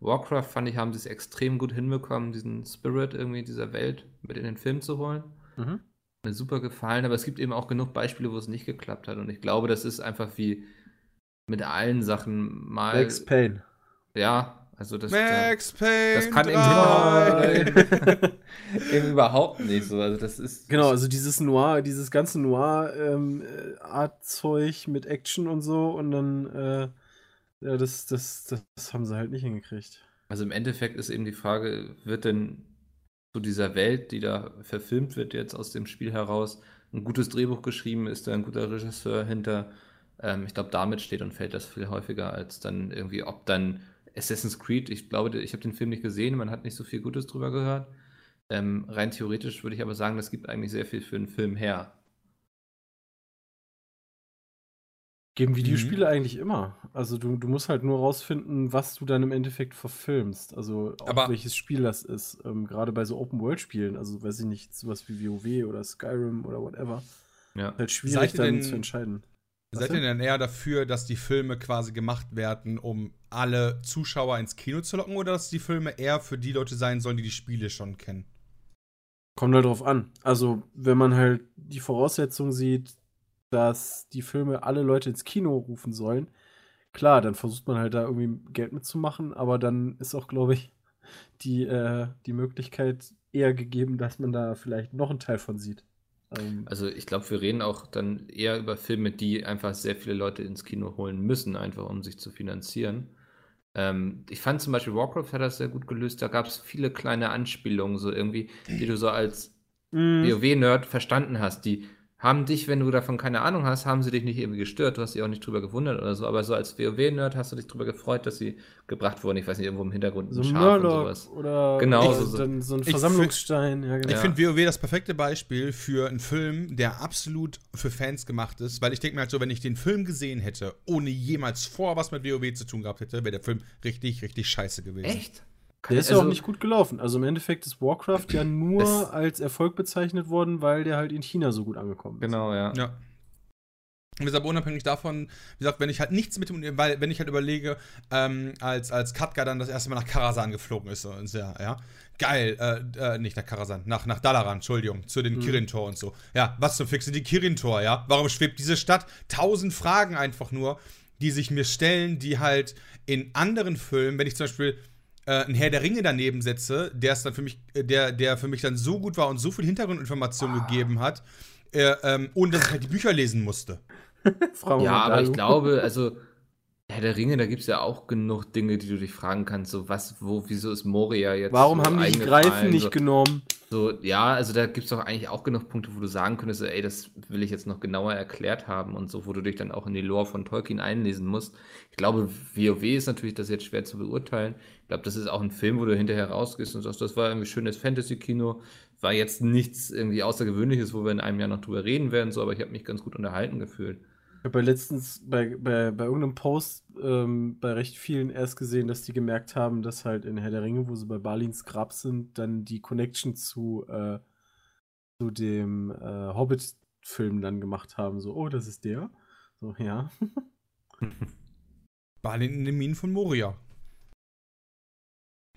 Speaker 4: Warcraft fand ich, haben sie es extrem gut hinbekommen, diesen Spirit irgendwie dieser Welt mit in den Film zu holen. Mhm. Mir super gefallen, aber es gibt eben auch genug Beispiele, wo es nicht geklappt hat. Und ich glaube, das ist einfach wie mit allen Sachen mal.
Speaker 6: Max Payne.
Speaker 4: Ja, also das.
Speaker 2: Max Payne!
Speaker 4: Das kann eben, eben überhaupt nicht so. Also das ist.
Speaker 6: Genau, also dieses Noir, dieses ganze Noir-Art-Zeug ähm, mit Action und so und dann. Äh, ja, das, das, das haben sie halt nicht hingekriegt.
Speaker 4: Also im Endeffekt ist eben die Frage, wird denn zu dieser Welt, die da verfilmt wird, jetzt aus dem Spiel heraus, ein gutes Drehbuch geschrieben? Ist da ein guter Regisseur hinter? Ähm, ich glaube, damit steht und fällt das viel häufiger, als dann irgendwie, ob dann Assassin's Creed, ich glaube, ich habe den Film nicht gesehen, man hat nicht so viel Gutes drüber gehört. Ähm, rein theoretisch würde ich aber sagen, das gibt eigentlich sehr viel für einen Film her.
Speaker 6: Geben Videospiele mhm. eigentlich immer. Also du, du musst halt nur rausfinden, was du dann im Endeffekt verfilmst. Also auch welches Spiel das ist. Ähm, Gerade bei so Open-World-Spielen, also weiß ich nicht, sowas wie WoW oder Skyrim oder whatever. Ja. Halt schwierig dann denn, zu entscheiden.
Speaker 2: Was seid ihr denn eher dafür, dass die Filme quasi gemacht werden, um alle Zuschauer ins Kino zu locken, oder dass die Filme eher für die Leute sein sollen, die die Spiele schon kennen?
Speaker 6: Kommt halt drauf an. Also, wenn man halt die Voraussetzungen sieht, dass die Filme alle Leute ins Kino rufen sollen. Klar, dann versucht man halt da irgendwie Geld mitzumachen, aber dann ist auch, glaube ich, die, äh, die Möglichkeit eher gegeben, dass man da vielleicht noch einen Teil von sieht.
Speaker 4: Ähm, also ich glaube, wir reden auch dann eher über Filme, die einfach sehr viele Leute ins Kino holen müssen, einfach um sich zu finanzieren. Ähm, ich fand zum Beispiel Warcraft hat das sehr gut gelöst. Da gab es viele kleine Anspielungen, so irgendwie, die du so als mm. WoW-Nerd verstanden hast, die haben dich, wenn du davon keine Ahnung hast, haben sie dich nicht irgendwie gestört. Du hast dich auch nicht drüber gewundert oder so. Aber so als WoW-Nerd hast du dich drüber gefreut, dass sie gebracht wurden. Ich weiß nicht, irgendwo im Hintergrund
Speaker 6: so ein Schaf und sowas. Oder
Speaker 4: genau,
Speaker 6: so, so, so ein Versammlungsstein.
Speaker 2: Ich, ja, genau. ich finde WoW das perfekte Beispiel für einen Film, der absolut für Fans gemacht ist. Weil ich denke mir halt so, wenn ich den Film gesehen hätte, ohne jemals vor was mit WoW zu tun gehabt hätte, wäre der Film richtig, richtig scheiße gewesen.
Speaker 4: Echt?
Speaker 6: Der ist ja also, auch nicht gut gelaufen. Also im Endeffekt ist Warcraft ja nur als Erfolg bezeichnet worden, weil der halt in China so gut angekommen ist.
Speaker 4: Genau, ja.
Speaker 2: Ja. Wie gesagt, unabhängig davon, wie gesagt, wenn ich halt nichts mit dem, weil, wenn ich halt überlege, ähm, als, als Katka dann das erste Mal nach Karasan geflogen ist, und ja, ja, geil, äh, äh, nicht nach Karasan, nach, nach Dalaran, Entschuldigung, zu den mhm. Kirin-Tor und so. Ja, was zum Fix sind die Kirin-Tor, ja? Warum schwebt diese Stadt? Tausend Fragen einfach nur, die sich mir stellen, die halt in anderen Filmen, wenn ich zum Beispiel äh, ein Herr der Ringe daneben setze, der es dann für mich, äh, der, der für mich dann so gut war und so viel Hintergrundinformationen ah. gegeben hat, äh, ähm, ohne dass ich halt die Bücher lesen musste.
Speaker 4: Frau ja, aber ich glaube, also Herr der Ringe, da gibt es ja auch genug Dinge, die du dich fragen kannst. So, was, wo, wieso ist Moria jetzt?
Speaker 6: Warum so haben die Greifen nicht so, genommen?
Speaker 4: So, ja, also da gibt es doch eigentlich auch genug Punkte, wo du sagen könntest, ey, das will ich jetzt noch genauer erklärt haben und so, wo du dich dann auch in die Lore von Tolkien einlesen musst. Ich glaube, WoW ist natürlich das jetzt schwer zu beurteilen. Ich glaube, das ist auch ein Film, wo du hinterher rausgehst und sagst, das war irgendwie schönes Fantasy-Kino. War jetzt nichts irgendwie Außergewöhnliches, wo wir in einem Jahr noch drüber reden werden, so, aber ich habe mich ganz gut unterhalten gefühlt.
Speaker 6: Ich habe letztens bei, bei, bei irgendeinem Post ähm, bei recht vielen erst gesehen, dass die gemerkt haben, dass halt in Herr der Ringe, wo sie bei Balins Grab sind, dann die Connection zu, äh, zu dem äh, Hobbit-Film dann gemacht haben. So, oh, das ist der. So, ja.
Speaker 2: Balin in den Minen von Moria.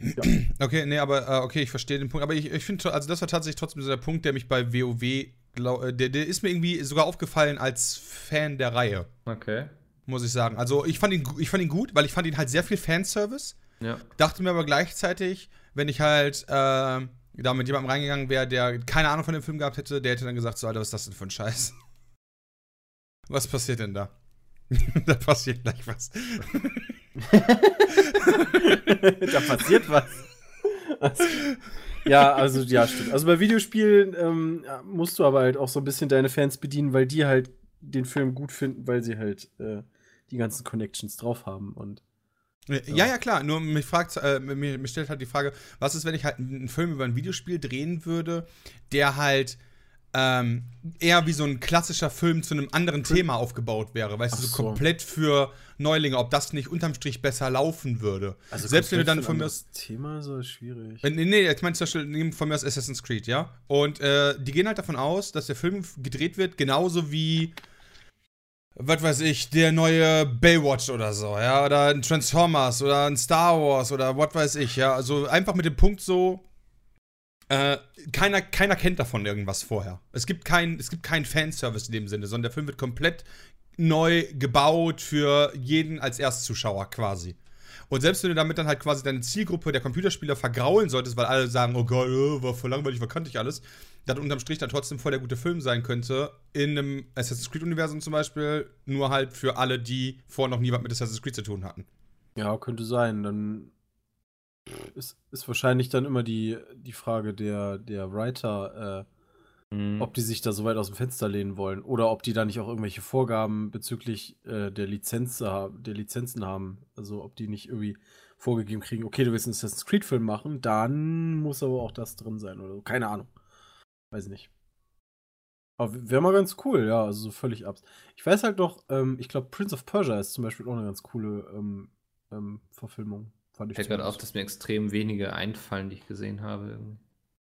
Speaker 2: Ja. Okay, nee, aber äh, okay, ich verstehe den Punkt. Aber ich, ich finde, also das war tatsächlich trotzdem so der Punkt, der mich bei WoW glaub, äh, der, der ist mir irgendwie sogar aufgefallen als Fan der Reihe.
Speaker 4: Okay.
Speaker 2: Muss ich sagen. Also ich fand ihn, ich fand ihn gut, weil ich fand ihn halt sehr viel Fanservice.
Speaker 4: Ja.
Speaker 2: Dachte mir aber gleichzeitig, wenn ich halt äh, da mit jemandem reingegangen wäre, der keine Ahnung von dem Film gehabt hätte, der hätte dann gesagt, so, Alter, was ist das denn für ein Scheiß? Was passiert denn da? da passiert gleich was.
Speaker 6: da passiert was. Ja, also ja, stimmt. Also bei Videospielen ähm, musst du aber halt auch so ein bisschen deine Fans bedienen, weil die halt den Film gut finden, weil sie halt äh, die ganzen Connections drauf haben und
Speaker 2: ja, ja, klar. Nur mich fragt, äh, mir, mir stellt halt die Frage, was ist, wenn ich halt einen Film über ein Videospiel drehen würde, der halt ähm, eher wie so ein klassischer Film zu einem anderen Thema aufgebaut wäre, weißt du, so, so komplett für Neulinge, ob das nicht unterm Strich besser laufen würde.
Speaker 6: Also Selbst wenn du dann von mir aus. Thema so schwierig.
Speaker 2: Nee, nee, jetzt meinst du zum Beispiel von mir aus Assassin's Creed, ja? Und äh, die gehen halt davon aus, dass der Film gedreht wird, genauso wie was weiß ich, der neue Baywatch oder so, ja, oder ein Transformers oder ein Star Wars oder was weiß ich, ja. Also einfach mit dem Punkt so, äh, keiner, keiner kennt davon irgendwas vorher. Es gibt keinen kein Fanservice in dem Sinne, sondern der Film wird komplett neu gebaut für jeden als Erstzuschauer quasi. Und selbst wenn du damit dann halt quasi deine Zielgruppe der Computerspieler vergraulen solltest, weil alle sagen, oh Gott, oh, war voll langweilig, was kannte ich alles, dass unterm Strich dann trotzdem voll der gute Film sein könnte, in einem Assassin's Creed-Universum zum Beispiel, nur halt für alle, die vorher noch nie was mit Assassin's Creed zu tun hatten.
Speaker 6: Ja, könnte sein. Dann ist, ist wahrscheinlich dann immer die, die Frage der, der Writer, äh, mhm. ob die sich da so weit aus dem Fenster lehnen wollen oder ob die da nicht auch irgendwelche Vorgaben bezüglich äh, der, Lizenz, der Lizenzen haben. Also ob die nicht irgendwie vorgegeben kriegen, okay, du willst einen Assassin's Creed-Film machen, dann muss aber auch das drin sein oder so. Keine Ahnung. Weiß nicht. Aber wäre mal ganz cool, ja, also so völlig abs. Ich weiß halt noch, ähm, ich glaube, Prince of Persia ist zum Beispiel auch eine ganz coole ähm, ähm, Verfilmung.
Speaker 4: Fand ich Fällt gerade auf, dass mir extrem wenige einfallen, die ich gesehen habe.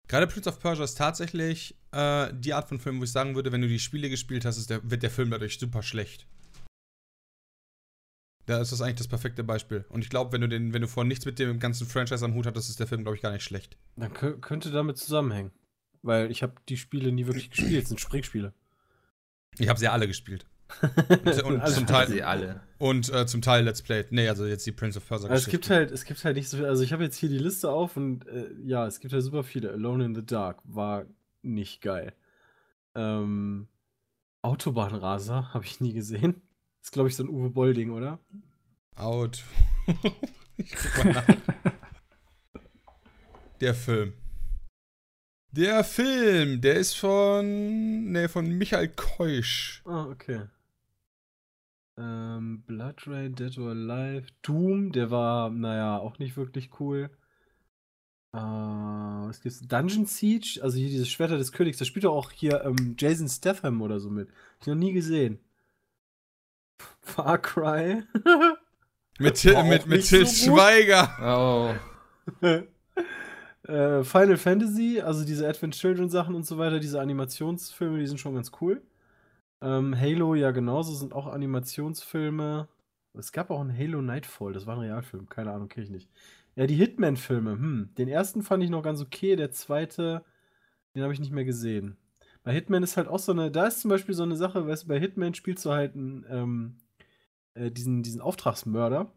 Speaker 2: Gerade Prince of Persia ist tatsächlich äh, die Art von Film, wo ich sagen würde, wenn du die Spiele gespielt hast, der, wird der Film dadurch super schlecht. Da ist das eigentlich das perfekte Beispiel. Und ich glaube, wenn du den, wenn du vorher nichts mit dem ganzen Franchise am Hut hattest, ist der Film, glaube ich, gar nicht schlecht.
Speaker 6: Dann könnte damit zusammenhängen. Weil ich habe die Spiele nie wirklich gespielt, es sind Springspiele.
Speaker 2: Ich habe sie alle gespielt
Speaker 4: und, und
Speaker 2: zum Teil
Speaker 4: sie alle.
Speaker 2: Und äh, zum Teil Let's Play. Nee, also jetzt die Prince of Persia
Speaker 6: also es gibt halt es gibt halt nicht so viel, also ich habe jetzt hier die Liste auf und äh, ja, es gibt halt super viele. Alone in the Dark war nicht geil. Ähm, Autobahnraser habe ich nie gesehen. Ist glaube ich so ein Uwe Boll Ding, oder?
Speaker 2: Out. ich guck mal nach. Der Film. Der Film, der ist von. Ne, von Michael Keusch.
Speaker 6: Ah, okay. Ähm, Blood Rain, Dead or Alive. Doom, der war, naja, auch nicht wirklich cool. Äh, was gibt's? Dungeon Siege, also hier dieses Schwerter des Königs, da spielt doch auch hier ähm, Jason Statham oder so mit. Hab ich noch nie gesehen. Far Cry.
Speaker 2: mit Til, mit, mit Til so Schweiger.
Speaker 6: Oh. Äh, Final Fantasy, also diese Advent Children Sachen und so weiter, diese Animationsfilme, die sind schon ganz cool. Ähm, Halo, ja genauso, sind auch Animationsfilme. Es gab auch einen Halo Nightfall, das war ein Realfilm, keine Ahnung, kenne ich nicht. Ja, die Hitman-Filme, hm, den ersten fand ich noch ganz okay, der zweite, den habe ich nicht mehr gesehen. Bei Hitman ist halt auch so eine, da ist zum Beispiel so eine Sache, weißt du, bei Hitman spielst du halt einen, ähm, äh, diesen, diesen Auftragsmörder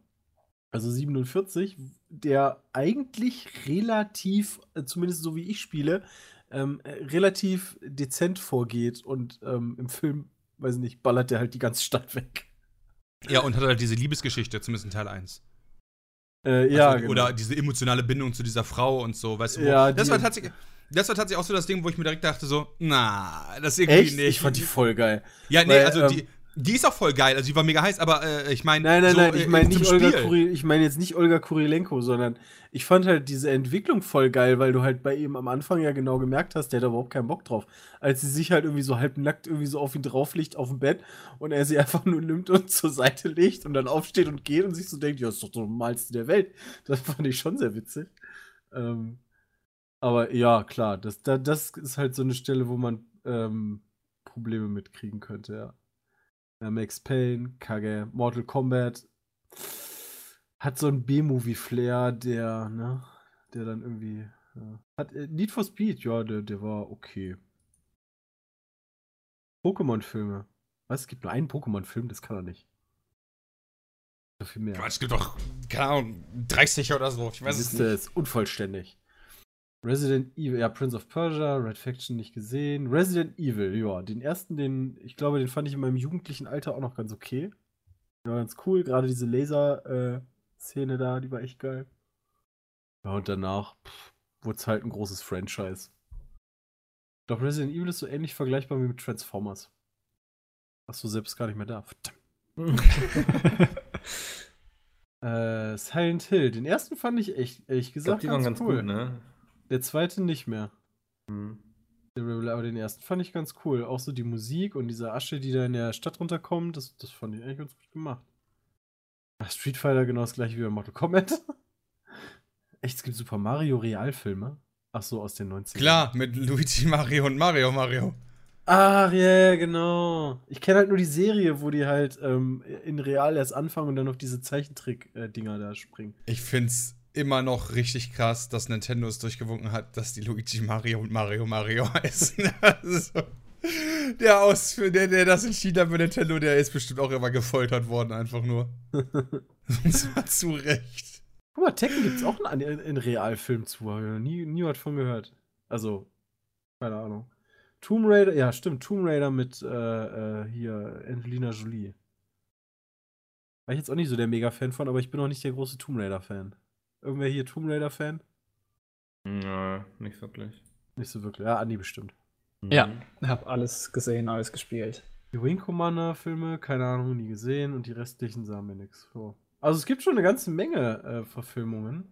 Speaker 6: also 47, der eigentlich relativ, äh, zumindest so wie ich spiele, ähm, äh, relativ dezent vorgeht und ähm, im Film, weiß ich nicht, ballert der halt die ganze Stadt weg.
Speaker 2: Ja, und hat halt diese Liebesgeschichte, zumindest in Teil 1.
Speaker 6: Äh, ja,
Speaker 2: also, genau. Oder diese emotionale Bindung zu dieser Frau und so, weißt du, wo, ja, das war tatsächlich das war tatsächlich auch so das Ding, wo ich mir direkt dachte, so, na, das irgendwie
Speaker 6: Echt? nicht. Ich fand die voll geil.
Speaker 2: Ja, nee, Weil, also ähm, die, die ist auch voll geil, also die war mega heiß, aber äh, ich meine.
Speaker 6: Nein, nein, so, nein, ich meine nicht Olga Kuri, ich meine jetzt nicht Olga Kurilenko, sondern ich fand halt diese Entwicklung voll geil, weil du halt bei ihm am Anfang ja genau gemerkt hast, der hat überhaupt keinen Bock drauf. Als sie sich halt irgendwie so halbnackt irgendwie so auf ihn drauf liegt auf dem Bett und er sie einfach nur nimmt und zur Seite legt und dann aufsteht und geht und sich so denkt, ja, ist doch das Normalste der Welt. Das fand ich schon sehr witzig. Ähm, aber ja, klar, das, das ist halt so eine Stelle, wo man ähm, Probleme mitkriegen könnte, ja. Ja, Max Payne, Kage, Mortal Kombat. Hat so ein B-Movie-Flair, der, ne, der dann irgendwie. Ja. Hat äh, Need for Speed, ja, der, der war okay. Pokémon-Filme. Was? Es gibt nur einen Pokémon-Film, das kann er nicht.
Speaker 2: So viel mehr. Es gibt doch, keine Ahnung, 30 oder so.
Speaker 6: Ich weiß es nicht. ist unvollständig. Resident Evil, ja, Prince of Persia, Red Faction nicht gesehen. Resident Evil, ja, den ersten, den, ich glaube, den fand ich in meinem jugendlichen Alter auch noch ganz okay. Ja, ganz cool. Gerade diese Laser-Szene äh, da, die war echt geil. Ja, und danach wurde es halt ein großes Franchise. Ich glaube, Resident Evil ist so ähnlich vergleichbar wie mit Transformers. Was du selbst gar nicht mehr da. Verdammt. äh, Silent Hill, den ersten fand ich echt, ehrlich gesagt,
Speaker 4: ich glaub, die ganz, waren ganz cool. gut, ne?
Speaker 6: Der zweite nicht mehr. Hm. Aber den ersten fand ich ganz cool. Auch so die Musik und diese Asche, die da in der Stadt runterkommt, das, das fand ich eigentlich ganz gut gemacht. Street Fighter genau das gleiche wie bei Mortal Kombat. Echt, es gibt Super Mario Realfilme. Ach so, aus den 90ern.
Speaker 2: Klar, mit Luigi Mario und Mario Mario.
Speaker 6: Ach ja, yeah, genau. Ich kenne halt nur die Serie, wo die halt ähm, in real erst anfangen und dann noch diese Zeichentrick-Dinger da springen.
Speaker 2: Ich find's immer noch richtig krass, dass Nintendo es durchgewunken hat, dass die Luigi Mario und Mario Mario heißen. also, der, aus, der, der das entschieden hat für Nintendo, der ist bestimmt auch immer gefoltert worden, einfach nur. das war zu Recht.
Speaker 6: Guck mal, Tekken gibt's auch einen, einen Realfilm zu, nie, nie was von gehört. Also, keine Ahnung. Tomb Raider, ja, stimmt, Tomb Raider mit äh, äh, hier Angelina Jolie. War ich jetzt auch nicht so der Mega-Fan von, aber ich bin auch nicht der große Tomb Raider-Fan. Irgendwer hier Tomb Raider-Fan?
Speaker 4: Nö, nicht wirklich.
Speaker 6: Nicht so wirklich. Ja, Andi bestimmt.
Speaker 5: Ja, mhm. hab alles gesehen, alles gespielt.
Speaker 6: Die Wing Commander-Filme, keine Ahnung, nie gesehen und die restlichen sahen mir nichts vor. Also es gibt schon eine ganze Menge äh, Verfilmungen.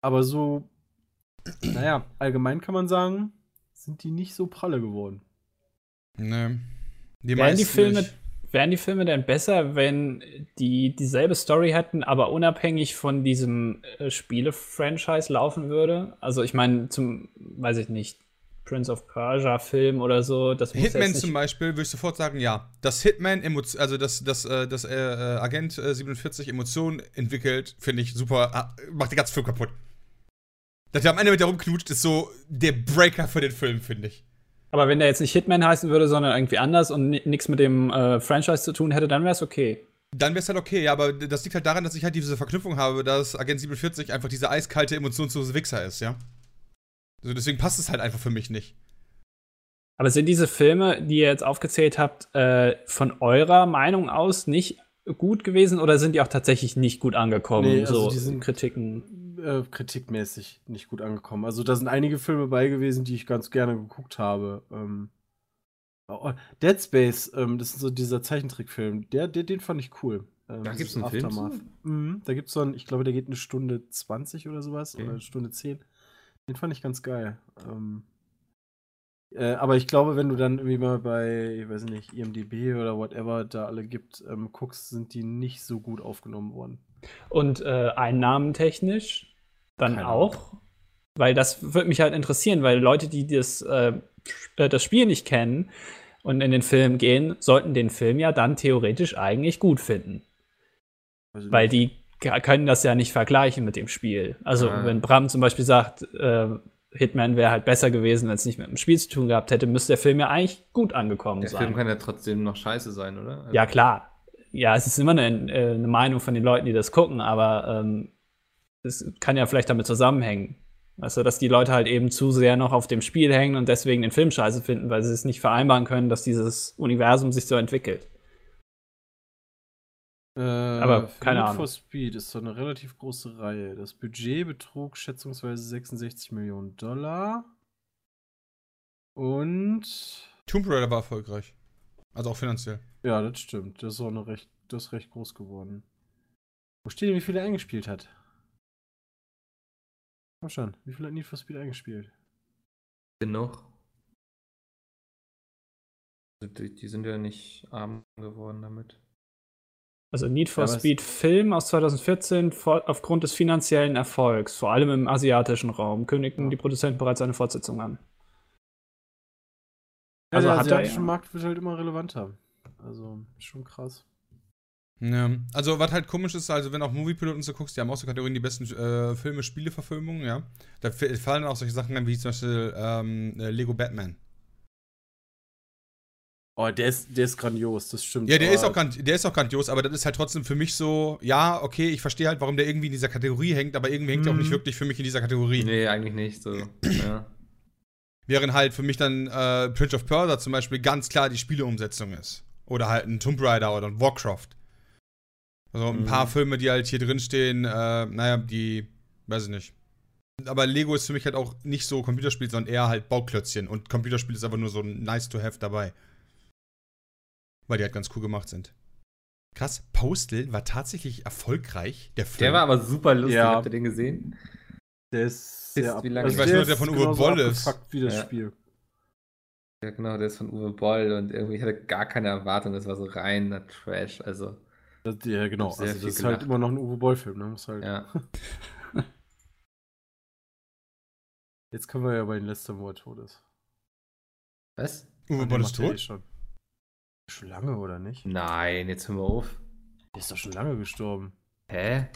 Speaker 6: Aber so, naja, allgemein kann man sagen, sind die nicht so pralle geworden.
Speaker 2: Nee.
Speaker 5: Die wären, die Filme, wären die Filme denn besser, wenn die dieselbe Story hätten, aber unabhängig von diesem äh, Spiele-Franchise laufen würde? Also ich meine, zum, weiß ich nicht, Prince of Persia Film oder so. Das
Speaker 2: Hitman zum Beispiel würde ich sofort sagen, ja. Dass Hitman, also dass das, das, das äh, äh Agent äh, 47 Emotionen entwickelt, finde ich super, ah, macht den ganzen Film kaputt. Dass er am Ende mit der rumknutscht, ist so der Breaker für den Film, finde ich.
Speaker 5: Aber wenn der jetzt nicht Hitman heißen würde, sondern irgendwie anders und nichts mit dem äh, Franchise zu tun hätte, dann wäre es okay.
Speaker 2: Dann wäre es halt okay, ja, aber das liegt halt daran, dass ich halt diese Verknüpfung habe, dass Agent 47 einfach diese eiskalte, emotionslose Wichser ist, ja. Also deswegen passt es halt einfach für mich nicht.
Speaker 5: Aber sind diese Filme, die ihr jetzt aufgezählt habt, äh, von eurer Meinung aus nicht gut gewesen oder sind die auch tatsächlich nicht gut angekommen?
Speaker 6: Nee, also so die sind Kritiken. Äh, kritikmäßig nicht gut angekommen. Also da sind einige Filme bei gewesen, die ich ganz gerne geguckt habe. Ähm, oh, Dead Space, ähm, das ist so dieser Zeichentrickfilm, der, der, den fand ich cool.
Speaker 4: Ähm, da gibt es einen Aftermath. Film?
Speaker 6: Mhm, da gibt es so einen, ich glaube, der geht eine Stunde 20 oder sowas okay. oder eine Stunde 10. Den fand ich ganz geil. Ähm, äh, aber ich glaube, wenn du dann irgendwie mal bei, ich weiß nicht, IMDB oder whatever da alle gibt, ähm, guckst, sind die nicht so gut aufgenommen worden.
Speaker 5: Und äh, einnahmentechnisch dann Keine auch? Ahnung. Weil das würde mich halt interessieren, weil Leute, die das, äh, äh, das Spiel nicht kennen und in den Film gehen, sollten den Film ja dann theoretisch eigentlich gut finden. Also weil die können das ja nicht vergleichen mit dem Spiel. Also, ah. wenn Bram zum Beispiel sagt, äh, Hitman wäre halt besser gewesen, wenn es nicht mit dem Spiel zu tun gehabt hätte, müsste der Film ja eigentlich gut angekommen
Speaker 4: der
Speaker 5: sein.
Speaker 4: Der Film kann ja trotzdem noch scheiße sein, oder?
Speaker 5: Also ja, klar. Ja, es ist immer eine, äh, eine, Meinung von den Leuten, die das gucken, aber ähm, es kann ja vielleicht damit zusammenhängen. Weißt du, dass die Leute halt eben zu sehr noch auf dem Spiel hängen und deswegen den Film scheiße finden, weil sie es nicht vereinbaren können, dass dieses Universum sich so entwickelt.
Speaker 6: Äh, Aber keine Need Ahnung. for Speed ist so eine relativ große Reihe. Das Budget betrug schätzungsweise 66 Millionen Dollar. Und.
Speaker 2: Tomb Raider war erfolgreich. Also auch finanziell.
Speaker 6: Ja, das stimmt. Das ist auch eine recht, das ist recht groß geworden. Wo steht denn, wie viel er eingespielt hat? Komm schon, wie viel hat Need for Speed eingespielt?
Speaker 4: Genug. Die, die sind ja nicht arm geworden damit.
Speaker 5: Also Need for ja, Speed Film aus 2014 aufgrund des finanziellen Erfolgs, vor allem im asiatischen Raum, kündigten die Produzenten bereits eine Fortsetzung an.
Speaker 6: Ja, also der asiatische Markt wird halt immer relevanter. Also schon krass.
Speaker 2: Ja, also was halt komisch ist, also wenn auch Moviepiloten so guckst, die haben auch so Kategorien die besten äh, Filme, Spiele, Verfilmungen, ja. Da fallen auch solche Sachen an, wie zum Beispiel ähm, äh, Lego Batman.
Speaker 6: Oh, der ist, der ist grandios, das stimmt.
Speaker 2: Ja, der ist, auch, der ist auch grandios, aber das ist halt trotzdem für mich so, ja, okay, ich verstehe halt, warum der irgendwie in dieser Kategorie hängt, aber irgendwie hängt er auch nicht mhm. wirklich für mich in dieser Kategorie.
Speaker 4: Nee, eigentlich nicht so. ja.
Speaker 2: Während halt für mich dann äh, Prince of Persia zum Beispiel ganz klar die Spieleumsetzung ist. Oder halt ein Tomb Raider oder ein Warcraft. Also ein mhm. paar Filme, die halt hier drinstehen, äh, naja, die, weiß ich nicht. Aber Lego ist für mich halt auch nicht so Computerspiel, sondern eher halt Bauklötzchen. Und Computerspiel ist einfach nur so nice to have dabei. Weil die halt ganz cool gemacht sind. Krass, Postal war tatsächlich erfolgreich. Der,
Speaker 4: Film. der war aber super lustig. Ja. Habt ihr den gesehen?
Speaker 6: Der ist sehr
Speaker 2: wie lange also Ich weiß nur, der von Uwe Boll ist.
Speaker 6: wie das ja. Spiel.
Speaker 4: Ja, genau, der ist von Uwe Boll und irgendwie ich hatte gar keine Erwartung. Das war so reiner Trash. Also.
Speaker 6: Das, ja, genau. Also, das ist gelacht. halt immer noch ein Uwe Boll-Film. Ne? Muss halt
Speaker 4: ja.
Speaker 6: Jetzt können wir ja bei den letzten, wo er tot ist.
Speaker 4: Was?
Speaker 2: Uwe Boll ist tot?
Speaker 6: Schon. schon lange, oder nicht?
Speaker 4: Nein, jetzt hören wir auf.
Speaker 6: Der ist doch schon lange gestorben.
Speaker 4: Hä?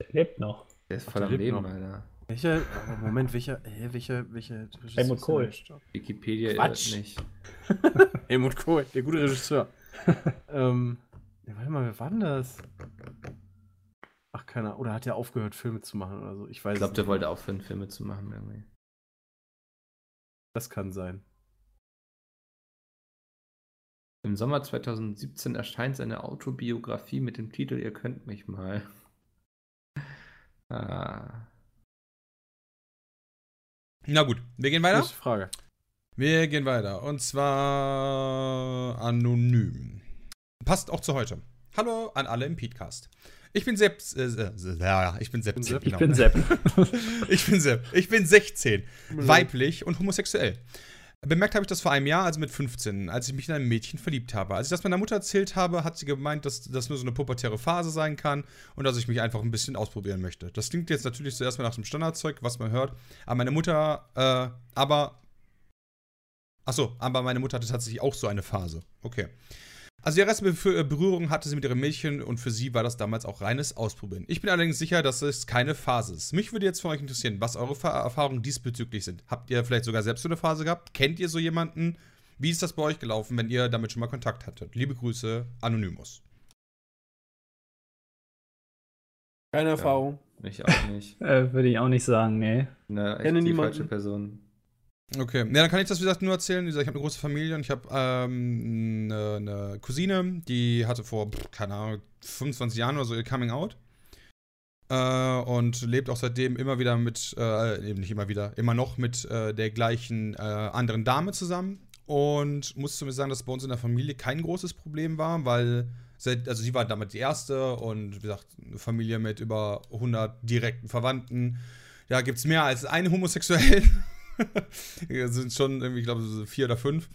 Speaker 5: Der lebt noch.
Speaker 4: Der ist voll
Speaker 6: der
Speaker 4: am Leben,
Speaker 6: noch.
Speaker 4: Alter.
Speaker 6: Welcher, aber Moment, welcher, hä, welcher, welcher
Speaker 5: Helmut Kohl.
Speaker 4: Wikipedia
Speaker 6: Quatsch.
Speaker 4: nicht.
Speaker 6: Helmut Kohl, der gute Regisseur. ähm, ja, warte mal, wer war denn das? Ach, keiner. Oder hat er aufgehört, Filme zu machen oder so? Ich weiß
Speaker 4: Ich glaube, der wollte aufhören, Filme zu machen irgendwie.
Speaker 6: Das kann sein.
Speaker 4: Im Sommer 2017 erscheint seine Autobiografie mit dem Titel Ihr könnt mich mal. Ah.
Speaker 2: Na gut, wir gehen weiter.
Speaker 6: Frage.
Speaker 2: Wir gehen weiter. Und zwar anonym. Passt auch zu heute. Hallo an alle im Podcast. Ich bin Sepp. Äh, äh, ja, ich bin Sepp.
Speaker 5: Ich bin Sepp.
Speaker 2: Ich bin Sepp. Ich bin 16, weiblich und homosexuell. Bemerkt habe ich das vor einem Jahr, also mit 15, als ich mich in ein Mädchen verliebt habe. Als ich das meiner Mutter erzählt habe, hat sie gemeint, dass das nur so eine pubertäre Phase sein kann und dass ich mich einfach ein bisschen ausprobieren möchte. Das klingt jetzt natürlich zuerst mal nach dem Standardzeug, was man hört. Aber meine Mutter, äh, aber. Achso, aber meine Mutter hatte tatsächlich auch so eine Phase. Okay. Also die erste Be- Berührung hatte sie mit ihrem Mädchen und für sie war das damals auch reines Ausprobieren. Ich bin allerdings sicher, dass es keine Phase ist. Mich würde jetzt von euch interessieren, was eure Fa- Erfahrungen diesbezüglich sind. Habt ihr vielleicht sogar selbst so eine Phase gehabt? Kennt ihr so jemanden? Wie ist das bei euch gelaufen, wenn ihr damit schon mal Kontakt hattet? Liebe Grüße, Anonymous.
Speaker 6: Keine Erfahrung.
Speaker 4: Ich auch nicht.
Speaker 5: Äh, Würde ich auch nicht sagen, nee.
Speaker 4: Ne, echt
Speaker 6: Kenne
Speaker 4: die
Speaker 6: niemanden.
Speaker 4: falsche Person.
Speaker 2: Okay, ja, dann kann ich das, wie gesagt, nur erzählen. Wie gesagt, ich habe eine große Familie und ich habe ähm, eine, Cousine, die hatte vor, keine Ahnung, 25 Jahren oder so ihr Coming Out. Äh, und lebt auch seitdem immer wieder mit, äh, eben nicht immer wieder, immer noch mit äh, der gleichen äh, anderen Dame zusammen. Und muss zu mir sagen, dass bei uns in der Familie kein großes Problem war, weil, seit, also sie war damit die erste und wie gesagt, eine Familie mit über 100 direkten Verwandten. Da gibt es mehr als einen Homosexuellen. Sind schon irgendwie, ich glaube, so vier oder fünf.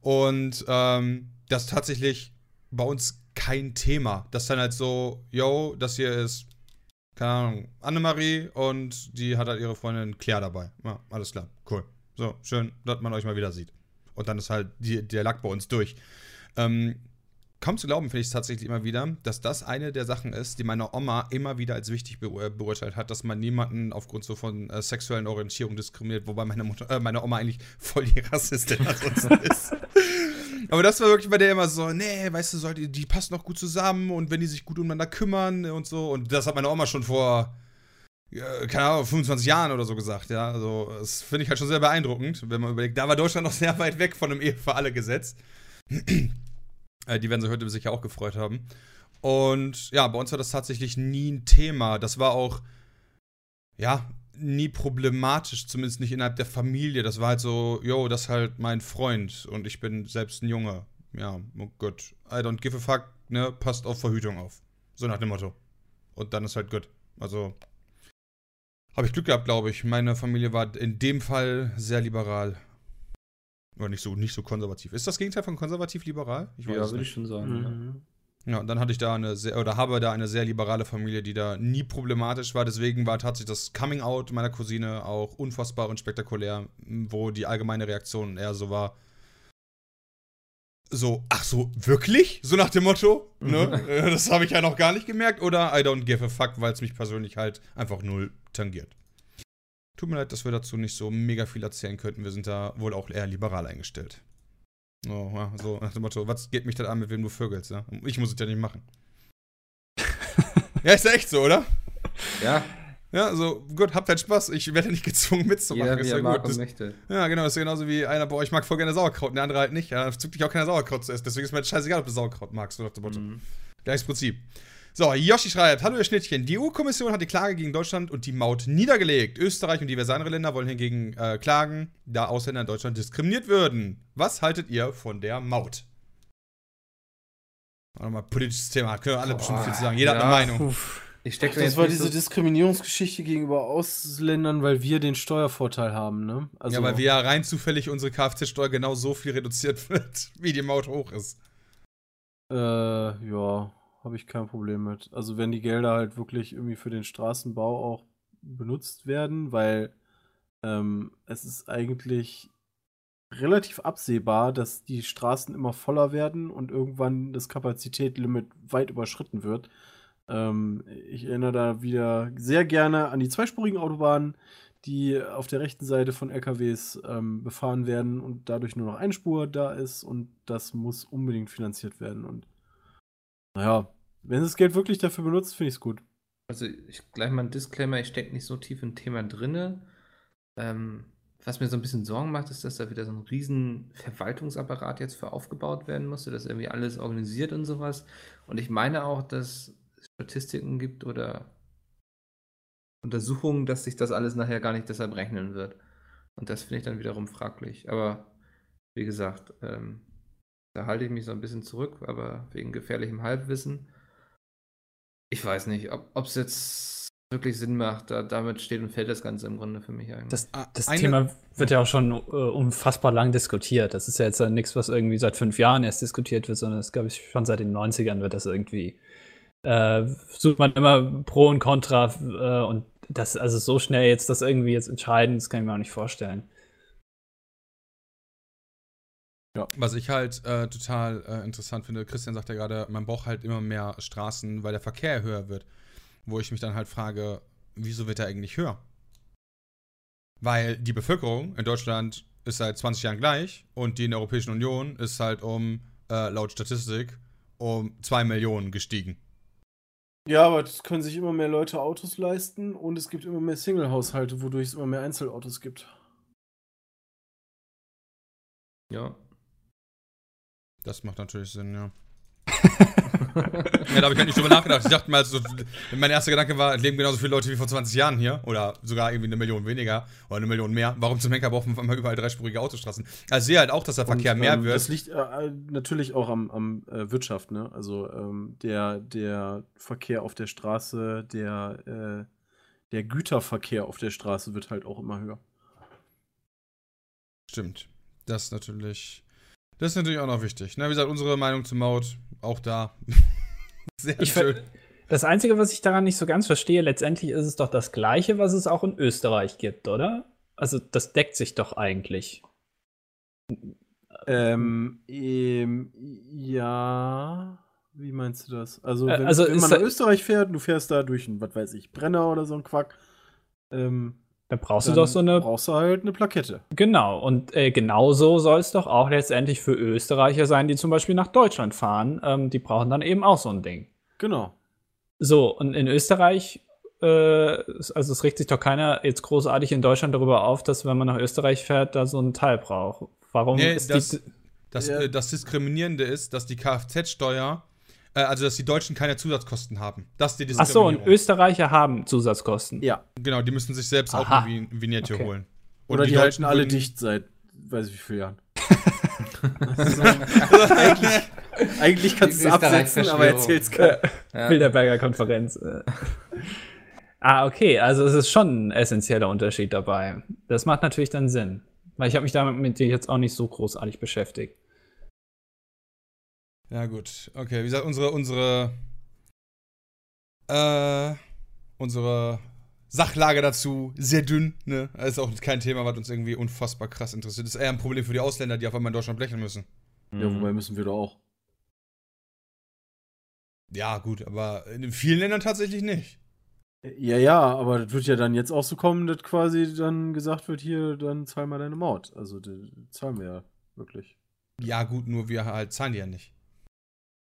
Speaker 2: Und ähm, das ist tatsächlich bei uns kein Thema. Das ist dann halt so, yo, das hier ist, keine Ahnung, Annemarie und die hat halt ihre Freundin Claire dabei. Ja, alles klar, cool. So, schön, dass man euch mal wieder sieht. Und dann ist halt die, der Lack bei uns durch. Ähm, kaum zu glauben, finde ich es tatsächlich immer wieder, dass das eine der Sachen ist, die meine Oma immer wieder als wichtig beur- beurteilt hat, dass man niemanden aufgrund so von äh, sexuellen Orientierung diskriminiert, wobei meine, Mutter, äh, meine Oma eigentlich voll die Rassistin ansonsten ist. Aber das war wirklich bei der immer so, nee, weißt du, soll die, passen doch gut zusammen und wenn die sich gut umeinander kümmern und so. Und das hat meine Oma schon vor, äh, keine Ahnung, 25 Jahren oder so gesagt, ja. Also, das finde ich halt schon sehr beeindruckend, wenn man überlegt, da war Deutschland noch sehr weit weg von einem Ehe für alle Gesetz. Äh, Die werden sich heute sicher auch gefreut haben. Und ja, bei uns war das tatsächlich nie ein Thema. Das war auch, ja, nie problematisch, zumindest nicht innerhalb der Familie. Das war halt so, yo, das ist halt mein Freund und ich bin selbst ein Junge. Ja, oh gut. I don't give a fuck, ne, passt auf Verhütung auf. So nach dem Motto. Und dann ist halt gut. Also, habe ich Glück gehabt, glaube ich. Meine Familie war in dem Fall sehr liberal. Oder nicht so, nicht so konservativ. Ist das Gegenteil von konservativ-liberal? Ich
Speaker 4: Ja, würde ich schon sagen. Ja.
Speaker 6: Mhm.
Speaker 2: Ja, und dann hatte ich da eine sehr, oder habe da eine sehr liberale Familie, die da nie problematisch war. Deswegen war tatsächlich das Coming Out meiner Cousine auch unfassbar und spektakulär, wo die allgemeine Reaktion eher so war. So, ach so, wirklich? So nach dem Motto, ne? Äh, Das habe ich ja noch gar nicht gemerkt. Oder I don't give a fuck, weil es mich persönlich halt einfach null tangiert. Tut mir leid, dass wir dazu nicht so mega viel erzählen könnten. Wir sind da wohl auch eher liberal eingestellt. Oh, ja, so nach dem Motto, was geht mich das an, mit wem du vögelst, ja? Ich muss es ja nicht machen. ja, ist ja echt so, oder?
Speaker 4: Ja,
Speaker 2: Ja, so, gut, habt halt Spaß. Ich werde nicht gezwungen mitzumachen.
Speaker 4: jeder wie
Speaker 2: ist
Speaker 4: er
Speaker 2: ja
Speaker 4: mag
Speaker 2: gut.
Speaker 4: möchte.
Speaker 2: ja, genau, das ist genauso wie einer bei euch mag voll gerne Sauerkraut und der andere halt nicht. Ja, zückt dich auch keine Sauerkraut zu essen. Deswegen ist mir halt scheißegal, ob du Sauerkraut magst, so nach dem Motto.
Speaker 4: Mhm.
Speaker 2: Gleiches Prinzip. So, Yoshi schreibt: Hallo, ihr Schnittchen. Die EU-Kommission hat die Klage gegen Deutschland und die Maut niedergelegt. Österreich und diverse andere Länder wollen hingegen äh, klagen, da Ausländer in Deutschland diskriminiert würden. Was haltet ihr von der Maut? Auch nochmal politisches Thema. Können wir alle bestimmt viel zu sagen. Jeder hat
Speaker 4: Ja.
Speaker 2: eine Meinung.
Speaker 6: Uff.
Speaker 4: Ich stecke
Speaker 6: Das war diese Diskriminierungsgeschichte gegenüber Ausländern, weil wir den Steuervorteil haben, ne? Also,
Speaker 2: ja, weil wir ja rein zufällig unsere Kfz-Steuer genau so viel reduziert wird, wie die Maut hoch ist.
Speaker 6: Äh, ja, habe ich kein Problem mit. Also wenn die Gelder halt wirklich irgendwie für den Straßenbau auch benutzt werden, weil ähm, es ist eigentlich relativ absehbar, dass die Straßen immer voller werden und irgendwann das Kapazitätslimit weit überschritten wird. Ähm, ich erinnere da wieder sehr gerne an die zweispurigen Autobahnen, die auf der rechten Seite von LKWs ähm, befahren werden und dadurch nur noch eine Spur da ist und das muss unbedingt finanziert werden. Und naja, wenn das Geld wirklich dafür benutzt, finde ich es gut.
Speaker 4: Also ich gleich mal ein Disclaimer, ich stecke nicht so tief im Thema drinne. Ähm, was mir so ein bisschen Sorgen macht, ist, dass da wieder so ein riesen Verwaltungsapparat jetzt für aufgebaut werden musste, dass irgendwie alles organisiert und sowas. Und ich meine auch, dass es Statistiken gibt oder Untersuchungen, dass sich das alles nachher gar nicht deshalb rechnen wird. Und das finde ich dann wiederum fraglich. Aber wie gesagt, ähm, da halte ich mich so ein bisschen zurück, aber wegen gefährlichem Halbwissen. Ich weiß nicht, ob es jetzt wirklich Sinn macht. Da, damit steht und fällt das Ganze im Grunde für mich eigentlich.
Speaker 5: Das, das Thema wird ja auch schon äh, unfassbar lang diskutiert. Das ist ja jetzt nichts, was irgendwie seit fünf Jahren erst diskutiert wird, sondern das glaube ich schon seit den 90ern wird das irgendwie. Äh, sucht man immer Pro und Contra äh, und das, also so schnell jetzt das irgendwie jetzt entscheiden, das kann ich mir auch nicht vorstellen.
Speaker 2: Ja. Was ich halt äh, total äh, interessant finde, Christian sagt ja gerade, man braucht halt immer mehr Straßen, weil der Verkehr höher wird. Wo ich mich dann halt frage, wieso wird er eigentlich höher? Weil die Bevölkerung in Deutschland ist seit 20 Jahren gleich und die in der Europäischen Union ist halt um, äh, laut Statistik, um 2 Millionen gestiegen.
Speaker 6: Ja, aber es können sich immer mehr Leute Autos leisten und es gibt immer mehr Single-Haushalte, wodurch es immer mehr Einzelautos gibt.
Speaker 2: Ja. Das macht natürlich Sinn, ja. ja, da habe ich halt nicht drüber nachgedacht. Ich dachte mal, so, mein erster Gedanke war, leben genauso viele Leute wie vor 20 Jahren hier. Oder sogar irgendwie eine Million weniger oder eine Million mehr. Warum zum Henker brauchen wir überall dreispurige Autostraßen? Also ich sehe halt auch, dass der Verkehr Und, mehr ähm, wird.
Speaker 6: Das liegt äh, natürlich auch am, am äh, Wirtschaft, ne? Also ähm, der, der Verkehr auf der Straße, der, äh, der Güterverkehr auf der Straße wird halt auch immer höher.
Speaker 2: Stimmt. Das ist natürlich. Das ist natürlich auch noch wichtig. Na, wie gesagt, unsere Meinung zur Maut, auch da.
Speaker 5: Sehr ich schön. Das Einzige, was ich daran nicht so ganz verstehe, letztendlich ist es doch das Gleiche, was es auch in Österreich gibt, oder? Also, das deckt sich doch eigentlich.
Speaker 6: Ähm, ähm ja. Wie meinst du das? Also, äh, wenn, also wenn man nach Österreich fährt, du fährst da durch ein, was weiß ich, Brenner oder so ein Quack, ähm,
Speaker 5: dann brauchst dann du doch so eine.
Speaker 6: brauchst du halt eine Plakette.
Speaker 5: Genau. Und äh, genauso soll es doch auch letztendlich für Österreicher sein, die zum Beispiel nach Deutschland fahren. Ähm, die brauchen dann eben auch so ein Ding.
Speaker 6: Genau.
Speaker 5: So, und in Österreich, äh, also es regt sich doch keiner jetzt großartig in Deutschland darüber auf, dass wenn man nach Österreich fährt, da so ein Teil braucht. Warum
Speaker 2: nee, ist das, die. Das, ja. äh, das Diskriminierende ist, dass die Kfz-Steuer äh, also dass die Deutschen keine Zusatzkosten haben. Das ist die
Speaker 5: Ach so, und Österreicher haben Zusatzkosten.
Speaker 2: Ja. Genau, die müssen sich selbst Aha. auch eine Vignette okay. holen.
Speaker 6: Und Oder die, die halten alle dicht seit weiß ich wie vielen Jahren. also, eigentlich, eigentlich kannst du es absetzen, aber erzähl's keiner.
Speaker 5: Ja. Bilderberger Konferenz. Äh. ah, okay, also es ist schon ein essentieller Unterschied dabei. Das macht natürlich dann Sinn. Weil ich habe mich damit jetzt auch nicht so großartig beschäftigt.
Speaker 2: Ja, gut. Okay, wie gesagt, unsere, unsere, äh, unsere Sachlage dazu sehr dünn, ne? Das ist auch kein Thema, was uns irgendwie unfassbar krass interessiert. Das ist eher ein Problem für die Ausländer, die auf einmal in Deutschland blechen müssen.
Speaker 6: Ja, wobei müssen wir doch auch.
Speaker 2: Ja, gut, aber in vielen Ländern tatsächlich nicht.
Speaker 6: Ja, ja, aber das wird ja dann jetzt auch so kommen, dass quasi dann gesagt wird, hier, dann zahl mal deine Maut. Also, die zahlen wir ja wirklich.
Speaker 2: Ja, gut, nur wir halt zahlen die ja nicht.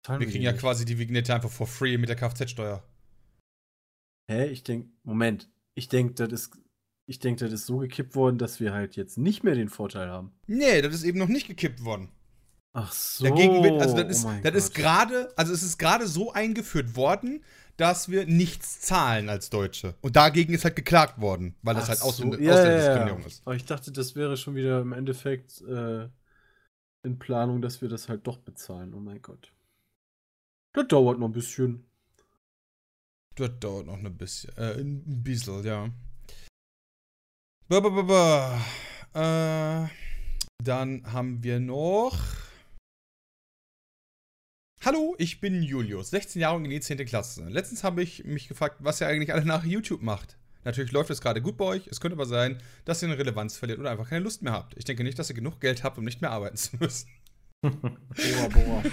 Speaker 2: Zahlen wir kriegen ja nicht. quasi die Vignette einfach for free mit der Kfz-Steuer.
Speaker 6: Hä? Ich denke, Moment. Ich denke, das ist. Ich denke, das ist so gekippt worden, dass wir halt jetzt nicht mehr den Vorteil haben.
Speaker 2: Nee, das ist eben noch nicht gekippt worden.
Speaker 6: Ach so.
Speaker 2: Dagegen wird, also das ist, oh das ist gerade, also es ist gerade so eingeführt worden, dass wir nichts zahlen als Deutsche. Und dagegen ist halt geklagt worden, weil das halt so. Ausländer ja, Ausländerdiskriminierung
Speaker 6: ja. ist. Aber ich dachte, das wäre schon wieder im Endeffekt äh, in Planung, dass wir das halt doch bezahlen. Oh mein Gott. Das dauert noch ein bisschen.
Speaker 2: Das dauert noch ein bisschen. Äh, ein bisschen, ja. Ba, ba, ba, ba. Äh, dann haben wir noch. Hallo, ich bin Julius, 16 Jahre und in die 10. Klasse. Letztens habe ich mich gefragt, was ihr eigentlich alle nach YouTube macht. Natürlich läuft es gerade gut bei euch. Es könnte aber sein, dass ihr eine Relevanz verliert oder einfach keine Lust mehr habt. Ich denke nicht, dass ihr genug Geld habt, um nicht mehr arbeiten zu müssen. boah, boah.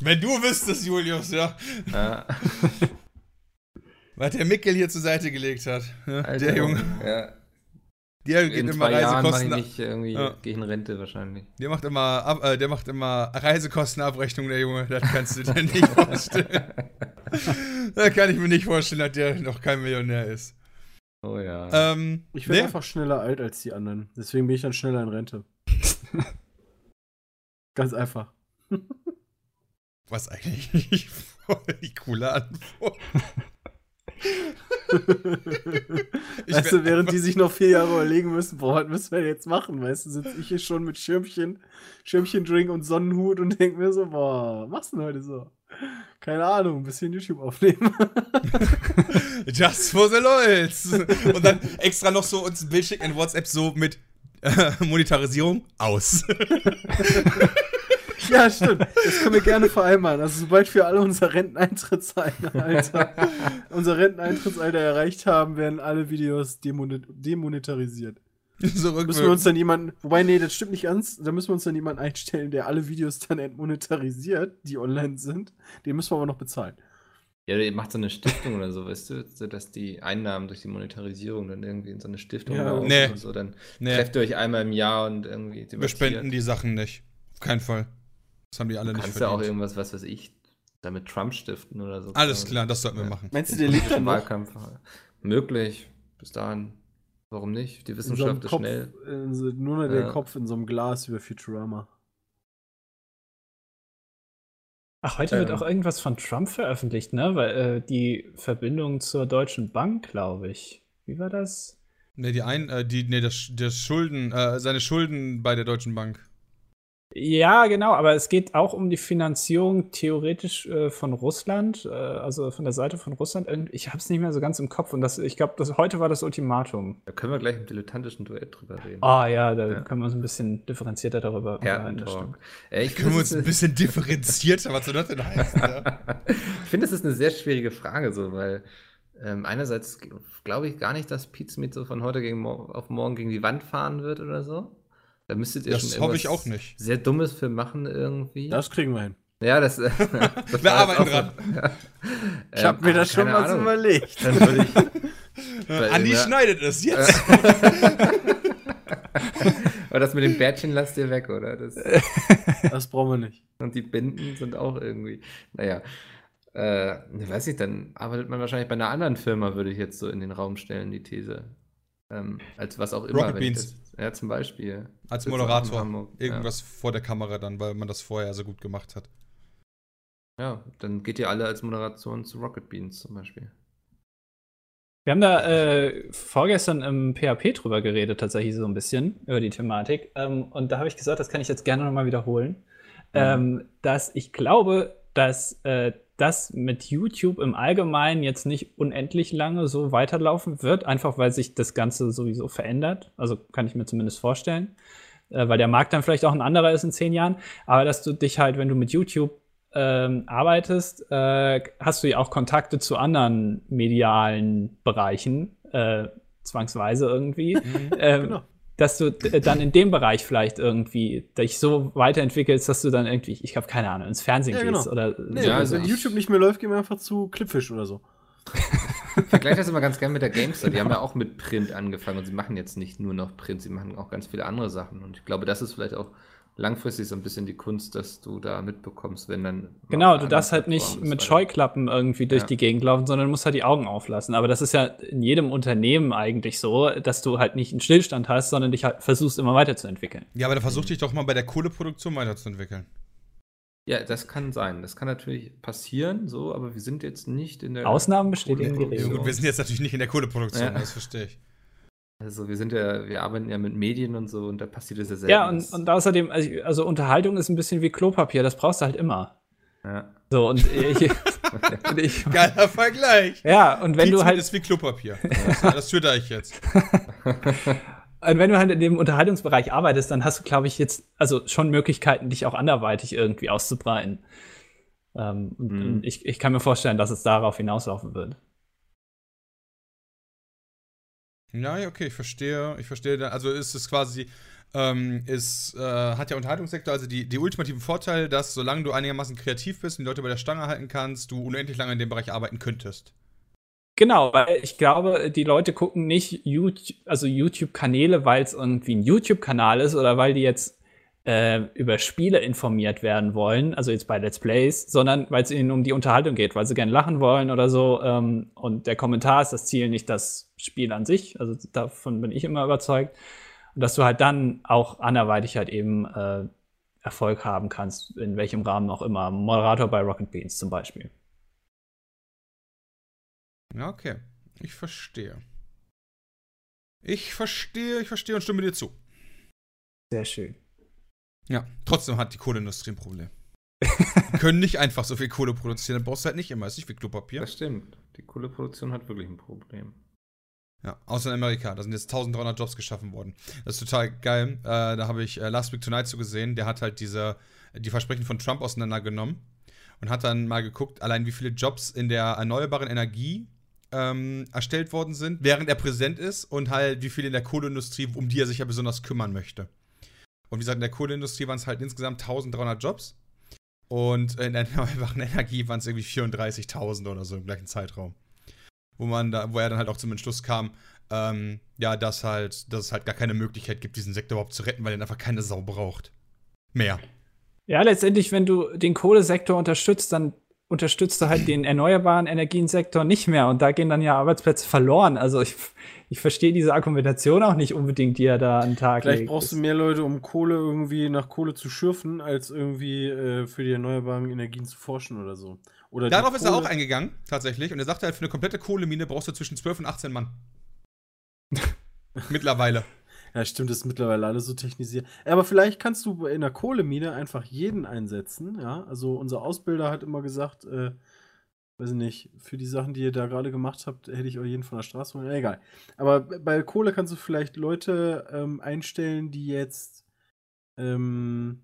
Speaker 2: Wenn du wüsstest, Julius, ja. ja. Was der Mickel hier zur Seite gelegt hat.
Speaker 4: Alter, der Junge. Ja.
Speaker 2: Der geht in immer Reisekosten.
Speaker 4: Ich irgendwie ja. gehe in Rente wahrscheinlich.
Speaker 2: Der macht immer, äh, der macht immer Reisekostenabrechnung, der Junge. Das kannst du dir nicht vorstellen. da kann ich mir nicht vorstellen, dass der noch kein Millionär ist.
Speaker 4: Oh ja.
Speaker 6: Ähm, ich werde nee. einfach schneller alt als die anderen. Deswegen bin ich dann schneller in Rente. Ganz einfach.
Speaker 2: Was eigentlich voll die coole Antwort.
Speaker 6: weißt du, während die sich noch vier Jahre überlegen müssen, boah, was müssen wir jetzt machen? Weißt du, sitze ich hier schon mit Schirmchen, Schirmchen-Drink und Sonnenhut und denke mir so, boah, was machst du denn heute so? Keine Ahnung, ein bisschen YouTube aufnehmen.
Speaker 2: Just for the LOLs. Und dann extra noch so uns ein Bild schicken in WhatsApp so mit äh, Monetarisierung aus.
Speaker 6: Ja, stimmt. Das können wir gerne vereinbaren. Also, sobald wir alle unser Renteneintrittsalter, unser Renteneintrittsalter erreicht haben, werden alle Videos demonetarisiert. So müssen wir uns dann jemanden, wobei, nee, das stimmt nicht ganz. Da müssen wir uns dann jemanden einstellen, der alle Videos dann entmonetarisiert, die online sind. Den müssen wir aber noch bezahlen.
Speaker 4: Ja, ihr macht so eine Stiftung oder so, weißt du, dass die Einnahmen durch die Monetarisierung dann irgendwie in so eine Stiftung
Speaker 2: ja. nee.
Speaker 4: und so. Dann nee. trefft ihr euch einmal im Jahr und irgendwie.
Speaker 2: Wir spenden die Sachen nicht. Auf keinen Fall. Das haben die alle
Speaker 4: du
Speaker 2: nicht
Speaker 4: kannst verdient. ja auch irgendwas, was weiß ich, damit Trump stiften oder so.
Speaker 2: Alles klar, das sollten wir machen.
Speaker 6: Meinst du, der lebt dann
Speaker 4: Wahlkampf? Möglich. Bis dahin. Warum nicht? Die Wissenschaft ist
Speaker 6: Kopf,
Speaker 4: schnell.
Speaker 6: So, nur noch der ja. Kopf in so einem Glas über Futurama.
Speaker 5: Ach, heute ähm. wird auch irgendwas von Trump veröffentlicht, ne? Weil äh, die Verbindung zur Deutschen Bank, glaube ich. Wie war das?
Speaker 2: Ne, die ein, äh, die, ne, das, das Schulden, äh, seine Schulden bei der Deutschen Bank.
Speaker 5: Ja, genau, aber es geht auch um die Finanzierung theoretisch äh, von Russland, äh, also von der Seite von Russland. Ich habe es nicht mehr so ganz im Kopf und das, ich glaube, heute war das Ultimatum.
Speaker 4: Da können wir gleich im dilettantischen Duett drüber reden.
Speaker 5: Ah ja, da ja. können wir uns ein bisschen differenzierter darüber
Speaker 2: unterhalten. Äh, ich können wir uns ein bisschen differenzierter, was soll das denn heißen?
Speaker 4: Ja? ich finde, das ist eine sehr schwierige Frage, so, weil ähm, einerseits glaube ich gar nicht, dass Pizmeet so von heute gegen auf morgen gegen die Wand fahren wird oder so. Da müsstet ihr
Speaker 2: das
Speaker 4: schon
Speaker 2: hoffe ich auch nicht.
Speaker 4: sehr Dummes für machen irgendwie.
Speaker 6: Das kriegen wir hin.
Speaker 4: Ja, das. das
Speaker 2: wir arbeiten dran.
Speaker 6: Ja. Ich habe ähm, mir das schon mal so überlegt. Dann
Speaker 2: würde ich. Andi schneidet es jetzt.
Speaker 4: Aber das mit dem Bärtchen lasst ihr weg, oder? Das,
Speaker 6: das brauchen wir nicht.
Speaker 4: Und die Binden sind auch irgendwie. Naja. Äh, weiß ich, dann arbeitet man wahrscheinlich bei einer anderen Firma, würde ich jetzt so in den Raum stellen, die These. Ähm, als was auch immer.
Speaker 2: Rocket Beans.
Speaker 4: Ja, zum Beispiel.
Speaker 2: Als Moderator. Irgendwas ja. vor der Kamera dann, weil man das vorher so gut gemacht hat.
Speaker 4: Ja, dann geht ihr alle als Moderation zu Rocket Beans zum Beispiel.
Speaker 5: Wir haben da äh, vorgestern im PHP drüber geredet, tatsächlich so ein bisschen, über die Thematik. Ähm, und da habe ich gesagt, das kann ich jetzt gerne nochmal wiederholen, mhm. ähm, dass ich glaube, dass äh, das mit YouTube im Allgemeinen jetzt nicht unendlich lange so weiterlaufen wird, einfach weil sich das Ganze sowieso verändert. Also kann ich mir zumindest vorstellen. Äh, weil der Markt dann vielleicht auch ein anderer ist in zehn Jahren. Aber dass du dich halt, wenn du mit YouTube ähm, arbeitest, äh, hast du ja auch Kontakte zu anderen medialen Bereichen, äh, zwangsweise irgendwie. Mhm, ähm, genau dass du äh, dann in dem Bereich vielleicht irgendwie dich so weiterentwickelst, dass du dann irgendwie, ich habe keine Ahnung, ins Fernsehen ja, genau. gehst oder
Speaker 6: nee, ja, also wenn YouTube nicht mehr läuft, gehen wir einfach zu Clipfish oder so.
Speaker 4: Vergleich das immer ganz gerne mit der Gamestar. Die haben ja auch mit Print angefangen und sie machen jetzt nicht nur noch Print, sie machen auch ganz viele andere Sachen. Und ich glaube, das ist vielleicht auch langfristig so ein bisschen die Kunst, dass du da mitbekommst, wenn dann.
Speaker 5: Genau, du darfst halt nicht mit Scheuklappen irgendwie durch ja. die Gegend laufen, sondern musst halt die Augen auflassen. Aber das ist ja in jedem Unternehmen eigentlich so, dass du halt nicht einen Stillstand hast, sondern dich halt versuchst immer weiterzuentwickeln.
Speaker 2: Ja, aber da versuch dich doch mal bei der Kohleproduktion weiterzuentwickeln.
Speaker 4: Ja, das kann sein. Das kann natürlich passieren, so, aber wir sind jetzt nicht in der.
Speaker 5: Ausnahmen bestätigen die Regel.
Speaker 2: Wir sind jetzt natürlich nicht in der Kohleproduktion, ja. das verstehe ich.
Speaker 4: Also wir sind ja, wir arbeiten ja mit Medien und so und da passiert es ja
Speaker 5: selten. Ja, und, und außerdem, also, also, Unterhaltung ist ein bisschen wie Klopapier, das brauchst du halt immer. Ja. So, und ich,
Speaker 2: und ich Geiler Vergleich.
Speaker 5: Ja, und wenn Pizza du halt.
Speaker 2: ist wie Klopapier. Das, twitter ich jetzt.
Speaker 5: Und wenn du halt in dem Unterhaltungsbereich arbeitest, dann hast du, glaube ich, jetzt also schon Möglichkeiten, dich auch anderweitig irgendwie auszubreiten. Ähm, mhm. und ich, ich kann mir vorstellen, dass es darauf hinauslaufen wird.
Speaker 2: Ja, okay, ich verstehe. Ich verstehe. Also ist es quasi, ähm, ist, äh, hat der Unterhaltungssektor also die, die ultimativen Vorteil, dass solange du einigermaßen kreativ bist und die Leute bei der Stange halten kannst, du unendlich lange in dem Bereich arbeiten könntest.
Speaker 5: Genau, weil ich glaube, die Leute gucken nicht YouTube, also YouTube-Kanäle, weil es irgendwie ein YouTube-Kanal ist oder weil die jetzt äh, über Spiele informiert werden wollen, also jetzt bei Let's Plays, sondern weil es ihnen um die Unterhaltung geht, weil sie gerne lachen wollen oder so. Ähm, und der Kommentar ist das Ziel, nicht das Spiel an sich. Also davon bin ich immer überzeugt. Und dass du halt dann auch anderweitig halt eben äh, Erfolg haben kannst, in welchem Rahmen auch immer. Moderator bei Rocket Beans zum Beispiel.
Speaker 2: Ja, okay. Ich verstehe. Ich verstehe, ich verstehe und stimme dir zu.
Speaker 5: Sehr schön.
Speaker 2: Ja, trotzdem hat die Kohleindustrie ein Problem. Die können nicht einfach so viel Kohle produzieren, dann brauchst du halt nicht immer, ist nicht wie Klopapier.
Speaker 4: Das stimmt. Die Kohleproduktion hat wirklich ein Problem.
Speaker 2: Ja, außer in Amerika. Da sind jetzt 1300 Jobs geschaffen worden. Das ist total geil. Äh, da habe ich äh, Last Week Tonight so gesehen. Der hat halt diese, die Versprechen von Trump auseinandergenommen und hat dann mal geguckt, allein wie viele Jobs in der erneuerbaren Energie ähm, erstellt worden sind, während er präsent ist und halt wie viele in der Kohleindustrie, um die er sich ja besonders kümmern möchte. Und wie gesagt, in der Kohleindustrie waren es halt insgesamt 1300 Jobs. Und in der erneuerbaren Energie waren es irgendwie 34.000 oder so im gleichen Zeitraum. Wo man da, wo er dann halt auch zum Entschluss kam, ähm, ja, dass halt, dass es halt gar keine Möglichkeit gibt, diesen Sektor überhaupt zu retten, weil er einfach keine Sau braucht. Mehr.
Speaker 5: Ja, letztendlich, wenn du den Kohlesektor unterstützt, dann unterstützt du halt den erneuerbaren Energiensektor nicht mehr und da gehen dann ja Arbeitsplätze verloren. Also ich, ich verstehe diese Argumentation auch nicht unbedingt, die er da an den Tag
Speaker 6: Vielleicht legt. brauchst du mehr Leute, um Kohle irgendwie nach Kohle zu schürfen, als irgendwie äh, für die erneuerbaren Energien zu forschen oder so. Oder
Speaker 2: Darauf ist er auch eingegangen, tatsächlich. Und er sagte halt, für eine komplette Kohlemine brauchst du zwischen 12 und 18 Mann. Mittlerweile.
Speaker 6: Ja, stimmt, das ist mittlerweile alles so technisiert. Aber vielleicht kannst du in der Kohlemine einfach jeden einsetzen, ja. Also unser Ausbilder hat immer gesagt, äh, weiß ich nicht, für die Sachen, die ihr da gerade gemacht habt, hätte ich euch jeden von der Straße holen. Egal. Aber bei Kohle kannst du vielleicht Leute ähm, einstellen, die jetzt ähm,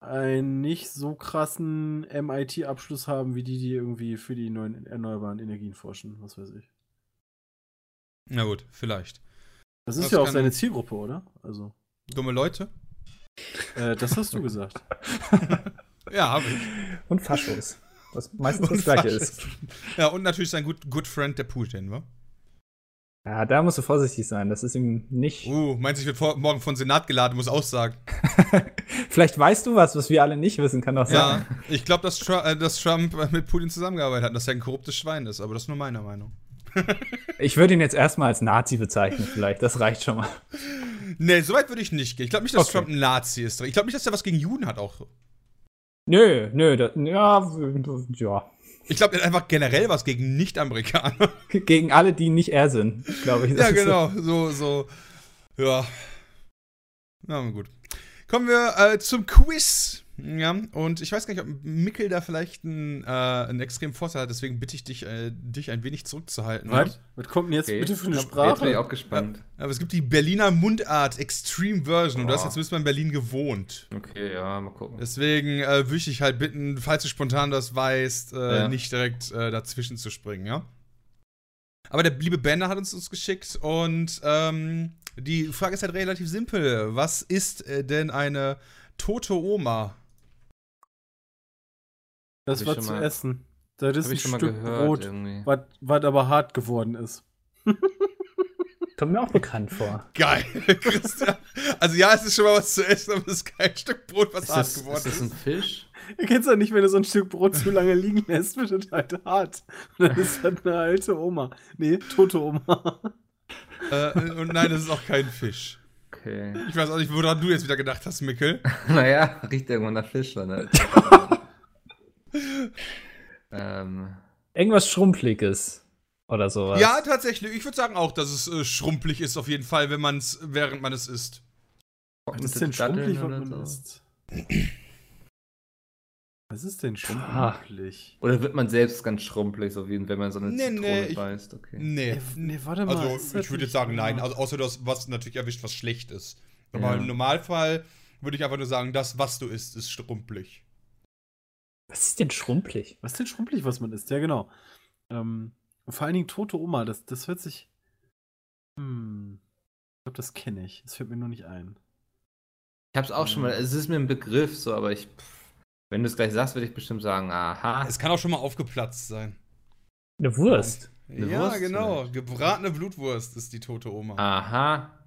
Speaker 6: einen nicht so krassen MIT-Abschluss haben, wie die, die irgendwie für die neuen erneuerbaren Energien forschen, was weiß ich.
Speaker 2: Na gut, vielleicht.
Speaker 6: Das ist das ja auch seine Zielgruppe, oder? Also.
Speaker 2: Dumme Leute?
Speaker 6: Äh, das hast du gesagt.
Speaker 2: ja, habe ich.
Speaker 5: Und Faschos. Was meistens und das Gleiche ist.
Speaker 2: Ja, und natürlich sein good, good Friend, der Putin, wa?
Speaker 5: Ja, da musst du vorsichtig sein. Das ist ihm nicht.
Speaker 2: Uh, meinst du, ich werde morgen von Senat geladen, muss aussagen.
Speaker 5: Vielleicht weißt du was, was wir alle nicht wissen, kann doch sein.
Speaker 2: Ja, ich glaube, dass, Tr äh, dass Trump mit Putin zusammengearbeitet hat und dass er ein korruptes Schwein ist, aber das ist nur meine Meinung
Speaker 5: ich würde ihn jetzt erstmal als Nazi bezeichnen, vielleicht. Das reicht schon mal.
Speaker 2: Nee, so weit würde ich nicht gehen. Ich glaube nicht, dass okay. Trump ein Nazi ist. Ich glaube nicht, dass er was gegen Juden hat auch.
Speaker 5: Nö, nö, das, ja, ja.
Speaker 2: Ich glaube, er hat einfach generell was gegen Nicht-Amerikaner.
Speaker 5: Gegen alle, die nicht er sind, glaube ich.
Speaker 2: Ja, genau. So. so, so, ja. Na gut. Kommen wir äh, zum Quiz. Ja, und ich weiß gar nicht, ob Mickel da vielleicht einen, äh, einen extremen Vorteil hat, deswegen bitte ich dich, äh, dich ein wenig zurückzuhalten.
Speaker 6: Was? Ja? Was kommt denn jetzt okay. bitte für eine Sprache?
Speaker 4: Jetzt bin ich auch gespannt.
Speaker 2: Ja, aber es gibt die Berliner Mundart Extreme Version oh. und du hast jetzt bist du in Berlin gewohnt.
Speaker 4: Okay, ja, mal gucken.
Speaker 2: Deswegen äh, würde ich dich halt bitten, falls du spontan das weißt, äh, ja. nicht direkt äh, dazwischen zu springen, ja? Aber der liebe Bender hat uns das geschickt und ähm, die Frage ist halt relativ simpel. Was ist äh, denn eine tote Oma?
Speaker 6: Das war zu mal, essen. Das ist ein Stück Brot, was aber hart geworden ist.
Speaker 5: Kommt mir auch bekannt vor.
Speaker 2: Geil, Christian. Also ja, es ist schon mal was zu essen, aber es ist kein Stück Brot, was ist hart
Speaker 4: das,
Speaker 2: geworden ist.
Speaker 4: Ist das ein Fisch?
Speaker 6: Ihr kennt es ja nicht, wenn du so ein Stück Brot zu lange liegen lässt, wird es halt hart. Und dann ist das eine alte Oma. Nee, tote Oma.
Speaker 2: Äh, und nein, das ist auch kein Fisch.
Speaker 4: Okay.
Speaker 2: Ich weiß auch nicht, woran du jetzt wieder gedacht hast, Mickel.
Speaker 4: naja, riecht irgendwann nach Fisch, ne?
Speaker 5: Ähm. Irgendwas Schrumpeliges oder sowas.
Speaker 2: Ja, tatsächlich. Ich würde sagen auch, dass es äh, schrumpelig ist, auf jeden Fall, wenn man es, während man es isst.
Speaker 6: Was ist denn schrumpelig, was man isst? Was ist denn schrumpelig?
Speaker 4: Oder wird man selbst ganz schrumpelig, so wie wenn man so eine
Speaker 2: nee,
Speaker 4: Zitrone
Speaker 2: nee,
Speaker 4: beißt? Okay.
Speaker 2: Nee. nee.
Speaker 6: nee. warte mal.
Speaker 2: Also, ich würde jetzt sagen, nein. Also, außer das, was natürlich erwischt, was schlecht ist. Aber ja. im Normalfall würde ich einfach nur sagen, das, was du isst, ist schrumpelig.
Speaker 5: Was ist denn schrumpelig?
Speaker 6: Was ist denn schrumpelig, was man isst? Ja, genau. Ähm, vor allen Dingen tote Oma, das, das hört sich. Hm. Ich glaube, das kenne ich. Es fällt mir nur nicht ein.
Speaker 4: Ich hab's auch schon mal, es ist mir ein Begriff so, aber ich. Wenn du es gleich sagst, würde ich bestimmt sagen, aha.
Speaker 2: Es kann auch schon mal aufgeplatzt sein.
Speaker 5: Eine Wurst.
Speaker 4: Eine
Speaker 2: ja,
Speaker 4: Wurst
Speaker 2: genau.
Speaker 4: vielleicht.
Speaker 2: Gebratene Blutwurst ist die tote Oma.
Speaker 4: Aha.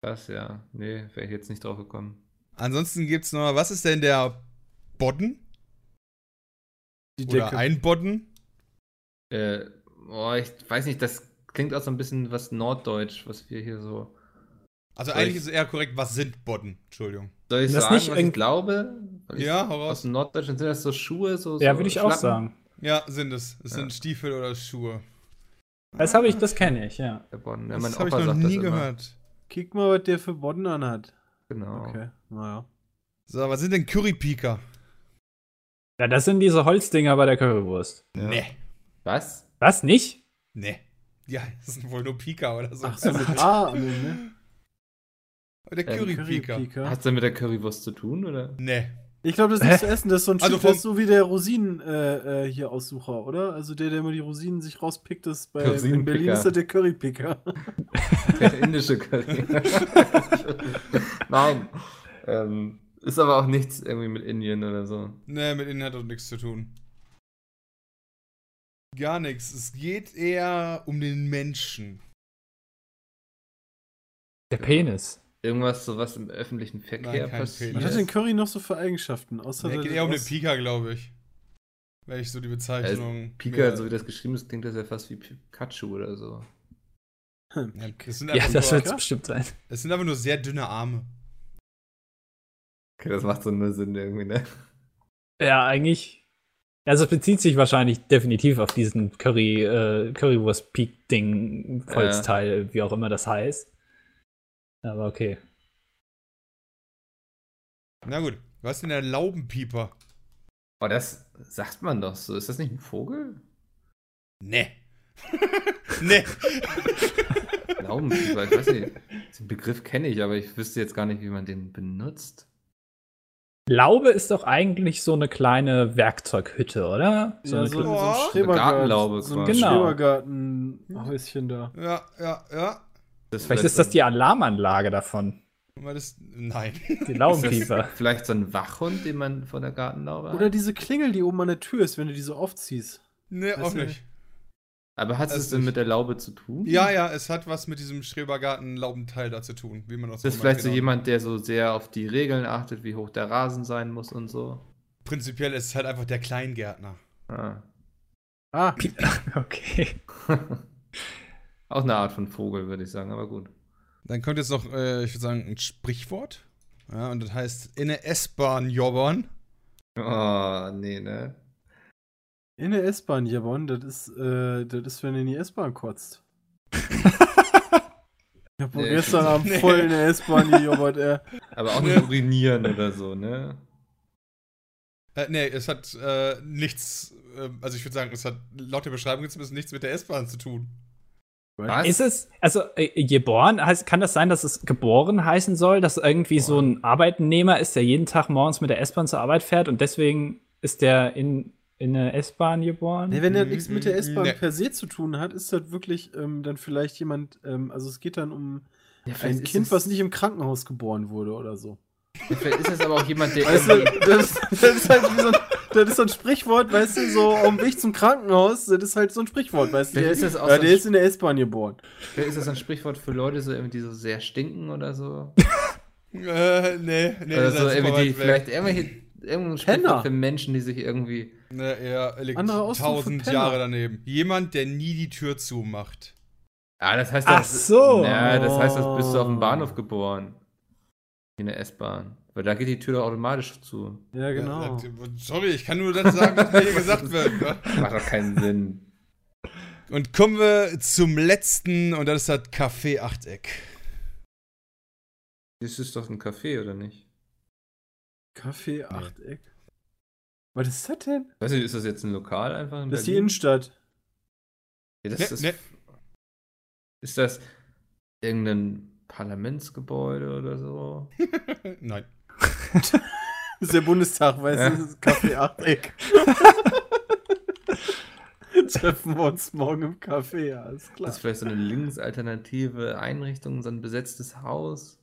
Speaker 4: Das ja. Nee, wäre ich jetzt nicht drauf gekommen.
Speaker 2: Ansonsten gibt's noch, was ist denn der Bodden?
Speaker 6: Die
Speaker 2: Oder
Speaker 6: Decke.
Speaker 2: ein Bodden?
Speaker 4: Äh, oh, ich weiß nicht, das klingt auch so ein bisschen was Norddeutsch, was wir hier so.
Speaker 2: Also
Speaker 4: Soll
Speaker 2: eigentlich
Speaker 4: ich-
Speaker 2: ist es eher korrekt, was sind Bodden? Entschuldigung.
Speaker 4: Soll ich
Speaker 5: Das
Speaker 4: sagen,
Speaker 5: nicht
Speaker 4: was ich glaube? Ich-
Speaker 2: Ja, hau raus.
Speaker 4: Aus dem Norddeutschen sind das so Schuhe, so.
Speaker 5: Ja,
Speaker 4: so
Speaker 5: würde ich auch
Speaker 4: Schlappen?
Speaker 5: sagen.
Speaker 2: Ja, sind es. Es
Speaker 4: Ja.
Speaker 2: sind Stiefel oder Schuhe.
Speaker 5: Das habe ich, das kenne ich, ja.
Speaker 4: Der Bodden. Ja,
Speaker 2: Das habe ich noch nie gehört.
Speaker 6: Kick mal, was der für Bodden anhat.
Speaker 4: Genau.
Speaker 6: Okay, naja.
Speaker 2: So, was sind denn Currypiker?
Speaker 5: Ja, das sind diese Holzdinger bei der Currywurst.
Speaker 4: Ja.
Speaker 2: Nee.
Speaker 4: Was?
Speaker 5: Was, nicht?
Speaker 2: Nee. Ja, das sind wohl nur Pika oder so.
Speaker 6: Ach so, mit A am Ende.
Speaker 2: Der
Speaker 4: Ähm,
Speaker 2: Currypiker.
Speaker 6: Currypiker.
Speaker 4: Hat's denn mit der Currywurst zu tun, oder?
Speaker 2: Nee.
Speaker 6: Ich glaube, das ist nicht zu essen. Das ist so ein
Speaker 2: Also
Speaker 6: Typ, das so wie der Rosinen äh, äh, hier Aussucher, oder? Also der, der immer die Rosinen sich rauspickt, ist bei in. Berlin ist das der Currypicker.
Speaker 4: Der indische Curry. Nein. Ähm, ist aber auch nichts irgendwie mit Indien oder so.
Speaker 2: Nee, mit ihnen hat doch nichts zu tun. Gar nichts. Es geht eher um den Menschen.
Speaker 5: Der Penis.
Speaker 4: Irgendwas, so was im öffentlichen Verkehr
Speaker 2: Nein,
Speaker 4: passiert.
Speaker 6: Was hat denn Curry noch so für Eigenschaften? Außer
Speaker 2: Nee, geht eher um den Pika, glaube ich. Wenn ich so die Bezeichnung.
Speaker 4: Pika,
Speaker 2: mir-
Speaker 4: so wie das geschrieben ist, klingt das ja fast wie Pikachu oder so.
Speaker 6: Hm.
Speaker 2: Ja, sind
Speaker 5: Ja, das wird es bestimmt sein.
Speaker 2: es sind einfach nur sehr dünne Arme.
Speaker 4: Okay, das macht so nur Sinn irgendwie, ne?
Speaker 5: Ja, eigentlich. Also es bezieht sich wahrscheinlich definitiv auf diesen Curry, äh, Currywurst-Peak-Ding, Holzteil, wie auch immer das heißt. Aber okay.
Speaker 2: Na gut. Was ist denn der Laubenpieper?
Speaker 4: Oh, das sagt man doch so. Ist das nicht ein Vogel?
Speaker 2: Nee. nee.
Speaker 4: Laubenpieper, ich weiß nicht. Den Begriff kenne ich, aber ich wüsste jetzt gar nicht, wie man den benutzt.
Speaker 5: Laube ist doch eigentlich so eine kleine Werkzeughütte, oder? So
Speaker 6: Ja,
Speaker 5: eine
Speaker 6: so, so ein Schrebergarten.
Speaker 4: Gartenlaube
Speaker 6: so ein.
Speaker 5: Genau.
Speaker 6: Schrebergartenhäuschen da.
Speaker 2: Ja, ja, ja.
Speaker 4: Das
Speaker 5: Vielleicht ist das die Alarmanlage davon.
Speaker 2: Mal das, nein.
Speaker 5: Die Laubenpieper.
Speaker 4: vielleicht so ein Wachhund, den man von der Gartenlaube
Speaker 6: Oder
Speaker 4: hat?
Speaker 6: diese Klingel, die oben an der Tür ist, wenn du die so aufziehst.
Speaker 2: Nee,
Speaker 6: Weißt
Speaker 2: auch nicht.
Speaker 4: Aber hat
Speaker 2: Das
Speaker 4: es denn mit der Laube zu tun?
Speaker 2: Ja, ja, es hat was mit diesem Schrebergarten-Laubenteil da zu tun, wie man das
Speaker 4: Ist das vielleicht so jemand, der so sehr auf die Regeln achtet, wie hoch der Rasen sein muss und so?
Speaker 2: Prinzipiell ist es halt einfach der Kleingärtner.
Speaker 4: Ah.
Speaker 6: Ah,
Speaker 5: Okay.
Speaker 4: Auch eine Art von Vogel, würde ich sagen, aber gut.
Speaker 2: Dann kommt jetzt noch, äh, ich würde sagen, ein Sprichwort. Ja, und das heißt, in der S-Bahn jobbern.
Speaker 4: Oh, nee, ne?
Speaker 6: In der S-Bahn, Jabon, das ist, äh, das ist, wenn du in die S-Bahn kotzt. Ich hab
Speaker 4: Nee,
Speaker 6: gestern. Abend
Speaker 2: Nee.
Speaker 6: voll in der S-Bahn gejobbert, ey.
Speaker 4: Aber auch nicht urinieren oder so, ne?
Speaker 2: Äh, nee, es hat äh, nichts, äh, also ich würde sagen, es hat laut der Beschreibung jetzt zumindest nichts mit der S-Bahn zu tun.
Speaker 4: Was?
Speaker 5: Ist es, also äh, geboren, heißt, kann das sein, dass es geboren heißen soll, dass irgendwie so ein Arbeitnehmer ist, der jeden Tag morgens mit der S-Bahn zur Arbeit fährt und deswegen ist der in, in eine S-Bahn geboren?
Speaker 6: Nee, wenn der
Speaker 2: Mm,
Speaker 6: nichts mit der S-Bahn
Speaker 2: nee.
Speaker 6: per se zu tun hat, ist das wirklich ähm, dann vielleicht jemand, ähm, also es geht dann um
Speaker 4: Ja,
Speaker 6: ein Kind, was nicht im Krankenhaus geboren wurde oder so.
Speaker 4: Ja, vielleicht ist es aber auch jemand, der
Speaker 6: Weißt du, das, das ist halt wie so ein, das ist so ein Sprichwort, weißt du, so auf dem Weg zum Krankenhaus, das ist halt so ein Sprichwort, weißt du. Der,
Speaker 4: ist das auch
Speaker 6: ja,
Speaker 4: so
Speaker 6: der ist in der S-Bahn geboren.
Speaker 4: Vielleicht ist das ein Sprichwort für Leute, so irgendwie, die so sehr stinken oder so.
Speaker 2: Äh, nee, nee,
Speaker 4: oder so irgendwie, die, vielleicht irgendwelche, irgendein Sprichwort
Speaker 6: Penner.
Speaker 4: für Menschen, die sich irgendwie.
Speaker 2: Nee, er liegt tausend. Jahre daneben. Jemand, der nie die Tür zumacht.
Speaker 4: Ah, das heißt,
Speaker 5: Ach
Speaker 4: das,
Speaker 5: so.
Speaker 4: Ja, das heißt, das bist du auf dem
Speaker 6: Oh.
Speaker 4: Bahnhof geboren. In der S-Bahn. Weil da geht die Tür doch automatisch zu.
Speaker 6: Ja, genau.
Speaker 2: Ja, sorry, ich kann nur das sagen, was mir hier gesagt wird. Ne?
Speaker 4: Macht doch keinen Sinn.
Speaker 2: Und kommen wir zum letzten, und das ist das Café Achteck.
Speaker 4: Das ist doch ein Café, oder nicht?
Speaker 6: Kaffee Achteck. Was ist das denn?
Speaker 4: Weiß nicht, ist das jetzt ein Lokal einfach in
Speaker 6: Das ist die? Innenstadt.
Speaker 4: Ja, das
Speaker 2: Ne,
Speaker 4: ist,
Speaker 2: ne.
Speaker 4: ist das irgendein Parlamentsgebäude oder so?
Speaker 2: Nein.
Speaker 6: Das ist der Bundestag, weißt
Speaker 4: Ja.
Speaker 6: du, das ist Kaffee Achteck. Treffen wir uns morgen im Café, ja, ist klar.
Speaker 4: Das ist vielleicht so eine linksalternative Einrichtung, so ein besetztes Haus.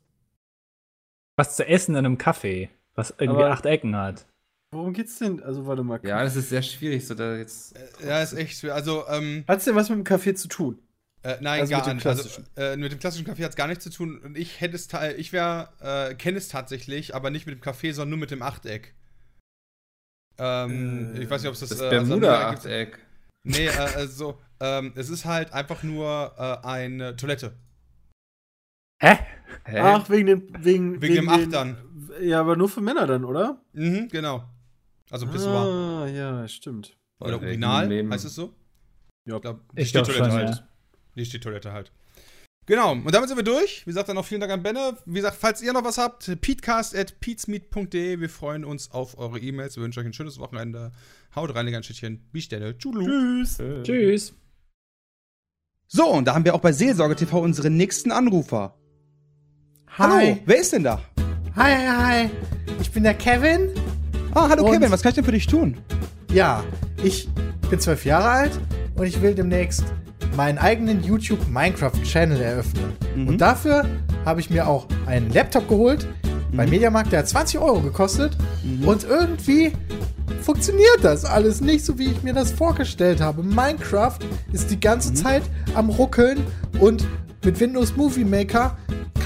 Speaker 5: Was zu essen in einem Café, was irgendwie Aber acht Ecken hat.
Speaker 6: Worum geht's denn? Also, warte mal.
Speaker 4: Ja, das ist sehr schwierig, so da jetzt.
Speaker 2: Äh, ja, ist echt schwer. Also, ähm.
Speaker 6: Hat's denn was mit dem Café zu tun?
Speaker 2: Äh, nein, also gar nicht. Also, äh, mit dem klassischen Kaffee hat es gar nichts zu tun. Und ich hätte es, ich wäre, äh, kenne es tatsächlich, aber nicht mit dem Kaffee, sondern nur mit dem Achteck. Ähm, ich weiß nicht, ob es das,
Speaker 4: das äh, Bermuda-Achteck.
Speaker 2: Nee, äh, also, ähm, es ist halt einfach nur äh, eine Toilette.
Speaker 6: Hä? Hä? Ach, wegen dem, wegen,
Speaker 2: wegen, wegen dem Achtern.
Speaker 6: Ja, aber nur für Männer dann, oder?
Speaker 2: Mhm, genau. Also Pissoir.
Speaker 6: Ah, ja, stimmt.
Speaker 2: Oder Urinal, heißt es so?
Speaker 6: Ja, ich glaube,
Speaker 5: ich glaube schon, halt. ja.
Speaker 2: Nicht die Toilette halt. Genau, und damit sind wir durch. Wie gesagt, dann noch vielen Dank an Benne. Wie gesagt, falls ihr noch was habt, peatcast.peatsmeet.de. Wir freuen uns auf eure E-Mails. Wir wünschen euch ein schönes Wochenende. Haut rein, ein Stückchen. Bis dann.
Speaker 6: Tschüss.
Speaker 5: Äh. Tschüss.
Speaker 10: So, und da haben wir auch bei Seelsorge TV unseren nächsten Anrufer. Hi. Hallo, wer ist denn da?
Speaker 9: Hi, hi, hi. Ich bin der Kevin.
Speaker 10: Ah, hallo Kevin, was kann ich denn für dich tun?
Speaker 9: Ja, ich bin zwölf Jahre alt und ich will demnächst meinen eigenen YouTube Minecraft Channel eröffnen. Mhm. Und dafür habe ich mir auch einen Laptop geholt. Mhm. Bei Mediamarkt, der hat 20 Euro gekostet. Mhm. Und irgendwie funktioniert das alles nicht so, wie ich mir das vorgestellt habe. Minecraft ist die ganze mhm. Zeit am Ruckeln und mit Windows Movie Maker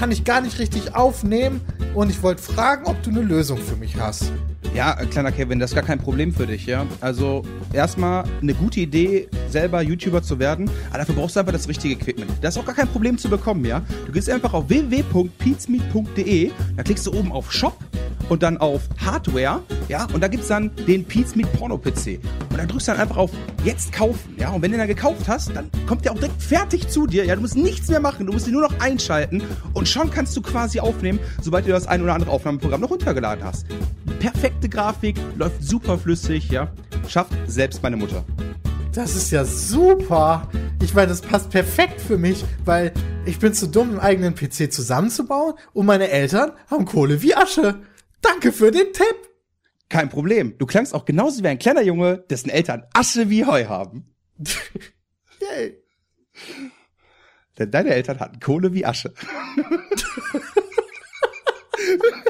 Speaker 9: kann ich gar nicht richtig aufnehmen. Und ich wollte fragen, ob du eine Lösung für mich hast.
Speaker 10: Ja, kleiner Kevin, das ist gar kein Problem für dich, ja. Also erstmal eine gute Idee, selber YouTuber zu werden, aber dafür brauchst du einfach das richtige Equipment. Das ist auch gar kein Problem zu bekommen, ja. Du gehst einfach auf www.peatsmeet.de, da klickst du oben auf Shop und dann auf Hardware, ja, und da gibt's dann den Peatsmeet Porno PC. Und dann drückst du dann einfach auf Jetzt kaufen, ja. Und wenn du dann gekauft hast, dann kommt der auch direkt fertig zu dir, ja. Du musst nichts mehr machen, du musst ihn nur noch einschalten und schon kannst du quasi aufnehmen, sobald du das ein oder andere Aufnahmeprogramm noch runtergeladen hast. Perfekte Grafik, läuft super flüssig, ja. Schafft selbst meine Mutter.
Speaker 9: Das ist ja super. Ich meine, das passt perfekt für mich, weil ich bin zu dumm, einen eigenen PC zusammenzubauen und meine Eltern haben Kohle wie Asche. Danke für den Tipp.
Speaker 10: Kein Problem. Du klangst auch genauso wie ein kleiner Junge, dessen Eltern Asche wie Heu haben. Yay. Denn deine Eltern hatten Kohle wie Asche.